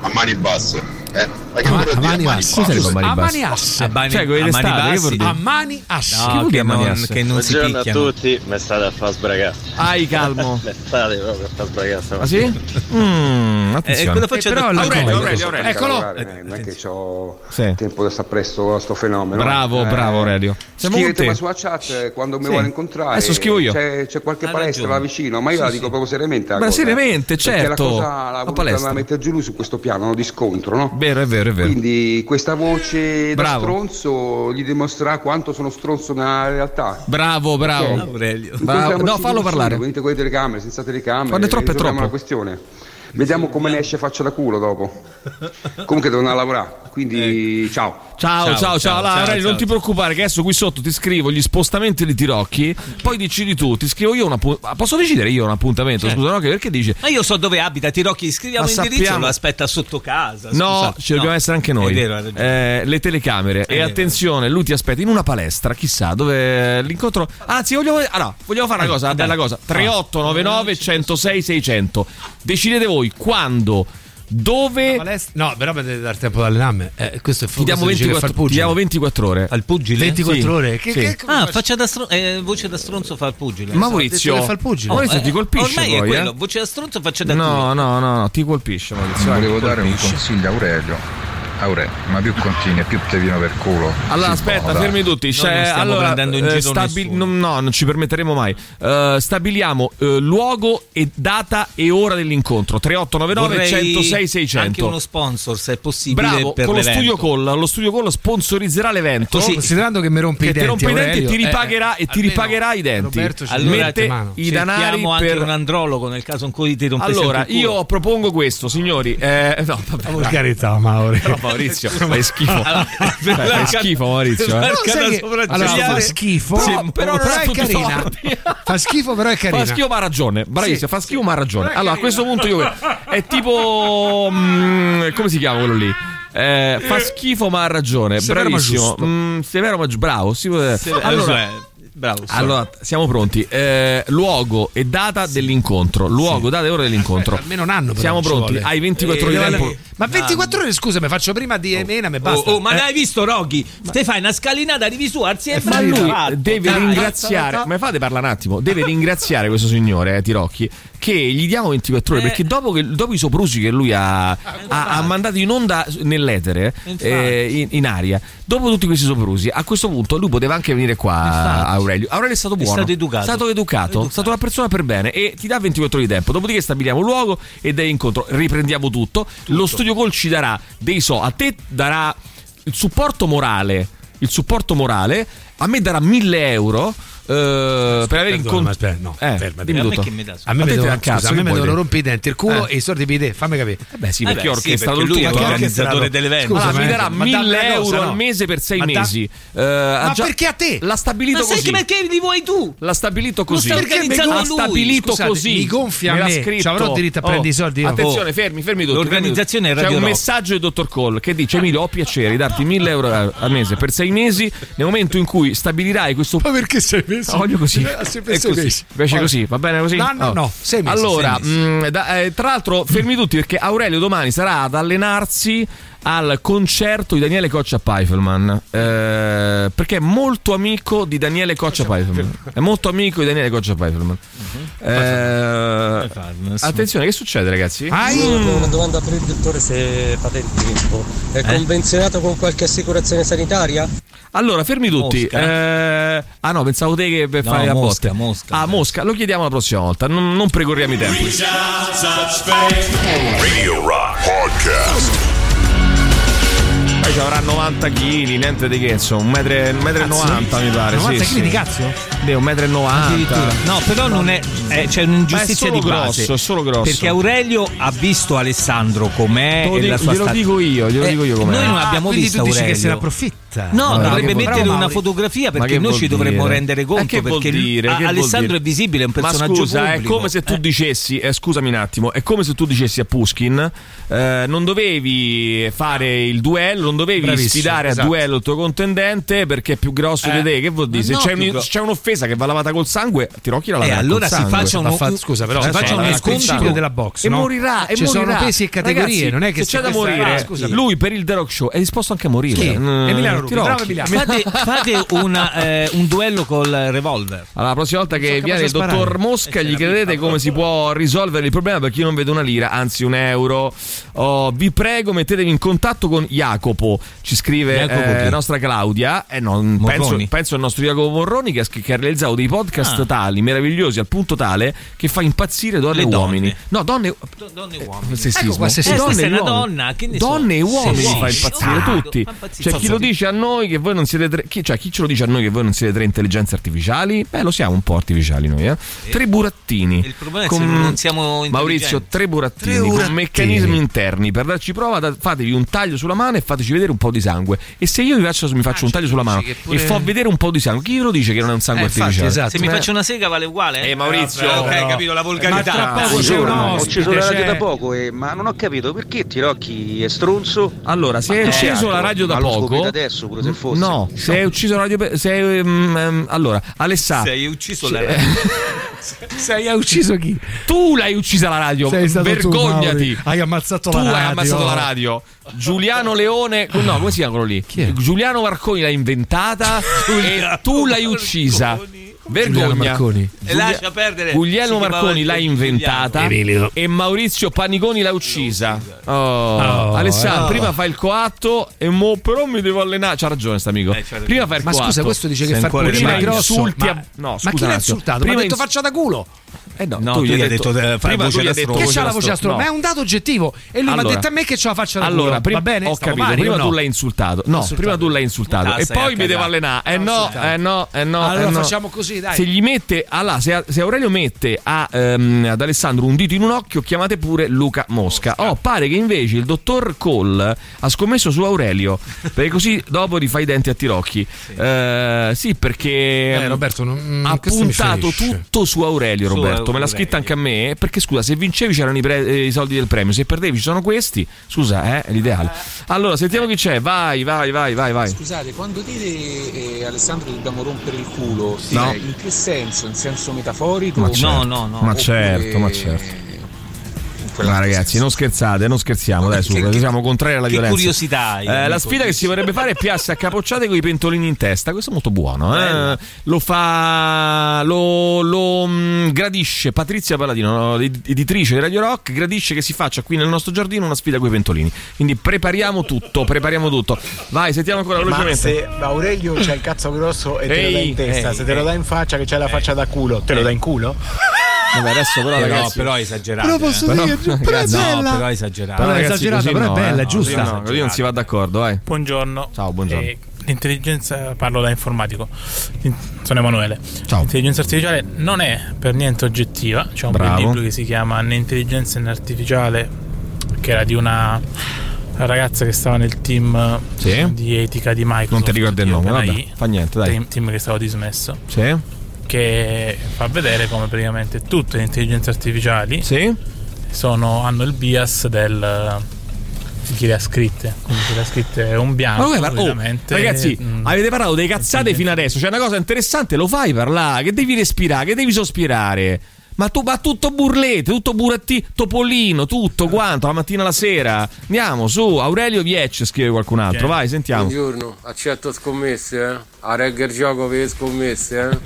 [SPEAKER 33] a mani basse. Eh? Ma che
[SPEAKER 2] Ma-
[SPEAKER 33] vuol
[SPEAKER 2] a mani
[SPEAKER 33] a
[SPEAKER 1] mani
[SPEAKER 2] A mani asse.
[SPEAKER 3] A mani-
[SPEAKER 1] Cioè,
[SPEAKER 3] a mani bassi.
[SPEAKER 1] vuol?
[SPEAKER 2] A mani asse.
[SPEAKER 1] Che vuol
[SPEAKER 3] No,
[SPEAKER 1] dire
[SPEAKER 3] che non,
[SPEAKER 1] asse?
[SPEAKER 3] che non si
[SPEAKER 40] Buongiorno a
[SPEAKER 3] picchiano.
[SPEAKER 40] tutti, mi state a far sbragare.
[SPEAKER 1] Ai, calmo. <laughs>
[SPEAKER 40] Mi state proprio a far sbragare
[SPEAKER 1] Ah sì? Mm,
[SPEAKER 3] Eh,
[SPEAKER 1] attenzione.
[SPEAKER 2] Eh, però
[SPEAKER 3] da
[SPEAKER 2] la
[SPEAKER 1] Aurelio, Aurelio, Aurelio.
[SPEAKER 2] Eccolo.
[SPEAKER 40] Eh, non è che ho
[SPEAKER 1] Sì.
[SPEAKER 40] tempo di stare presto a sto fenomeno.
[SPEAKER 1] Bravo,
[SPEAKER 40] Eh,
[SPEAKER 1] bravo Aurelio. Siamo con
[SPEAKER 40] Scrivetemi
[SPEAKER 1] te.
[SPEAKER 40] sulla chat eh, quando mi
[SPEAKER 1] Sì.
[SPEAKER 40] vuole incontrare.
[SPEAKER 1] Adesso scrivo io.
[SPEAKER 40] C'è, c'è qualche
[SPEAKER 3] Ha
[SPEAKER 40] palestra
[SPEAKER 3] ragione.
[SPEAKER 40] là vicino, ma io la dico proprio seriamente. la
[SPEAKER 1] Ma
[SPEAKER 40] cosa,
[SPEAKER 1] seriamente,
[SPEAKER 40] eh. Perché
[SPEAKER 1] certo.
[SPEAKER 40] la cosa
[SPEAKER 1] La
[SPEAKER 40] voluta
[SPEAKER 1] palestra.
[SPEAKER 40] mettere giù lui su questo piano no, di scontro, no?
[SPEAKER 1] Vero, è vero, è vero.
[SPEAKER 40] Quindi questa voce da
[SPEAKER 1] Bravo.
[SPEAKER 40] stronzo gli dimostrerà quanto sono stronzo nella realtà.
[SPEAKER 1] Bravo, bravo.
[SPEAKER 3] Aurelio.
[SPEAKER 1] No, fallo parlare.
[SPEAKER 40] Venite con le telecamere, senza telecamere.
[SPEAKER 1] Quando è troppo, è troppo.
[SPEAKER 40] la questione. Vediamo come ne esce faccia da culo dopo. Comunque devo andare a lavorare, quindi ciao.
[SPEAKER 1] Ciao, ciao, ciao,
[SPEAKER 3] ciao,
[SPEAKER 1] Allora,
[SPEAKER 3] ciao,
[SPEAKER 1] Aurelio, non
[SPEAKER 3] ciao.
[SPEAKER 1] ti preoccupare, che adesso qui sotto ti scrivo gli spostamenti di tirocchi, poi decidi tu, ti scrivo io un appuntamento. Posso decidere io un appuntamento?
[SPEAKER 3] Certo.
[SPEAKER 1] Scusa, no? Che perché dici?
[SPEAKER 3] Ma io so dove abita Tirocchi, scriviamo
[SPEAKER 1] Ma
[SPEAKER 3] l'indirizzo
[SPEAKER 1] sappiamo-
[SPEAKER 3] lo aspetta sotto casa.
[SPEAKER 1] No,
[SPEAKER 3] scusate.
[SPEAKER 1] ci dobbiamo
[SPEAKER 3] No.
[SPEAKER 1] essere anche noi.
[SPEAKER 3] È vero.
[SPEAKER 1] Eh, le telecamere. e attenzione, lui ti aspetta in una palestra, chissà, dove l'incontro. Anzi, vogliamo, ah, no, vogliamo fare una cosa, una bella cosa. 3899 106 600. Decidete voi quando, dove.
[SPEAKER 2] Palestra- No, però potete dar tempo ad allenarmi. Eh, questo è
[SPEAKER 1] Ti diamo,
[SPEAKER 2] questo dice che
[SPEAKER 1] 24,
[SPEAKER 2] fa il
[SPEAKER 1] ti diamo 24 ore.
[SPEAKER 3] Al pugile?
[SPEAKER 2] 24
[SPEAKER 1] Sì.
[SPEAKER 2] ore? Che,
[SPEAKER 1] Sì.
[SPEAKER 2] che-
[SPEAKER 3] Ah, faccia da stronzo, eh, voce da stronzo fa il pugile.
[SPEAKER 1] Maurizio,
[SPEAKER 2] detto che fa il pugile.
[SPEAKER 1] Maurizio
[SPEAKER 3] eh,
[SPEAKER 1] ti colpisce
[SPEAKER 3] Ormai
[SPEAKER 1] poi,
[SPEAKER 3] è quello,
[SPEAKER 1] eh?
[SPEAKER 3] voce da stronzo faccia da
[SPEAKER 1] No, no, no, no, ti colpisce Maurizio.
[SPEAKER 33] Volevo
[SPEAKER 1] ti
[SPEAKER 33] dare un consiglio a Aurelio.
[SPEAKER 41] Aure, ma più continui e più te viene per culo.
[SPEAKER 1] Allora, aspetta,
[SPEAKER 41] dai.
[SPEAKER 1] fermi tutti. Cioè,
[SPEAKER 3] non stiamo
[SPEAKER 1] allora,
[SPEAKER 3] prendendo in
[SPEAKER 1] eh,
[SPEAKER 3] giro nessuno.
[SPEAKER 1] no, no, non ci permetteremo mai. Eh, stabiliamo eh, luogo e data e ora dell'incontro. 3899
[SPEAKER 3] Vorrei
[SPEAKER 1] 106 600.
[SPEAKER 3] Anche uno sponsor, se è possibile.
[SPEAKER 1] Bravo,
[SPEAKER 3] per
[SPEAKER 1] con lo studio Call, lo studio Call sponsorizzerà l'evento.
[SPEAKER 2] Così, considerando che mi rompi
[SPEAKER 1] che
[SPEAKER 2] i
[SPEAKER 1] ti
[SPEAKER 2] denti,
[SPEAKER 1] rompe i denti e ti
[SPEAKER 2] eh,
[SPEAKER 1] ripagherà, e ti ripagherà i denti.
[SPEAKER 2] Roberto ci
[SPEAKER 3] Allora,
[SPEAKER 1] Mette
[SPEAKER 2] mano.
[SPEAKER 1] i danari
[SPEAKER 3] Cerchiamo anche
[SPEAKER 1] per
[SPEAKER 3] un andrologo nel caso in cui ti rompesse
[SPEAKER 1] Allora, io propongo questo, signori. Eh, no, vabbè,
[SPEAKER 2] Per carità, Mauro.
[SPEAKER 1] Maurizio, <laughs> fai schifo. Fai, fai schifo, Maurizio. eh.
[SPEAKER 2] Che- allora, fa schifo,
[SPEAKER 1] Sì,
[SPEAKER 2] però,
[SPEAKER 1] però
[SPEAKER 2] è carina.
[SPEAKER 1] torti.
[SPEAKER 2] Fa schifo, però è carina.
[SPEAKER 1] Fa schifo ma ha ragione, bravissimo,
[SPEAKER 2] Sì,
[SPEAKER 1] fa schifo ma ha ragione. Allora a questo punto io è tipo mm, come si chiama quello lì? Eh, fa schifo ma ha ragione,
[SPEAKER 2] Severo ma
[SPEAKER 1] bravissimo.
[SPEAKER 2] giusto.
[SPEAKER 1] Mm, severo ma bravo. sì, eh. Allora,
[SPEAKER 3] eh, bravo. sì.
[SPEAKER 1] allora, siamo pronti. Eh, luogo e data dell'incontro. Luogo, data e ora dell'incontro.
[SPEAKER 2] Almeno un anno però
[SPEAKER 1] Siamo pronti.
[SPEAKER 2] vuole.
[SPEAKER 1] Hai 24 ore
[SPEAKER 2] Eh,
[SPEAKER 1] di tempo.
[SPEAKER 2] Ma 24 ore, scusa, mi faccio prima di Emena
[SPEAKER 3] Oh,
[SPEAKER 2] basta.
[SPEAKER 3] oh, ma
[SPEAKER 2] Eh,
[SPEAKER 3] l'hai visto Roghi? Te fai una scalinata, arrivi su, alzi e
[SPEAKER 1] Ma lui
[SPEAKER 3] fatto.
[SPEAKER 1] deve
[SPEAKER 3] Dai.
[SPEAKER 1] ringraziare, ma fate parlare un attimo, deve ringraziare questo signore, eh, Tirocchi, che gli diamo 24 ore,
[SPEAKER 3] Eh.
[SPEAKER 1] perché dopo, che, dopo i soprusi che lui ha, ha, ha mandato in onda nell'etere, eh, in, in aria, dopo tutti questi soprusi, a questo punto lui poteva anche venire qua,
[SPEAKER 3] Infatti.
[SPEAKER 1] Aurelio. Aurelio è stato
[SPEAKER 3] È
[SPEAKER 1] buono,
[SPEAKER 3] stato educato.
[SPEAKER 1] è stato educato, è stata una persona per bene e ti dà 24 ore di tempo, dopodiché stabiliamo luogo e dai incontro, riprendiamo tutto. Lo studio call ci darà dei so, a te darà il supporto morale, il supporto morale, a me darà 1000 euro. Eh, per
[SPEAKER 2] ma aspetta, no,
[SPEAKER 1] eh,
[SPEAKER 2] fermati.
[SPEAKER 3] A me che mi dà?
[SPEAKER 2] A me, devono,
[SPEAKER 1] cazzo,
[SPEAKER 2] a me mi devono rompere i denti il culo
[SPEAKER 1] Eh.
[SPEAKER 2] e i soldi per te, fammi capire.
[SPEAKER 1] Eh beh, sì,
[SPEAKER 3] Eh
[SPEAKER 1] perché
[SPEAKER 3] beh, sì, lui è
[SPEAKER 1] Ma che
[SPEAKER 3] organizzatore
[SPEAKER 1] orchestrato?
[SPEAKER 3] dell'evento.
[SPEAKER 1] Allora,
[SPEAKER 2] Scusa,
[SPEAKER 1] mi darà
[SPEAKER 2] ma dammi
[SPEAKER 1] 1000
[SPEAKER 2] una cosa,
[SPEAKER 1] euro
[SPEAKER 2] no.
[SPEAKER 1] al mese per 6
[SPEAKER 2] Ma da-
[SPEAKER 1] mesi. Eh,
[SPEAKER 2] Ma
[SPEAKER 1] già-
[SPEAKER 2] perché a te?
[SPEAKER 1] L'ha stabilito
[SPEAKER 3] Ma sai
[SPEAKER 1] così.
[SPEAKER 3] che perché li vuoi tu?
[SPEAKER 1] L'ha stabilito così.
[SPEAKER 3] sta organizzando
[SPEAKER 1] ha
[SPEAKER 3] lui.
[SPEAKER 1] stabilito
[SPEAKER 2] Scusate,
[SPEAKER 1] così.
[SPEAKER 2] mi gonfia
[SPEAKER 1] l'ha
[SPEAKER 2] me.
[SPEAKER 1] scritto.
[SPEAKER 2] Avrò diritto a prendere i soldi io?
[SPEAKER 1] Attenzione,
[SPEAKER 3] Oh.
[SPEAKER 1] fermi, fermi tutti.
[SPEAKER 3] L'organizzazione è
[SPEAKER 1] tutti. C'è
[SPEAKER 3] Radio
[SPEAKER 1] un messaggio del dottor Cole che dice: Emilio, ho piacere di darti 1000 euro al mese per 6 mesi. Nel momento in cui stabilirai questo.
[SPEAKER 2] Ma perché sei mesi?
[SPEAKER 1] Ah, Voglio così.
[SPEAKER 2] Eh, sempre
[SPEAKER 1] È così. piace
[SPEAKER 2] Vabbè.
[SPEAKER 1] così, va bene così?
[SPEAKER 2] No, no,
[SPEAKER 1] Oh.
[SPEAKER 2] no, mesi,
[SPEAKER 1] Allora, mh, da- eh, tra l'altro, fermi tutti perché Aurelio domani sarà ad allenarsi al concerto di Daniele Coccia Pfeifferman. eh, perché è molto amico di Daniele Coccia Pfeifferman. È molto amico di Daniele Coccia Pfeifferman. Eh, attenzione, che succede, ragazzi?
[SPEAKER 42] Una domanda per il dottore se fate il tempo. È
[SPEAKER 1] Eh?
[SPEAKER 42] convenzionato con qualche assicurazione sanitaria?
[SPEAKER 1] Allora, fermi tutti. Eh, ah no, pensavo te che per
[SPEAKER 42] No,
[SPEAKER 1] fare la
[SPEAKER 42] Mosca,
[SPEAKER 1] botte.
[SPEAKER 3] Mosca.
[SPEAKER 1] Ah, Mosca, lo chiediamo la prossima volta. Non, non precorriamo i tempi.
[SPEAKER 4] Radio Rock Podcast.
[SPEAKER 1] Poi ci avrà 90 kg, niente di che, insomma, un metro, un metro e
[SPEAKER 3] Cazzo?
[SPEAKER 1] 90 mi pare.
[SPEAKER 3] 90
[SPEAKER 1] sì,
[SPEAKER 3] chili
[SPEAKER 1] sì.
[SPEAKER 3] di cazzo?
[SPEAKER 1] Beh, un metro e 90.
[SPEAKER 3] Addirittura. No, però non è. eh, c'è un'ingiustizia
[SPEAKER 1] è
[SPEAKER 3] di
[SPEAKER 1] solo
[SPEAKER 3] base.
[SPEAKER 1] grosso, è solo grosso.
[SPEAKER 3] Perché Aurelio ha visto Alessandro com'è.
[SPEAKER 1] Lo
[SPEAKER 3] e
[SPEAKER 1] dico-
[SPEAKER 3] la sua
[SPEAKER 1] glielo dico io, glielo dico io com'è.
[SPEAKER 3] Noi non
[SPEAKER 1] Ah,
[SPEAKER 3] abbiamo
[SPEAKER 2] quindi
[SPEAKER 3] visto
[SPEAKER 2] tu dici che se ne approfitta.
[SPEAKER 3] No,
[SPEAKER 1] Ma
[SPEAKER 3] dovrebbe mettere una
[SPEAKER 1] Mauri.
[SPEAKER 3] fotografia
[SPEAKER 1] Ma
[SPEAKER 3] perché noi ci dovremmo
[SPEAKER 1] dire?
[SPEAKER 3] rendere
[SPEAKER 1] Eh,
[SPEAKER 3] conto.
[SPEAKER 1] che vuol
[SPEAKER 3] perché
[SPEAKER 1] dire?
[SPEAKER 3] a-
[SPEAKER 1] Che vuol
[SPEAKER 3] Alessandro
[SPEAKER 1] dire?
[SPEAKER 3] è visibile, è un
[SPEAKER 1] Ma
[SPEAKER 3] personaggio
[SPEAKER 1] scusa, è
[SPEAKER 3] pubblico.
[SPEAKER 1] come se tu
[SPEAKER 3] Eh.
[SPEAKER 1] dicessi, eh, scusami un attimo, è come se tu dicessi a Pushkin, eh, non dovevi fare il duello, non dovevi
[SPEAKER 2] Bravissimo,
[SPEAKER 1] sfidare
[SPEAKER 2] esatto.
[SPEAKER 1] a duello il tuo contendente perché è più grosso
[SPEAKER 3] Eh,
[SPEAKER 1] di te. Che vuol dire? Se
[SPEAKER 3] no,
[SPEAKER 1] c'è, un-
[SPEAKER 3] gro-
[SPEAKER 1] c'è un'offesa che va lavata col sangue, ti rocchi la
[SPEAKER 3] Eh,
[SPEAKER 1] lavata
[SPEAKER 3] allora si faccia un-
[SPEAKER 2] Ma fa- scusa, però
[SPEAKER 1] Eh,
[SPEAKER 2] si faccia
[SPEAKER 1] sì,
[SPEAKER 2] un
[SPEAKER 1] lavata col
[SPEAKER 2] principio
[SPEAKER 1] sangue.
[SPEAKER 2] della box.
[SPEAKER 1] E
[SPEAKER 2] no?
[SPEAKER 1] morirà, e
[SPEAKER 2] Ci sono
[SPEAKER 1] morirà.
[SPEAKER 2] pesi e categorie, non è che
[SPEAKER 1] se c'è da morire.
[SPEAKER 2] Scusa.
[SPEAKER 1] Lui per il The Rock Show è disposto anche a morire. Mm,
[SPEAKER 2] Emiliano Rubi,
[SPEAKER 1] Tirocchi.
[SPEAKER 2] bravo Emiliano.
[SPEAKER 3] Fate, fate una, eh, un duello col revolver.
[SPEAKER 1] Allora, la prossima volta che viene il dottor. Mosca, gli chiedete come si può risolvere il problema perché io non vedo una lira, anzi un euro. Oh, vi prego, mettetevi in contatto con Jacopo. Ci scrive
[SPEAKER 3] Jacopo
[SPEAKER 1] eh, nostra Claudia. Eh, no, penso,
[SPEAKER 3] Morroni.
[SPEAKER 1] penso al nostro Jacopo Morroni che ha, che ha realizzato dei podcast
[SPEAKER 3] Ah.
[SPEAKER 1] tali, meravigliosi, al punto tale che fa impazzire donne e uomini. No, donne.
[SPEAKER 3] Donne e uomini.
[SPEAKER 1] Sessismo.
[SPEAKER 2] Ecco qua, sessismo.
[SPEAKER 1] Eh,
[SPEAKER 3] Eh,
[SPEAKER 1] e
[SPEAKER 3] una donna.
[SPEAKER 1] Donne e uomini
[SPEAKER 3] Sì,
[SPEAKER 1] fa impazzire tutti.
[SPEAKER 3] impazzire.
[SPEAKER 1] Cioè, chi lo dice a noi che voi non siete tre. Chi, cioè, chi ce lo dice a noi che voi non siete tre intelligenze artificiali? Beh, lo siamo un po' artificiali noi, eh. Tre burattini.
[SPEAKER 3] Il problema è che non siamo
[SPEAKER 1] Maurizio, tre burattini,
[SPEAKER 2] Tre
[SPEAKER 1] con
[SPEAKER 2] burattini.
[SPEAKER 1] meccanismi interni. Per darci prova, da- fatevi un taglio sulla mano e fateci vedere un po' di sangue. E se io vi faccio, mi faccio un taglio sulla mano
[SPEAKER 2] pure-
[SPEAKER 1] e fa vedere un po' di sangue, chi ve lo dice che non è un sangue
[SPEAKER 2] Eh, infatti,
[SPEAKER 1] artificiale?
[SPEAKER 2] esatto.
[SPEAKER 3] Se mi
[SPEAKER 1] Eh.
[SPEAKER 3] faccio una sega vale uguale?
[SPEAKER 1] Eh, Maurizio,
[SPEAKER 3] Vabbè, ok,
[SPEAKER 1] però.
[SPEAKER 3] capito la
[SPEAKER 2] Ma
[SPEAKER 3] volgarità.
[SPEAKER 2] tra poco c'è un
[SPEAKER 36] Buongiorno, ho acceso la radio da poco, e- ma non ho capito perché Tirocchi è stronzo.
[SPEAKER 1] Allora, se hai
[SPEAKER 36] Ma
[SPEAKER 1] acceso la radio da
[SPEAKER 36] ma
[SPEAKER 1] poco.
[SPEAKER 36] scoprite adesso pure se fosse.
[SPEAKER 1] No, se hai ucciso la radio. per- Se hai, ehm, ehm, allora, Alessà.
[SPEAKER 3] Se hai ucciso la <laughs> radio.
[SPEAKER 2] Sei hai ucciso chi?
[SPEAKER 1] Tu l'hai uccisa la radio.
[SPEAKER 2] Sei stato tu,
[SPEAKER 1] Vergognati.
[SPEAKER 2] Mauri. Hai ammazzato
[SPEAKER 1] tu
[SPEAKER 2] la
[SPEAKER 1] hai
[SPEAKER 2] radio.
[SPEAKER 1] ammazzato la radio. Giuliano Leone. No, come si chiama quello lì?
[SPEAKER 2] Chi è?
[SPEAKER 1] Giuliano Marconi l'ha inventata <laughs> e tu l'hai uccisa. Vergogna.
[SPEAKER 3] E lascia perdere.
[SPEAKER 1] Guglielmo Marconi l'ha inventata
[SPEAKER 2] Emilio.
[SPEAKER 1] e Maurizio Paniconi l'ha uccisa. Oh,
[SPEAKER 2] Oh,
[SPEAKER 1] Alessandro,
[SPEAKER 2] eh.
[SPEAKER 1] prima fa il coatto e mo però mi devo allenare. C'ha ragione sta amico.
[SPEAKER 3] Eh,
[SPEAKER 1] prima fa il
[SPEAKER 2] Ma
[SPEAKER 1] coatto.
[SPEAKER 2] scusa, questo dice che far
[SPEAKER 3] in cuore
[SPEAKER 2] grosso. ma,
[SPEAKER 1] a- no,
[SPEAKER 2] ma chi l'ha insultato?
[SPEAKER 1] Prima
[SPEAKER 2] Ma ha detto
[SPEAKER 1] ins-
[SPEAKER 2] faccia da culo.
[SPEAKER 1] Eh no,
[SPEAKER 3] No,
[SPEAKER 1] tu
[SPEAKER 3] tu
[SPEAKER 1] gli hai detto,
[SPEAKER 3] detto, eh,
[SPEAKER 1] prima
[SPEAKER 3] voce
[SPEAKER 1] tu gli hai detto.
[SPEAKER 2] Che c'ha la voce
[SPEAKER 1] stronzo?
[SPEAKER 2] Ma è un dato oggettivo. E lui mi ha
[SPEAKER 1] Allora-
[SPEAKER 2] detto a me che c'ha la faccia da.
[SPEAKER 1] Allora, prima,
[SPEAKER 2] Va bene?
[SPEAKER 1] ho capito,
[SPEAKER 2] o
[SPEAKER 1] prima
[SPEAKER 2] no?
[SPEAKER 1] tu l'hai insultato. No,
[SPEAKER 2] Insultato.
[SPEAKER 1] prima tu l'hai insultato.
[SPEAKER 3] Ah,
[SPEAKER 1] e poi mi devo allenare. Eh
[SPEAKER 2] No,
[SPEAKER 1] eh no, eh no.
[SPEAKER 2] Allora
[SPEAKER 1] eh
[SPEAKER 2] facciamo così, dai.
[SPEAKER 1] Se gli mette, allora, se, se Aurelio mette a, ehm, ad Alessandro un dito in un occhio, chiamate pure Luca Mosca. Oh, pare che invece il dottor Cole ha scommesso su Aurelio. Perché così dopo rifai i denti a tirocchi. Eh, sì, perché
[SPEAKER 2] Eh, Roberto, non- mm,
[SPEAKER 1] ha puntato tutto su Aurelio.
[SPEAKER 3] Su
[SPEAKER 1] Roberto, me l'ha scritta anche a me. Perché scusa, se vincevi c'erano i, pre- eh, i soldi del premio, se perdevi ci sono questi. Scusa, eh, è l'ideale. Allora, sentiamo chi c'è. Vai, vai, vai, vai, vai.
[SPEAKER 43] Scusate, quando dite eh, Alessandro dobbiamo rompere il culo,
[SPEAKER 1] No.
[SPEAKER 43] eh, in che senso? In senso metaforico?
[SPEAKER 1] Ma certo,
[SPEAKER 3] no, no.
[SPEAKER 1] Ma
[SPEAKER 43] oppure
[SPEAKER 1] certo, ma certo. Ma ragazzi, non scherzate, non scherziamo, dai, su,
[SPEAKER 43] Che-
[SPEAKER 1] siamo contrari alla
[SPEAKER 3] che
[SPEAKER 1] violenza.
[SPEAKER 3] curiosità
[SPEAKER 1] Eh, la sfida che si vorrebbe fare è piazza a capocciate con i pentolini in testa. Questo è molto buono. eh. Lo fa. Lo, lo, mh, gradisce Patrizia Paladino, no, ed- editrice di Radio Rock. Gradisce che si faccia qui nel nostro giardino una sfida con i pentolini. Quindi prepariamo tutto, prepariamo tutto. Vai, sentiamo ancora
[SPEAKER 44] Ma
[SPEAKER 1] velocemente.
[SPEAKER 44] se Aurelio c'ha il cazzo grosso e te lo
[SPEAKER 1] Ehi,
[SPEAKER 44] dà in testa,
[SPEAKER 1] ehi,
[SPEAKER 44] se te lo
[SPEAKER 1] ehi.
[SPEAKER 44] dà in faccia che c'hai la faccia da culo, te lo dà in culo?
[SPEAKER 1] Vabbè, adesso però,
[SPEAKER 3] Eh, no,
[SPEAKER 1] ragazzi.
[SPEAKER 3] però è esagerato.
[SPEAKER 44] Però posso
[SPEAKER 3] eh.
[SPEAKER 44] dire, però è
[SPEAKER 3] no,
[SPEAKER 44] bella.
[SPEAKER 3] però è esagerato.
[SPEAKER 2] Però è
[SPEAKER 1] ragazzi,
[SPEAKER 2] esagerata, però
[SPEAKER 1] no,
[SPEAKER 2] è bella,
[SPEAKER 1] eh.
[SPEAKER 2] è giusta.
[SPEAKER 1] Così no, così non si va d'accordo, vai.
[SPEAKER 45] Buongiorno.
[SPEAKER 1] Ciao, buongiorno.
[SPEAKER 45] Eh, l'intelligenza, parlo da informatico, In- sono Emanuele.
[SPEAKER 1] Ciao.
[SPEAKER 45] L'intelligenza artificiale non è per niente oggettiva, c'è un bel
[SPEAKER 1] Bravo.
[SPEAKER 45] libro che si chiama Né intelligenza né artificiale, che era di una ragazza che stava nel team
[SPEAKER 1] Sì.
[SPEAKER 45] di etica di Microsoft.
[SPEAKER 1] Non ti ricordo il nome, vabbè, fa niente, dai.
[SPEAKER 45] Team, team che stava dismesso.
[SPEAKER 1] Sì?
[SPEAKER 45] Che fa vedere come praticamente tutte le intelligenze artificiali
[SPEAKER 1] Sì?
[SPEAKER 45] sono- hanno il bias del chi le ha scritte. Quindi chi le ha scritte è un bianco.
[SPEAKER 1] Ma par- oh, ragazzi,
[SPEAKER 45] mm,
[SPEAKER 1] avete parlato dei cazzate fino adesso. C'è una cosa interessante, lo fai parlare, che devi respirare, che devi sospirare. Ma tu ma tutto burlete, tutto buratti, topolino, tutto quanto, la mattina alla sera. Andiamo su, Aurelio Viec scrive qualcun altro, vai, sentiamo.
[SPEAKER 46] Buongiorno, accetto scommesse, eh? A regger gioco per le scommesse, eh?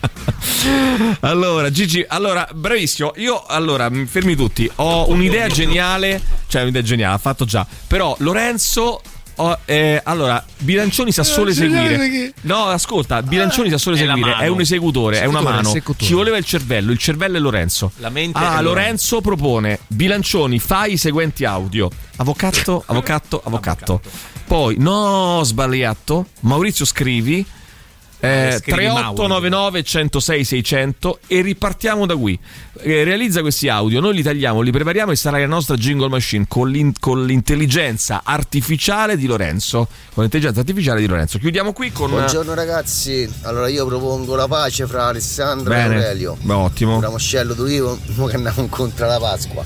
[SPEAKER 46] <laughs>
[SPEAKER 1] Allora, Gigi, allora, bravissimo. Io, allora, mi fermi tutti. Ho un'idea geniale, cioè un'idea geniale, ha fatto già. Però Lorenzo ho- eh, allora, Bilancioni sa solo eseguire. No, ascolta, Bilancioni sa solo
[SPEAKER 3] È la
[SPEAKER 1] eseguire.
[SPEAKER 3] mano.
[SPEAKER 1] È un esecutore, è una mano. Ci voleva il cervello. Il cervello è Lorenzo.
[SPEAKER 3] La mente
[SPEAKER 1] Ah,
[SPEAKER 3] è
[SPEAKER 1] Lorenzo propone: Bilancioni, fai i seguenti audio: avvocato, avvocato, avvocato. Poi, no, sbagliato. Maurizio scrivi. Eh,
[SPEAKER 3] scrivi
[SPEAKER 1] 3899 106 600 e ripartiamo da qui. Eh, realizza questi audio, noi li tagliamo, li prepariamo e sarà la nostra jingle machine con, l'in- con l'intelligenza artificiale di Lorenzo. Con l'intelligenza artificiale di Lorenzo. Chiudiamo qui con.
[SPEAKER 47] Buongiorno ragazzi, allora io propongo la pace fra Alessandro
[SPEAKER 1] Bene.
[SPEAKER 47] e Aurelio.
[SPEAKER 1] Beh, ottimo.
[SPEAKER 47] Ramoscello d'ulivo, mo <laughs> che andiamo incontro alla Pasqua.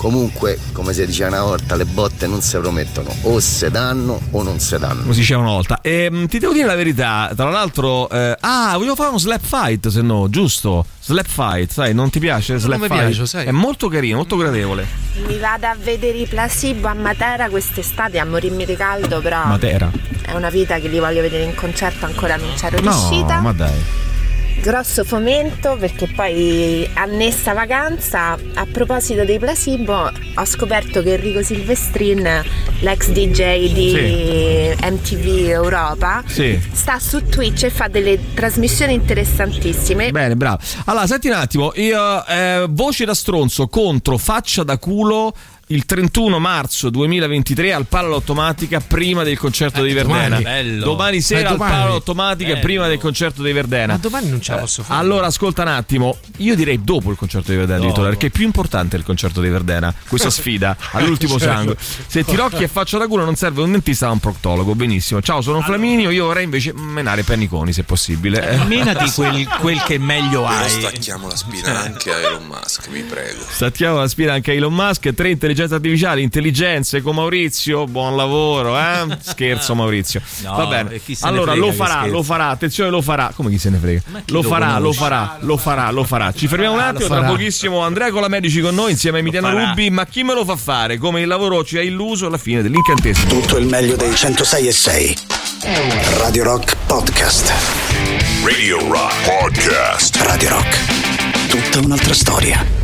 [SPEAKER 47] Comunque, come si diceva una volta, le botte non si promettono, o se danno o non se danno.
[SPEAKER 1] Come si diceva una volta. Ehm, ti devo dire la verità, tra l'altro. eh, ah, volevo fare uno slap fight, se no, giusto? Slap fight, sai, non ti piace? Slap
[SPEAKER 2] mi
[SPEAKER 1] fight?
[SPEAKER 2] piace, sai.
[SPEAKER 1] È molto carino, molto gradevole.
[SPEAKER 48] Mi vado a vedere i placebo a Matera quest'estate a morirmi di caldo, però
[SPEAKER 1] Matera.
[SPEAKER 48] è una vita che li voglio vedere in concerto, ancora non c'ero
[SPEAKER 1] No,
[SPEAKER 48] riuscita.
[SPEAKER 1] ma dai.
[SPEAKER 48] Grosso fomento perché poi annessa vacanza. A proposito dei placebo, ho scoperto che Enrico Silvestrin, l'ex DJ di MTV Europa,
[SPEAKER 1] Sì.
[SPEAKER 48] sta su Twitch e fa delle trasmissioni interessantissime.
[SPEAKER 1] Bene, bravo. Allora, senti un attimo, io, eh, voce da stronzo contro faccia da culo il 31 marzo 2023 al Palo Automatica prima del concerto dei Verdena.
[SPEAKER 2] domani.
[SPEAKER 3] Bello.
[SPEAKER 1] Domani sera
[SPEAKER 2] Eh,
[SPEAKER 1] al
[SPEAKER 2] domani.
[SPEAKER 1] Palo Automatica
[SPEAKER 3] Bello.
[SPEAKER 1] prima del concerto dei Verdena.
[SPEAKER 2] Ma domani non ce la posso fare.
[SPEAKER 1] Allora, ascolta un attimo. Io direi dopo il concerto di Verdena, addirittura, perché è più importante il concerto di Verdena. Questa sfida <laughs> all'ultimo
[SPEAKER 2] Certo.
[SPEAKER 1] sangue. Se ti rocchi e faccio da culo, non serve un dentista, ma un proctologo. Benissimo. Ciao, sono Flaminio. Io vorrei invece menare penniconi, se possibile. Eh.
[SPEAKER 3] Menati quel, quel che meglio hai.
[SPEAKER 49] stacchiamo la spina anche a Elon Musk, vi prego.
[SPEAKER 1] Stacchiamo la spina anche a Elon Musk. Tre intelligenze artificiali, intelligenze con Maurizio. Buon lavoro, eh? <laughs> Scherzo, Maurizio.
[SPEAKER 3] No,
[SPEAKER 1] Va bene. Allora
[SPEAKER 3] frega
[SPEAKER 1] lo farà,
[SPEAKER 3] scherzo.
[SPEAKER 1] lo farà. Attenzione, lo farà. Come chi se ne frega? Lo farà, lo farà, lo farà, lo farà. Ci fermiamo un attimo. Tra pochissimo Andrea Colamedici con noi insieme a Emiliano. Rubbi. Ma chi me lo fa fare? Come il lavoro ci ha illuso alla fine dell'incantesimo.
[SPEAKER 50] Tutto il meglio dei 106 e 6. Radio Rock Podcast.
[SPEAKER 4] Radio Rock Podcast.
[SPEAKER 51] Radio Rock. Tutta un'altra storia.